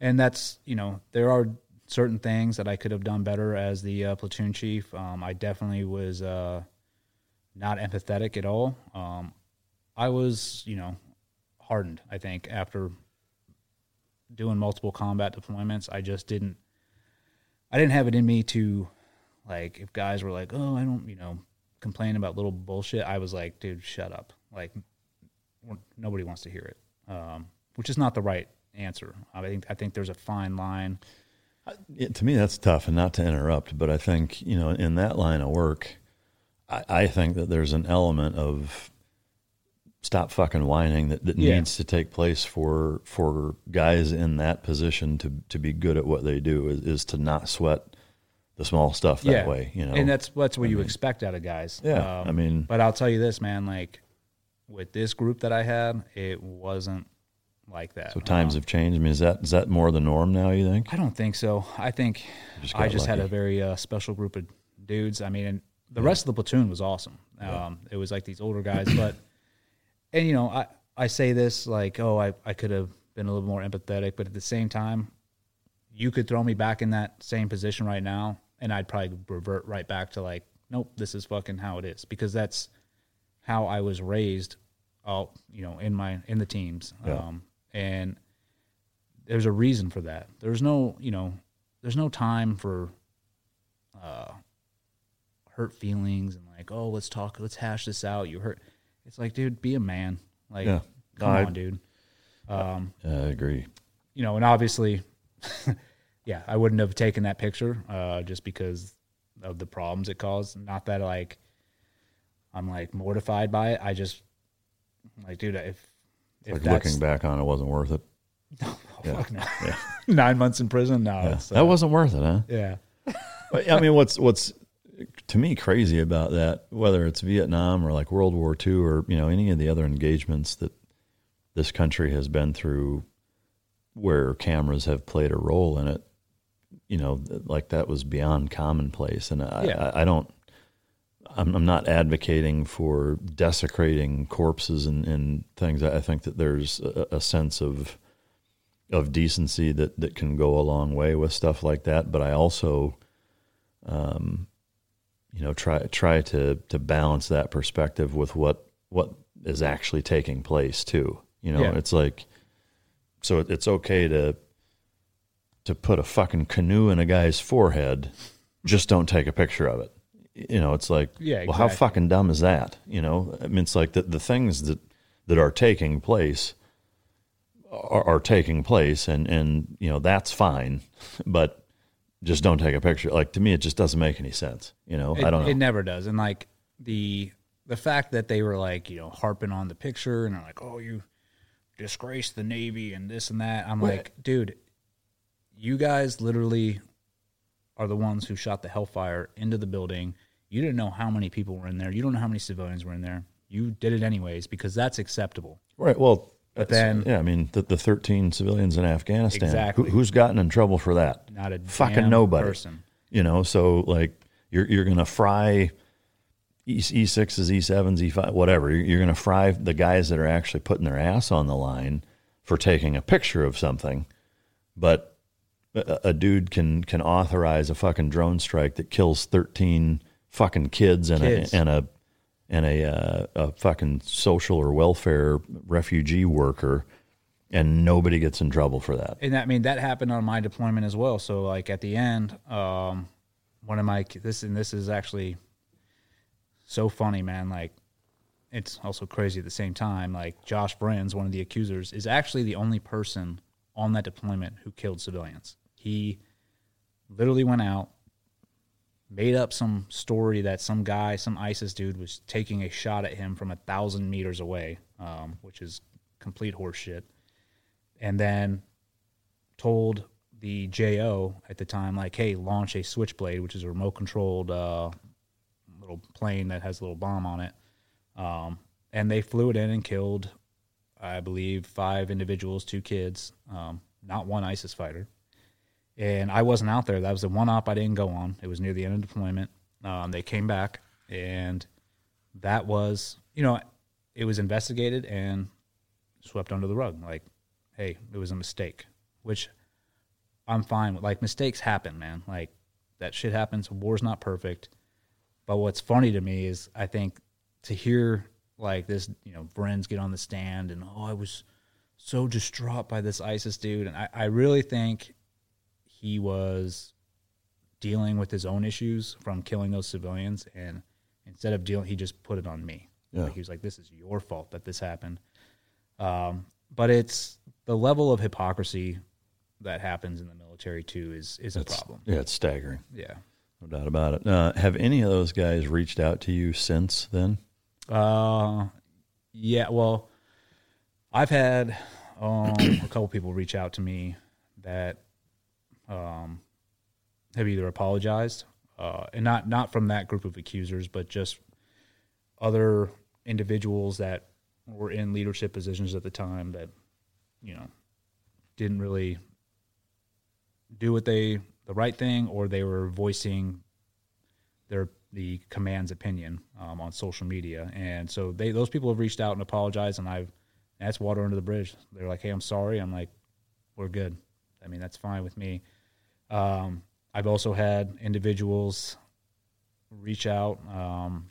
and that's you know there are certain things that I could have done better as the uh, platoon chief. Um, I definitely was uh, not empathetic at all. Um, I was you know hardened. I think after doing multiple combat deployments, I just didn't I didn't have it in me to like if guys were like, "Oh, I don't," you know, complain about little bullshit. I was like, "Dude, shut up." Like nobody wants to hear it. Um, which is not the right answer. I think I think there's a fine line. Yeah, to me, that's tough, and not to interrupt, but I think you know, in that line of work, I, I think that there's an element of stop fucking whining that, that Yeah. needs to take place for for guys in that position to to be good at what they do is, is to not sweat the small stuff that way. You know, and that's that's what I you mean, expect out of guys. Um, Yeah, I mean- but I'll tell you this, man. Like with this group that I had, it wasn't like that. So times have changed. I mean, is that is that more the norm now? You think? I don't think so. I think just I just had a very uh, special group of dudes. I mean, and the rest of the platoon was awesome. Um, It was like these older guys, but and you know, I I say this like, oh, I I could have been a little more empathetic, but at the same time, you could throw me back in that same position right now, and I'd probably revert right back to like, nope, this is fucking how it is because that's how I was raised. All you know, in my in the teams, Yeah. um, and there's a reason for that. There's no, you know, there's no time for uh, hurt feelings and like, oh, let's talk, let's hash this out. You hurt. It's like, dude, be a man. Like, Yeah. come I- on, dude. Um, I agree. you know, and obviously, [laughs] yeah, I wouldn't have taken that picture uh, just because of the problems it caused. Not that like I'm like mortified by it. I just like, dude, if if like looking back on it wasn't worth it. [laughs] Yeah. fuck no. Yeah. [laughs] nine months in prison, no, Yeah. uh, that wasn't worth it, huh? yeah. But, I mean, what's what's to me crazy about that, whether it's Vietnam or like World War II or you know any of the other engagements that this country has been through where cameras have played a role in it, you know, like that was beyond commonplace. And I, Yeah. I, I don't, I'm, I'm not advocating for desecrating corpses and, and things. I think that there's a, a sense of, of decency that, that can go a long way with stuff like that. But I also, um, you know, try, try to, to balance that perspective with what, what is actually taking place too. You know, Yeah. it's like, so it- it's okay to to put a fucking canoe in a guy's forehead. Just don't take a picture of it. You know, it's like, Yeah, well, how fucking dumb is that? You know, I mean, it's like the the things that that are taking place are, are taking place, and and you know that's fine, but just don't take a picture. Like to me, it just doesn't make any sense. You know, It, I don't know. It never does. And like the the fact that they were like, you know, harping on the picture and they're like, oh, you disgraced the Navy and this and that. I'm Well- like, dude, you guys literally are the ones who shot the Hellfire into the building. You didn't know how many people were in there. You don't know how many civilians were in there. You did it anyways because that's acceptable. Right. Well, But then- yeah, I mean, the, the 13 civilians in Afghanistan. Exactly. Who, who's gotten in trouble for that? Not a fucking nobody. person. You know, so like you're you're gonna fry E E sixes, E sevens, E five, whatever. You're, you're gonna fry the guys that are actually putting their ass on the line for taking a picture of something, but a, a dude can can authorize a fucking drone strike that kills 13 fucking kids and Kids. a and a and a, uh, a fucking social or welfare refugee worker, and nobody gets in trouble for that. and I mean that happened on my deployment as well. So like at the end, um, one of my this and this is actually so funny, man. Like it's also crazy at the same time. Like Josh Vriens, one of the accusers, is actually the only person on that deployment who killed civilians. He literally went out, made up some story that some guy, some ISIS dude, was taking a shot at him from a thousand meters away, um, which is complete horseshit. And then told the JO at the time, like, hey, launch a Switchblade, which is a remote controlled uh, little plane that has a little bomb on it. Um, and they flew it in and killed, I believe, five individuals, two kids, um, not one ISIS fighter. And I wasn't out there. That was the one op I didn't go on. It was near the end of deployment. Um, they came back, and that was, you know, it was investigated and swept under the rug. Like, hey, it was a mistake, which I'm fine with. Like, mistakes happen, man. Like, that shit happens. War's not perfect. But what's funny to me is I think to hear like this, you know, friends get on the stand and, oh, I was so distraught by this ISIS dude. And I, I really think he was dealing with his own issues from killing those civilians. And instead of dealing, he just put it on me. Yeah. Like, he was like, this is your fault that this happened. Um, but it's the level of hypocrisy that happens in the military too is is a problem. Yeah, it's staggering. Yeah. No doubt about it. Uh, have any of those guys reached out to you since then? Uh, yeah. Well, I've had um, a couple people reach out to me that um, have either apologized, uh, and not not from that group of accusers, but just other individuals that were in leadership positions at the time that you know didn't really do what they the right thing, or they were voicing their the command's opinion um, on social media, and so they those people have reached out and apologized, and I've that's water under the bridge. They're like, "Hey, I'm sorry." I'm like, "We're good." I mean, that's fine with me. Um, I've also had individuals reach out um,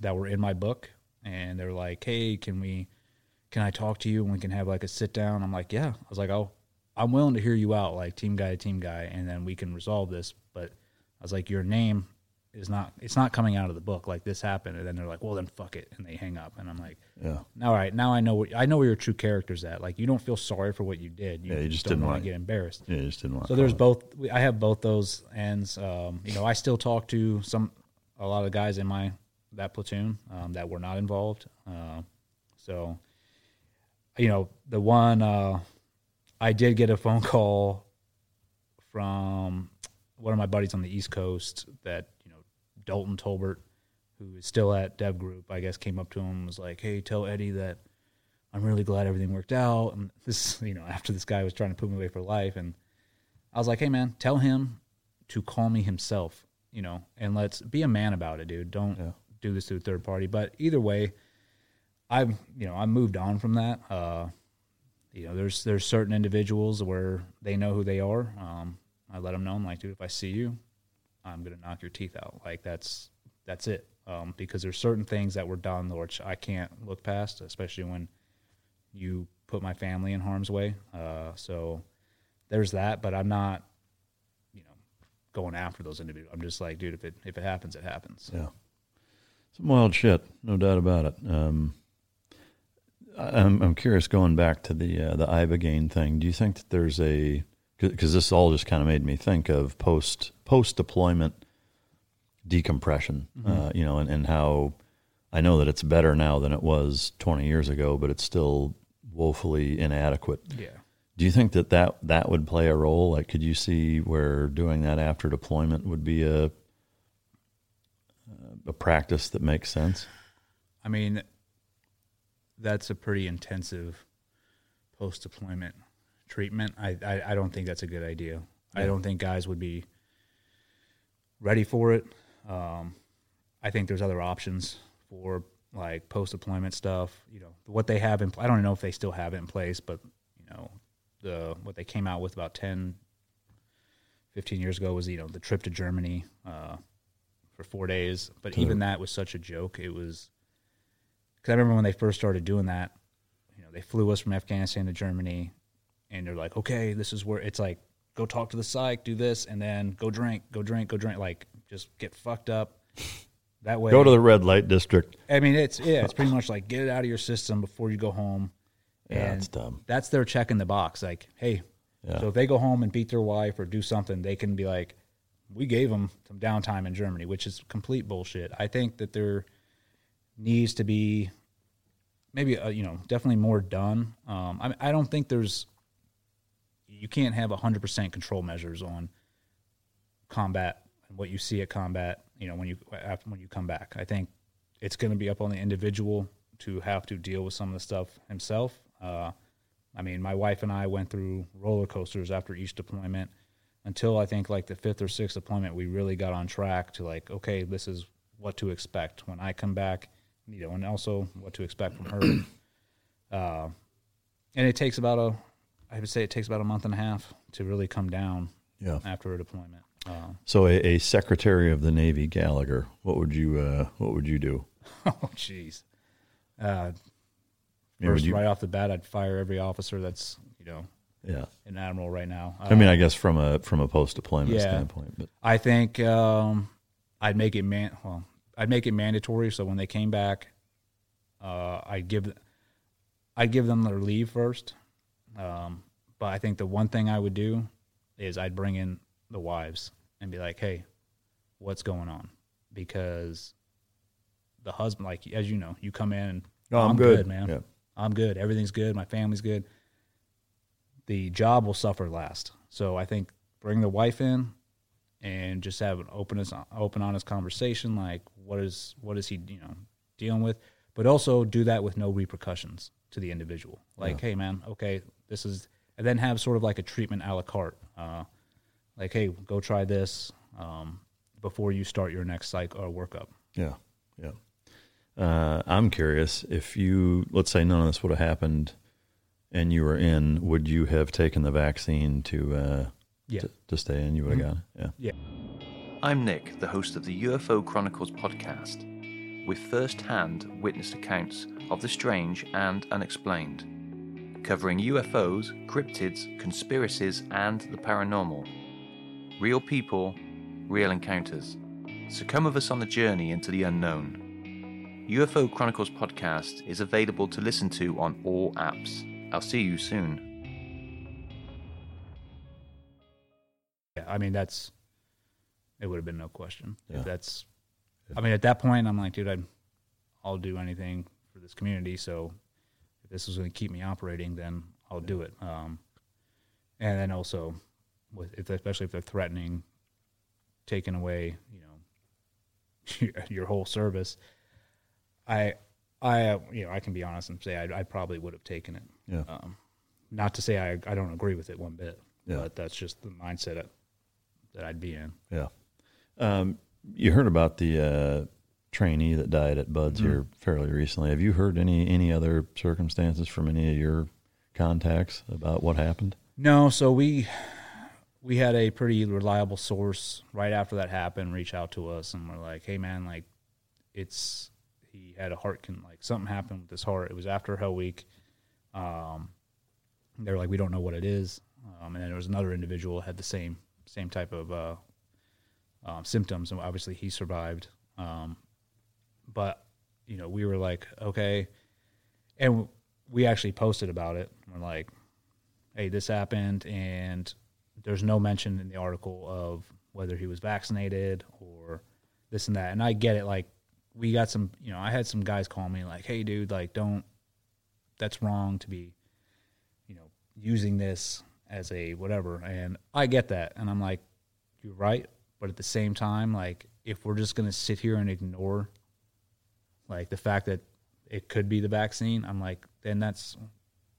that were in my book, and they're like, "Hey, can we? Can I talk to you? And we can have like a sit down." I'm like, "Yeah." I was like, "Oh, I'm willing to hear you out, like team guy to team guy, and then we can resolve this." But I was like, "Your name is not. It's not coming out of the book. Like this happened." And then they're like, "Well, then fuck it," and they hang up. And I'm like, Yeah. all right, now I know. What, I know where your true character's at. Like you don't feel sorry for what you did. You Yeah, you just don't didn't want to get embarrassed. Yeah, you just didn't want So there's both. I have both those ends. Um, you know, I still talk to some a lot of guys in my that platoon um, that were not involved. Uh, so, you know, the one uh, I did get a phone [laughs] call from one of my buddies on the East Coast that Dalton Tolbert, who is still at Dev Group, I guess came up to him and was like, "Hey, tell Eddie that I'm really glad everything worked out. And [laughs] this, you know, after this guy was trying to put me away for life, and I was like, hey man, tell him to call me himself, you know, and let's be a man about it, dude. Don't Yeah. do this to a third party. But either way, I've you know I moved on from that. Uh, you know, there's there's certain individuals where they know who they are. Um, I let them know, I'm like, dude, if I see you, I'm gonna knock your teeth out. Like that's that's it. Um, because there's certain things that were done which I can't look past, especially when you put my family in harm's way. Uh, so there's that, but I'm not, you know, going after those individuals. I'm just like, dude, if it if it happens, it happens. Yeah. Some wild shit, no doubt about it. Um, I- I'm I'm curious going back to the uh, the ibogaine thing. Do you think that there's a because this all just kind of made me think of post post deployment decompression, uh, Mhm. you know, and, and how I know that it's better now than it was 20 years ago, but it's still woefully inadequate. Yeah. Do you think that, that that would play a role? Like, could you see where doing that after deployment would be a a practice that makes sense? I mean, that's a pretty intensive post deployment treatment. I, I I don't think that's a good idea. I don't think guys would be ready for it. Um, I think there's other options for like post deployment stuff. You know what they have in. I don't know if they still have it in place, but you know the what they came out with about 10, 15 years ago was you know the trip to Germany uh, for four days. But even that was such a joke. It was because I remember when they first started doing that. You know, they flew us from Afghanistan to Germany, and they're like, "Okay, this is where it's like go talk to the psych, do this, and then go drink, go drink, go drink. Like just get fucked up. That way, Go to the red light district. I mean, it's yeah, it's pretty much like get it out of your system before you go home. Yeah, it's dumb. That's their check in the box. Like, hey, Yeah. so if they go home and beat their wife or do something, they can be like, we gave them some downtime in Germany, which is complete bullshit. I think that there needs to be maybe uh, you know definitely more done. Um, I, I don't think there's you can't have hundred percent control measures on combat and what you see at combat. You know when you when you come back, I think it's going to be up on the individual to have to deal with some of the stuff himself. Uh, I mean, my wife and I went through roller coasters after each deployment until I think like the fifth or sixth deployment, we really got on track to like, okay, this is what to expect when I come back, you know, and also what to expect from her. [clears throat] uh, and it takes about a, I would say it takes about a month and a half to really come down Yeah. after a deployment. Uh, So, a, a Secretary of the Navy, Gallagher, what would you uh, what would you do? [laughs] oh, jeez. Uh, Yeah, first, you- right off the bat, I'd fire every officer that's, you know, Yeah. an admiral right now. I mean, Uh, I guess from a from a post deployment yeah. standpoint, but I think um, I'd make it man. Well, I'd make it mandatory. So when they came back, uh, I'd give, I'd give them their leave first. Um, but I think the one thing I would do is I'd bring in the wives and be like, "Hey, what's going on?" Because the husband, like as you know, you come in and Oh, I'm good." man. Yeah. I'm good. Everything's good. My family's good. The job will suffer last. So I think bring the wife in and just have an open, open, honest conversation. Like, what is what is he, you know, dealing with? But also do that with no repercussions to the individual. Like, hey, man, okay, this is, and then have sort of like a treatment a la carte. Uh, like, hey, go try this um, before you start your next cycle or workup. Yeah, yeah. Uh, I'm curious if you, let's say, none of this would have happened, and you were in, would you have taken the vaccine to uh, Yeah. to, to stay in? You would have Mhm. got it. Yeah. Yeah. I'm Nick, the host of the UFO Chronicles podcast, with first hand witnessed accounts of the strange and unexplained, covering UFOs, cryptids, conspiracies, and the paranormal. Real people, real encounters. So come with us on the journey into the unknown. UFO Chronicles podcast is available to listen to on all apps. I'll see you soon. Yeah, I mean that's it would have been no question. Yeah. That's I mean at that point I'm like, dude, I'd, I'll do anything for this community. So if this is going to keep me operating, then I'll do it. Um, and then also with if especially if they're threatening taking away, you know, your, [laughs] your whole service. I I, uh, you know, I can be honest and say I, I probably would have taken it. Yeah. Um, not to say I, I don't agree with it one bit, Yeah. but that's just the mindset that, that I'd be in. Yeah. Um, you heard about the uh, trainee that died at BUD/S Mhm. here fairly recently. Have you heard any any other circumstances from any of your contacts about what happened? No, so we we had a pretty reliable source right after that happened reach out to us and we're like, "Hey man, like it's he had a heart can like something happened with his heart. It was after Hell Week. Um they were like, "We don't know what it is." Um, and then there was another individual had the same same type of uh, um, symptoms, and obviously he survived. Um, but you know, we were like, okay, and we actually posted about it. We're like, hey, this happened, and there's no mention in the article of whether he was vaccinated or this and that. And I get it. Like, we got some, you know, I had some guys call me like, hey, dude, like, don't, that's wrong to be, you know, using this as a whatever. And I get that. And I'm like, you're right. But at the same time, like, if we're just going to sit here and ignore, like, the fact that it could be the vaccine, I'm like, then that's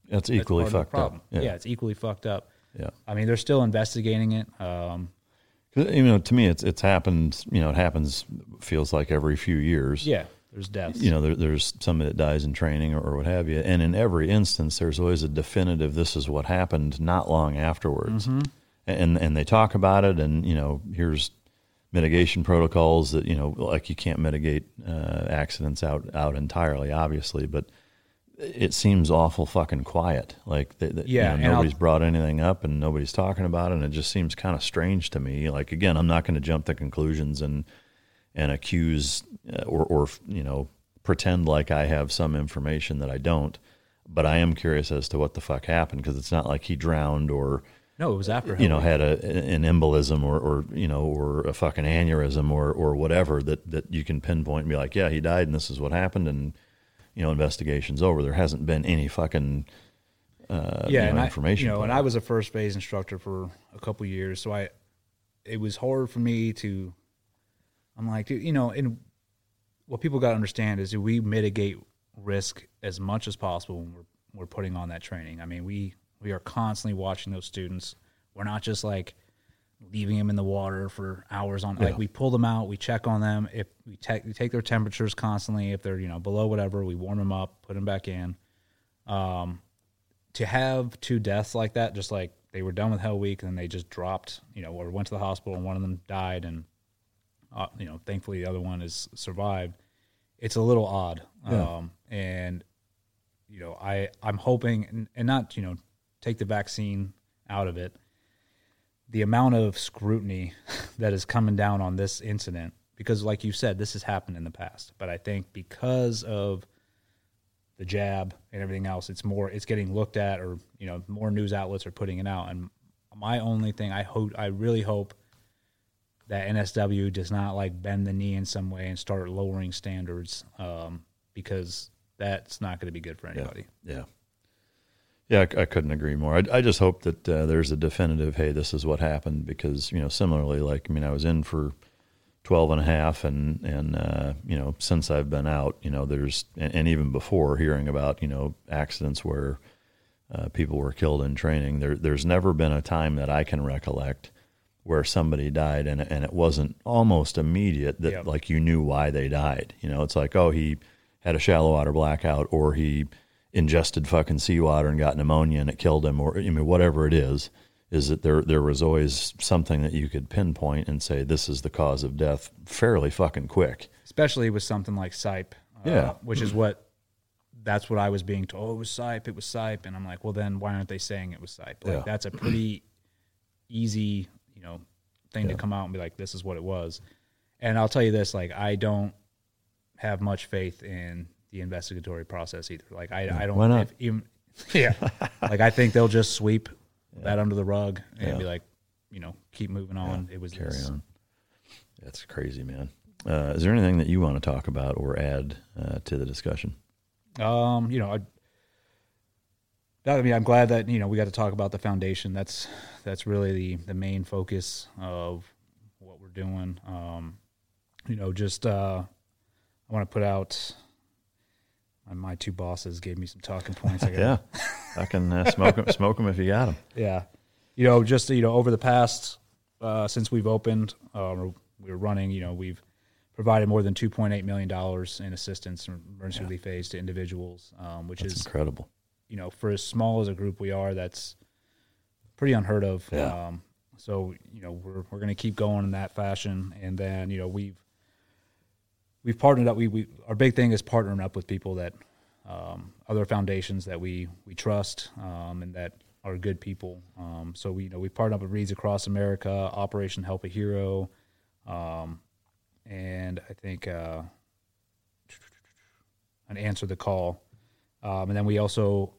That's equally part fucked up. Yeah. Yeah. it's equally fucked up. Yeah. I mean, they're still investigating it. Um, You know, to me, it's it's happened. You know, it happens. Feels like every few years. yeah, there's deaths. You know, there, there's somebody that dies in training or, or what have you, and in every instance, there's always a definitive. This is what happened. Not long afterwards, Mhm. And and they talk about it, and you know, here's mitigation protocols that you know, like you can't mitigate uh, accidents out out entirely, obviously, but it seems awful fucking quiet. Like that, you Yeah, know, and I'll- nobody's brought anything up, and nobody's talking about it, and it just seems kind of strange to me. Like again, I'm not going to jump to conclusions and and accuse uh, or or you know pretend like I have some information that I don't. But I am curious as to what the fuck happened because it's not like he drowned or No, it was after you know had a an embolism or, or you know or a fucking aneurysm or or whatever that that you can pinpoint and be like, yeah, he died and this is what happened and you know investigation's over. There hasn't been any fucking uh, yeah, you know, and information. I, you know, and. I was a first phase instructor for a couple years, so I, it was hard for me to. I'm like, dude, you know, and what people got to understand is we mitigate risk as much as possible when we're we're putting on that training. I mean, we we are constantly watching those students. We're not just like leaving them in the water for hours on. Yeah. Like we pull them out, we check on them. If we take we take their temperatures constantly, if they're you know below whatever, we warm them up, put them back in. Um, to have two deaths like that, just like they were done with Hell Week and then they just dropped, you know, or went to the hospital and one of them died, and uh, you know, thankfully the other one has survived. It's a little odd, Yeah. um, and you know, I I'm hoping and, and not you know take the vaccine out of it. The amount of scrutiny [laughs] that is coming down on this incident, because like you said, this has happened in the past, but I think because of the jab and everything else, it's more it's getting looked at, or you know, more news outlets are putting it out. And my only thing, I hope, I really hope that NSW does not like bend the knee in some way and start lowering standards, um, because that's not going to be good for anybody. Yeah. Yeah, I, I couldn't agree more. I, I just hope that uh, there's a definitive, hey, this is what happened because, you know, similarly, like, I mean, I was in for 12 and a half and, and uh, you know, since I've been out, you know, there's, and, and even before hearing about, you know, accidents where uh, people were killed in training, there, there's never been a time that I can recollect where somebody died and, and it wasn't almost immediate that Yep. like you knew why they died. You know, it's like, oh, he had a shallow water blackout or he ingested fucking seawater and got pneumonia and it killed him or I mean whatever it is is that there there was always something that you could pinpoint and say this is the cause of death fairly fucking quick. especially with something like SIPE, uh, Yeah. which is what that's what I was being told. Oh, it was SIPE, it was SIPE, and I'm like, well, then why aren't they saying it was SIPE? Like Yeah. that's a pretty easy, you know, thing to come out and be like, this is what it was. And I'll tell you this, like, I don't have much faith in the investigatory process either. Like, I, I don't. Why not? If even, [laughs] yeah, like I think they'll just sweep that under the rug and Yeah. be like, you know, keep moving on. It was Carry this. on. That's crazy, man. Uh, is there anything that you want to talk about or add uh, to the discussion? Um, you know, I, I mean, I'm glad that you know we got to talk about the foundation. That's that's really the the main focus of what we're doing. Um, you know, just uh, I want to put out my, my two bosses gave me some talking points. I [laughs] Yeah, [laughs] I can uh, smoke them. Smoke them if you got them. yeah. You know, just you know, over the past uh, since we've opened, uh, we were running. You know, we've provided more than two point eight million dollars in assistance and emergency relief aids to individuals, um, which That's is incredible. You know, for as small as a group we are, that's pretty unheard of. Yeah. Um, so you know, we're we're going to keep going in that fashion, and then you know we've we've partnered up. We, we our big thing is partnering up with people that um, other foundations that we we trust um, and that are good people. Um, so we you know we partnered up with Reads Across America, Operation Help a Hero, um, and I think uh, an Answer the Call, um, and then we also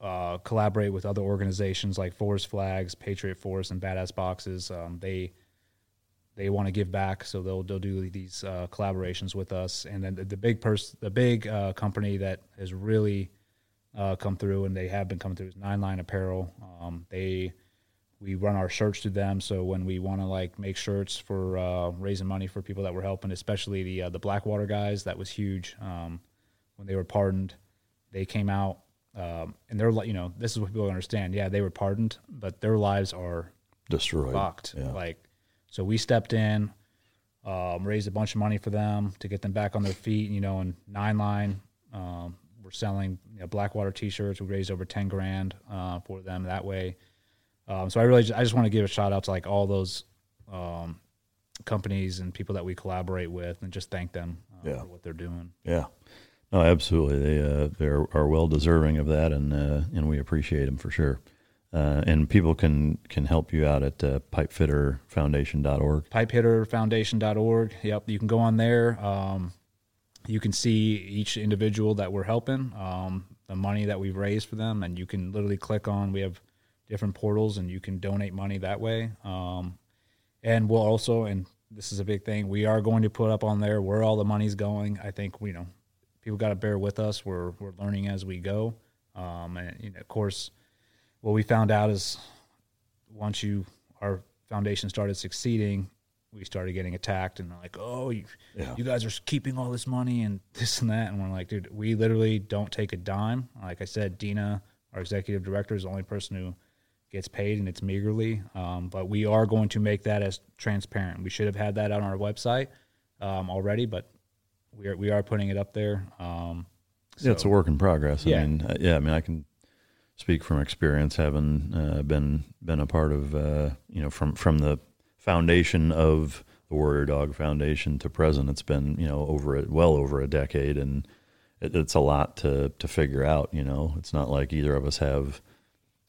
uh, collaborate with other organizations like Forest Flags, Patriot Force, and Badass Boxes. Um, they they want to give back, so they'll they'll do these uh, collaborations with us. And then the, the big pers- the big uh, company that has really uh, come through, and they have been coming through, is Nine Line Apparel. Um, they we run our shirts to them, so when we want to like make shirts for uh, raising money for people that we're helping, especially the uh, the Blackwater guys, that was huge. Um, when they were pardoned, they came out, um, and they're like, you know, this is what people understand. Yeah, they were pardoned, but their lives are Destroyed. fucked. Yeah. Like, so we stepped in, um, raised a bunch of money for them to get them back on their feet. You know, and Nine Line, um, we're selling you know, Blackwater T-shirts. We raised over ten grand uh, for them that way. Um, so I really, just, I just want to give a shout out to like all those um, companies and people that we collaborate with, and just thank them uh, Yeah. for what they're doing. Yeah. No, absolutely. They uh, they are, are well deserving of that, and uh, and we appreciate them for sure. Uh, and people can can help you out at uh, pipefitterfoundation.org. pipehitterfoundation.org. Yep, you can go on there. Um, you can see each individual that we're helping, um, the money that we've raised for them, and you can literally click on. We have different portals, and you can donate money that way. Um, and we'll also, and this is a big thing, we are going to put up on there where all the money's going. I think you know people got to bear with us. We're we're learning as we go, um, and of course, what we found out is once you our foundation started succeeding, we started getting attacked and they're like, oh, you, Yeah. you guys are keeping all this money and this and that, and we're like, dude, we literally don't take a dime. Like I said, Dina, our executive director, is the only person who gets paid, and it's meagerly. Um, but we are going to make that as transparent. We should have had that on our website um, already, but we are we are putting it up there. Um, Yeah, it's a work in progress. I Yeah. mean, uh, yeah, I mean, I can speak from experience, having uh, been been a part of, uh, you know, from from the foundation of the Warrior Dog Foundation to present. It's been, you know, over a, well over a decade, and it, it's a lot to to figure out. You know, it's not like either of us have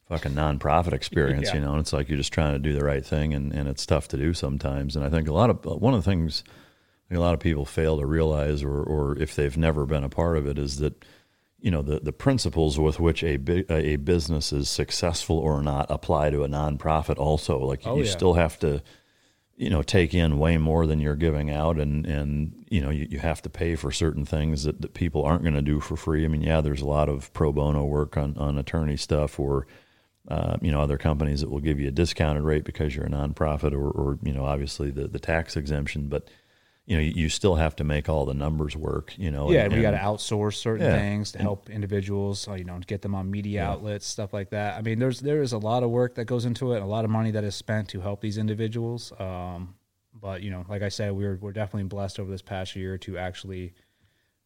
fucking nonprofit experience. Yeah. You know, and it's like you're just trying to do the right thing, and and it's tough to do sometimes. And I think a lot of one of the things. A lot of people fail to realize, or, or if they've never been a part of it, is that you know the, the principles with which a a business is successful or not apply to a nonprofit. Also, like Oh, you yeah. still have to, you know, take in way more than you're giving out, and and you know you, you have to pay for certain things that, that people aren't going to do for free. I mean, yeah, there's a lot of pro bono work on on attorney stuff, or uh, you know other companies that will give you a discounted rate because you're a nonprofit, or, or you know obviously the the tax exemption, but you know you, still have to make all the numbers work. You know, yeah, and- we got to outsource certain Yeah. things to help individuals, uh, you know, get them on media outlets, stuff like that. I mean, there's there is a lot of work that goes into it, a lot of money that is spent to help these individuals. Um, but you know, like I said, we're we're definitely blessed over this past year to actually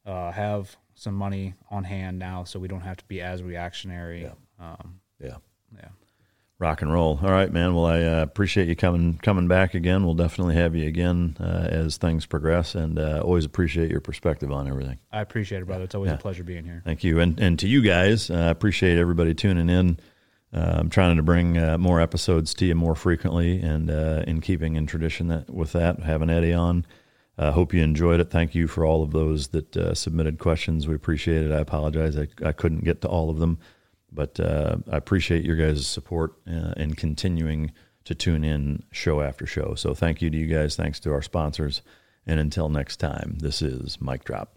uh, have some money on hand now, so we don't have to be as reactionary. Um, Yeah. Yeah. Rock and roll. All right, man. Well, I uh, appreciate you coming coming back again. We'll definitely have you again uh, as things progress, and uh, always appreciate your perspective on everything. I appreciate it, brother. It's always Yeah. a pleasure being here. Thank you, and and to you guys, I appreciate everybody tuning in. Uh, I'm trying to bring uh, more episodes to you more frequently, and uh, in keeping in tradition that with that, having Eddie on. Uh, hope you enjoyed it. Thank you for all of those that uh, submitted questions. We appreciate it. I apologize I, I couldn't get to all of them, but uh, I appreciate your guys' support uh, and continuing to tune in show after show. So thank you to you guys. Thanks to our sponsors. And until next time, this is Mike Drop.